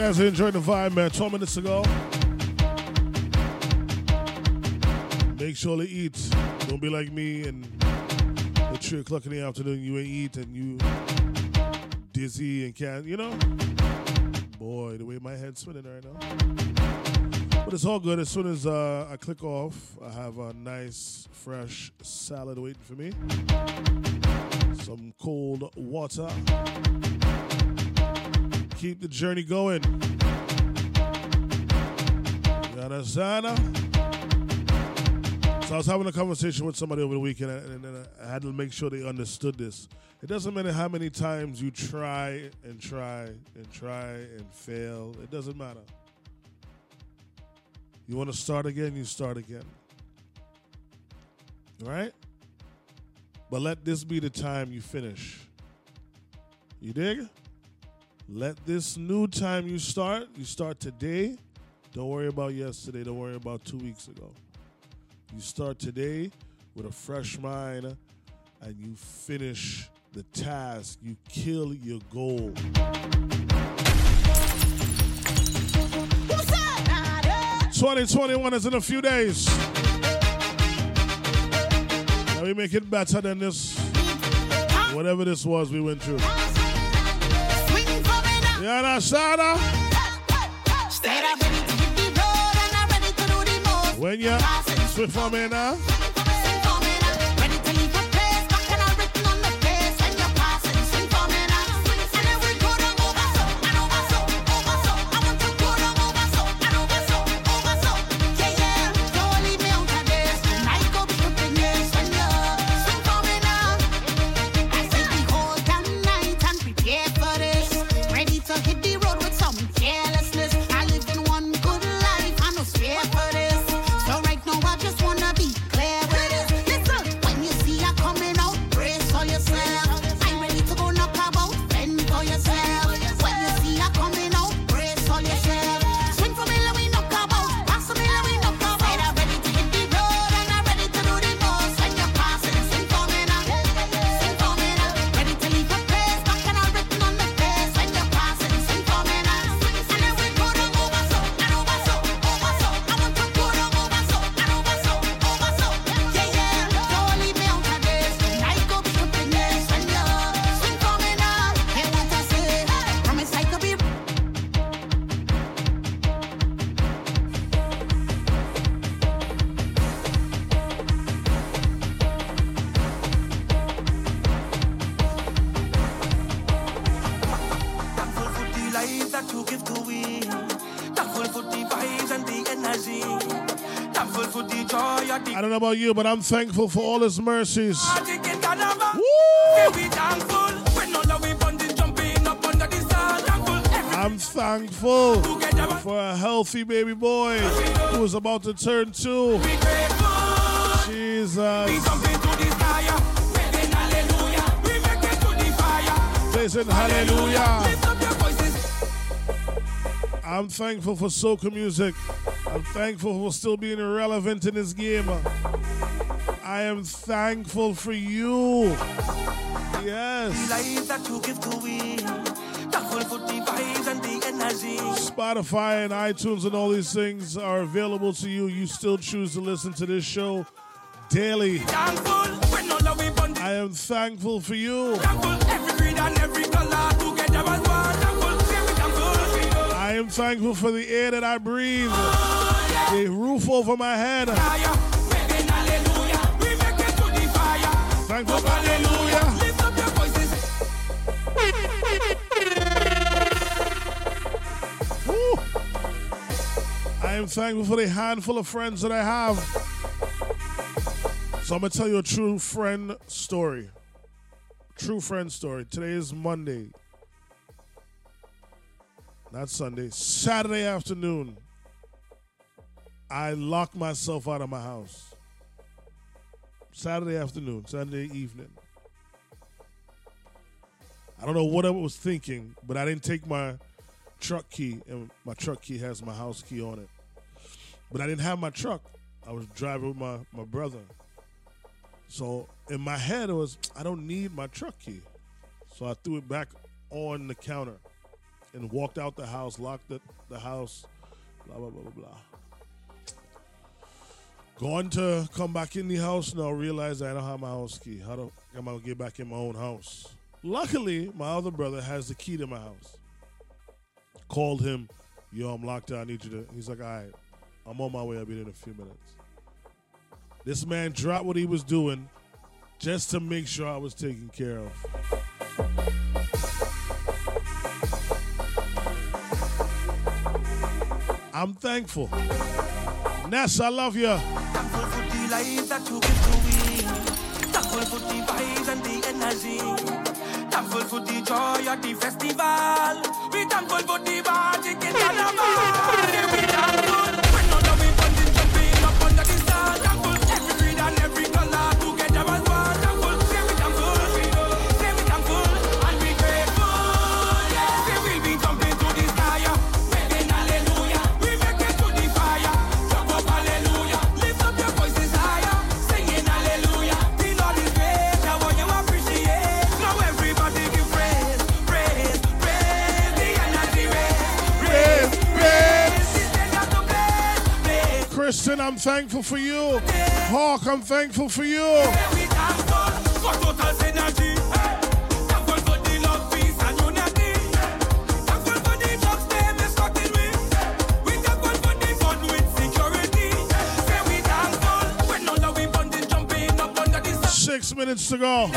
guys enjoyed the vibe, man. 12 minutes ago. Make sure to eat. Don't be like me and at 3 o'clock in the afternoon you ain't eat and you dizzy and can't, you know? Boy, the way my head's spinning right now. But it's all good. As soon as uh, I click off, I have a nice, fresh salad waiting for me. Some cold water. Keep the journey going. You understand? So I was having a conversation with somebody over the weekend, and, and I had to make sure they understood this. It doesn't matter how many times you try and try and try and fail. It doesn't matter. You want to start again, you start again. All right? But let this be the time you finish. You dig? Let this new time you start, you start today. Don't worry about yesterday. Don't worry about two weeks ago. You start today with a fresh mind and you finish the task. You kill your goal. 2021 is in a few days. Now we make it better than this. Whatever this was we went through. Understand? uh? When you switch for me now. About you, but I'm thankful for all his mercies. I'm thankful for a healthy baby boy who is about to turn two. Jesus. Listen, hallelujah. I'm thankful for soca music. I'm thankful for still being relevant in this game. I am thankful for you. Yes. life that you give to me. Thankful for the vibes and the energy. Spotify and iTunes and all these things are available to you. You still choose to listen to this show daily. Thankful when all of we bonding. I am thankful for you. Thankful every creed and every color together as one. Thankful, yeah, we thankful. I am thankful for the air that I breathe, oh, the roof over my head. Hallelujah. I am thankful for the handful of friends that I have. So I'm gonna tell you a true friend story. True friend story. Today is Monday. Not Sunday. Saturday afternoon. I locked myself out of my house. Saturday afternoon, Sunday evening. I don't know what I was thinking, but I didn't take my truck key, and my truck key has my house key on it. But I didn't have my truck. I was driving with my, my brother. So in my head, it was, I don't need my truck key. So I threw it back on the counter. and walked out the house, locked the, the house, blah, blah, blah, blah, blah. Going to come back in the house now, realize I don't have my house key. How do am I gonna get back in my own house? Luckily, my other brother has the key to my house. Called him, yo, I'm locked out. I need you to. He's like, all right, I'm on my way. I'll be there in a few minutes. This man dropped what he was doing just to make sure I was taken care of. I'm thankful. Ness, I love you. Thankful for the life that you give to me. Thankful for the vibes and the energy. Thankful for the joy of the festival. We thankful for the party in Carnival. When thankful for you. bonding I'm thankful for you. Six minutes to go.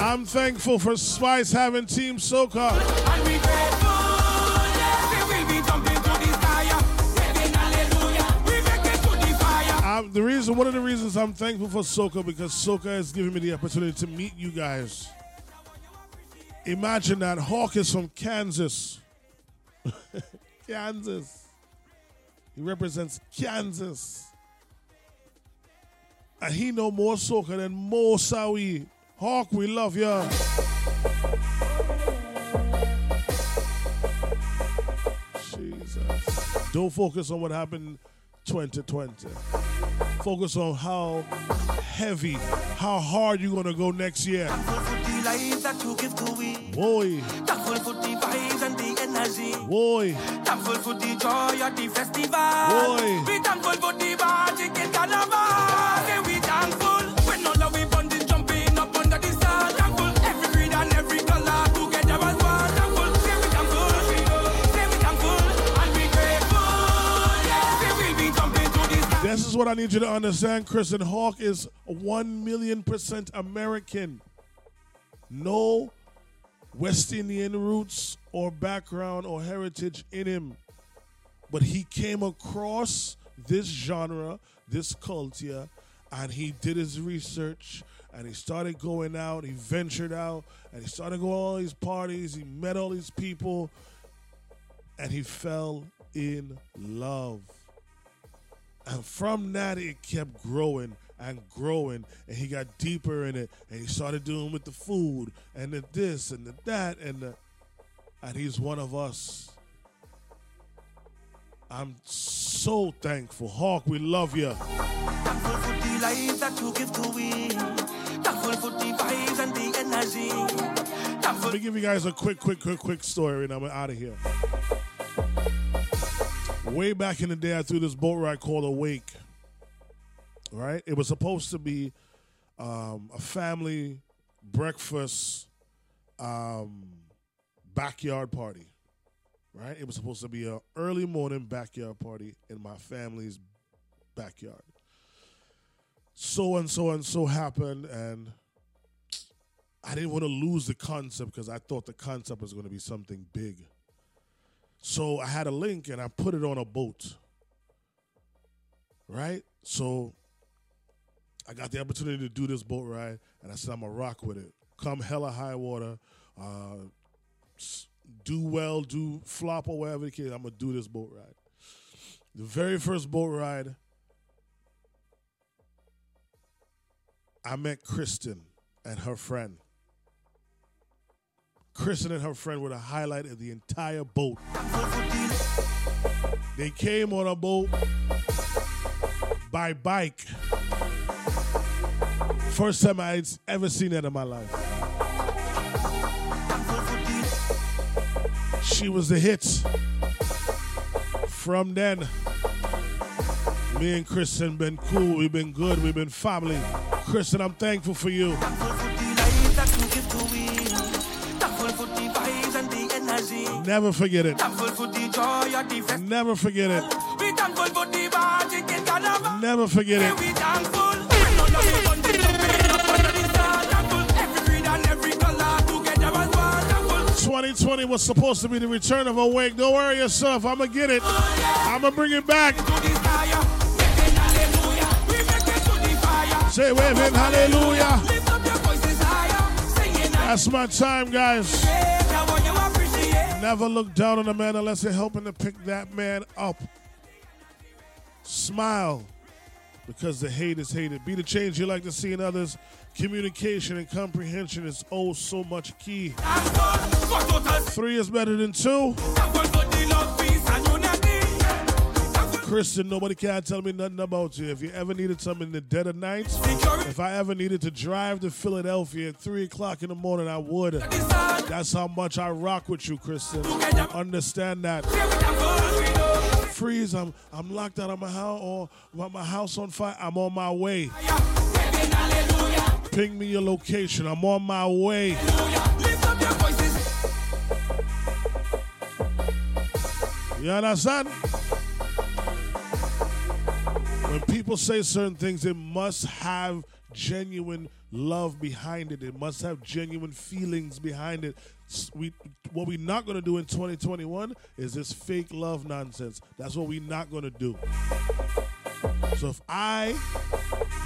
I'm thankful for Spice having Team Soca. Um, the reason, one of the reasons I'm thankful for Soca because Soca has given me the opportunity to meet you guys. Imagine that Hawk is from Kansas. Kansas. He represents Kansas. And he know more Soca than Mo Sawi. Hawk, we love ya. Jesus. Don't focus on what happened 2020. Focus on how heavy, how hard you're gonna go next year. Boy, Thankful for the vibes and the energy. boy, Thankful for the joy of the festival. Boy. Thankful for the party in Carnival. What I need you to understand. Kristen Hawk is 1 million percent American. No West Indian roots or background or heritage in him. But he came across this genre, this culture, and he did his research and he started going out, he ventured out, and he started going to all these parties, he met all these people, and he fell in love. And from that, it kept growing and growing, and he got deeper in it, and he started doing with the food and the this and the that, and the, and he's one of us. I'm so thankful, Hawk. We love you. Thankful for the life that you give to we. Thankful for the vibes and the energy. Let me give you guys a quick, quick, quick, quick story, and I'm out of here. Way back in the day, I threw this boat ride called Awake. Right? It was supposed to be um, a family breakfast um, backyard party. Right? It was supposed to be an early morning backyard party in my family's backyard. So and so and so happened, and I didn't want to lose the concept because I thought the concept was going to be something big. So I had a link and I put it on a boat. Right? So I got the opportunity to do this boat ride and I said, I'm going to rock with it. Come hella high water, uh, do well, do flop or whatever the case, I'm going to do this boat ride. The very first boat ride, I met Kristen and her friend. Kristen and her friend were the highlight of the entire boat. They came on a boat by bike. First time I'd ever seen that in my life. She was the hit. From then, me and Kristen been cool. We've been good. We've been family. Kristen, I'm thankful for you. Thankful. forget it. Never forget it. together as one. Thankful. 2020 was supposed to be the return of Awake. Don't worry yourself. I'm going to get it. I'm going to bring it back. Say waving hallelujah. Lift up your voices higher. Singing That's my time, guys. Never look down on a man unless you're helping to pick that man up. Smile because the hate is hated. Be the change you like to see in others. Communication and comprehension is oh so much key. Three is better than two. Kristen, nobody can tell me nothing about you. If you ever needed something in the dead of night, if I ever needed to drive to Philadelphia at 3 o'clock in the morning, I would. That's how much I rock with you, Kristen. Understand that. Freeze, I'm I'm locked out of my house or my house on fire. I'm on my way. Ping me your location. I'm on my way. You understand? When people say certain things, it must have genuine love behind it. It must have genuine feelings behind it. We, what we're not going to do in 2021 is this fake love nonsense. That's what we're not going to do. So if I,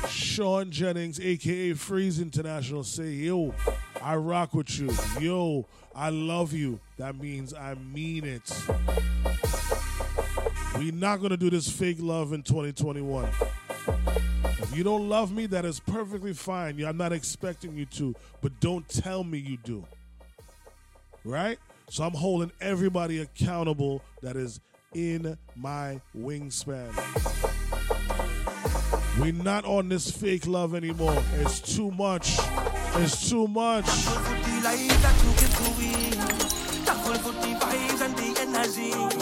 Sean Jennings, aka Freeze International, say, yo, I rock with you, yo, I love you, that means I mean it. We're not going to do this fake love in 2021. If you don't love me, that is perfectly fine. I'm not expecting you to, but don't tell me you do. Right? So I'm holding everybody accountable that is in my wingspan. We're not on this fake love anymore. It's too much. It's too much. You.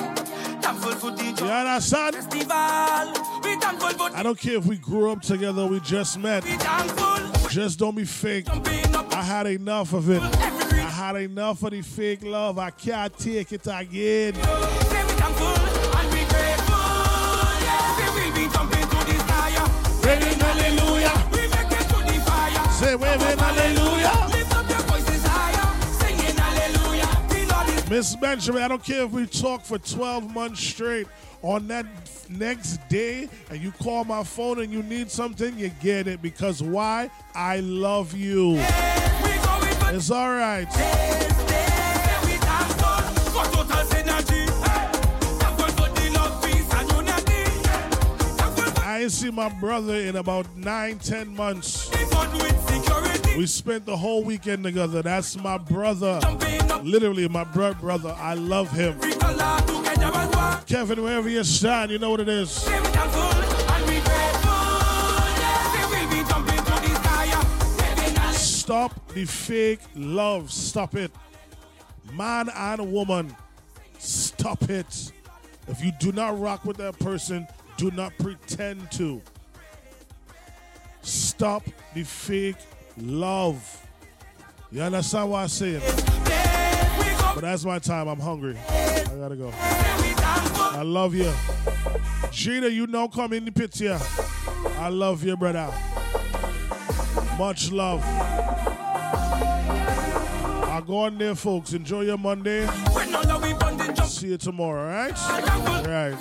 For the joy You understand? festival. We thankful for I don't care if we grew up together, we just met. thankful. Just don't be fake. I had enough of it. I had enough of the fake love. I can't take it again. Say we thankful Miss Benjamin, I don't care if we talk for 12 months straight. On that next day, and you call my phone and you need something, you get it. Because why? I love you. It's all right. I ain't seen my brother in about nine, ten months. We spent the whole weekend together. That's my brother. Literally, my bro- brother. I love him. Kevin, wherever you stand, you know what it is. Stop the fake love. Stop it. Man and woman, stop it. If you do not rock with that person, do not pretend to. Stop the fake love. You understand what I'm saying? But that's my time. I'm hungry. I gotta go. I love you. Gina, you know, come in the pit here. I love you, brother. Much love. I'll go on there, folks. Enjoy your Monday. See you tomorrow, all right? Right.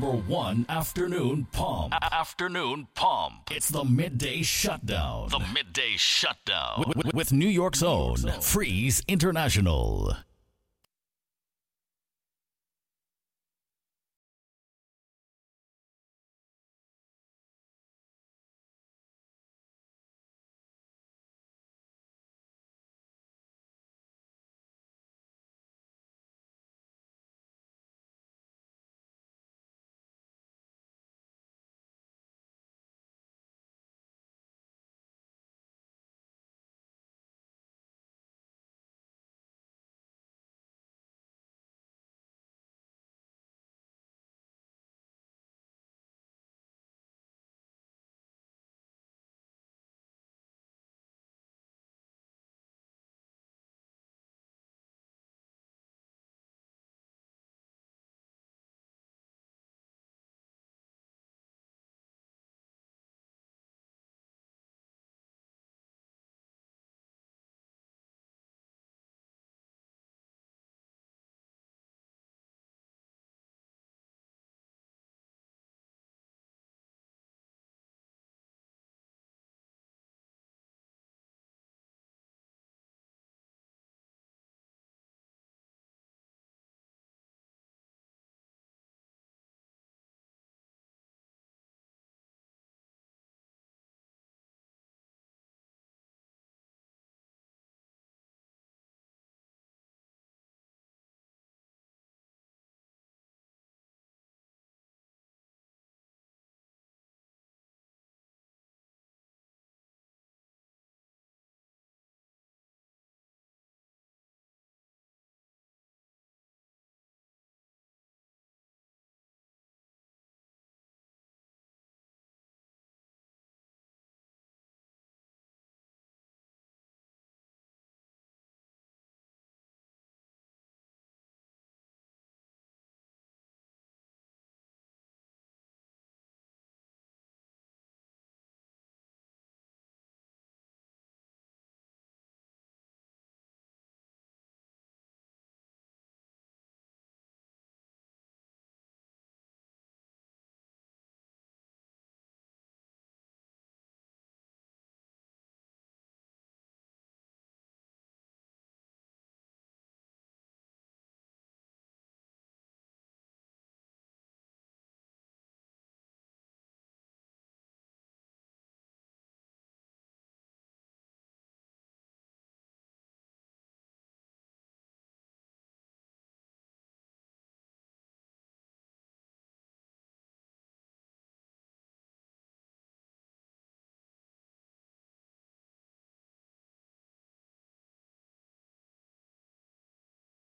Number one afternoon pump. A- Afternoon pump. It's the midday shutdown. The midday shutdown. With, with- with New York's own Freeze International.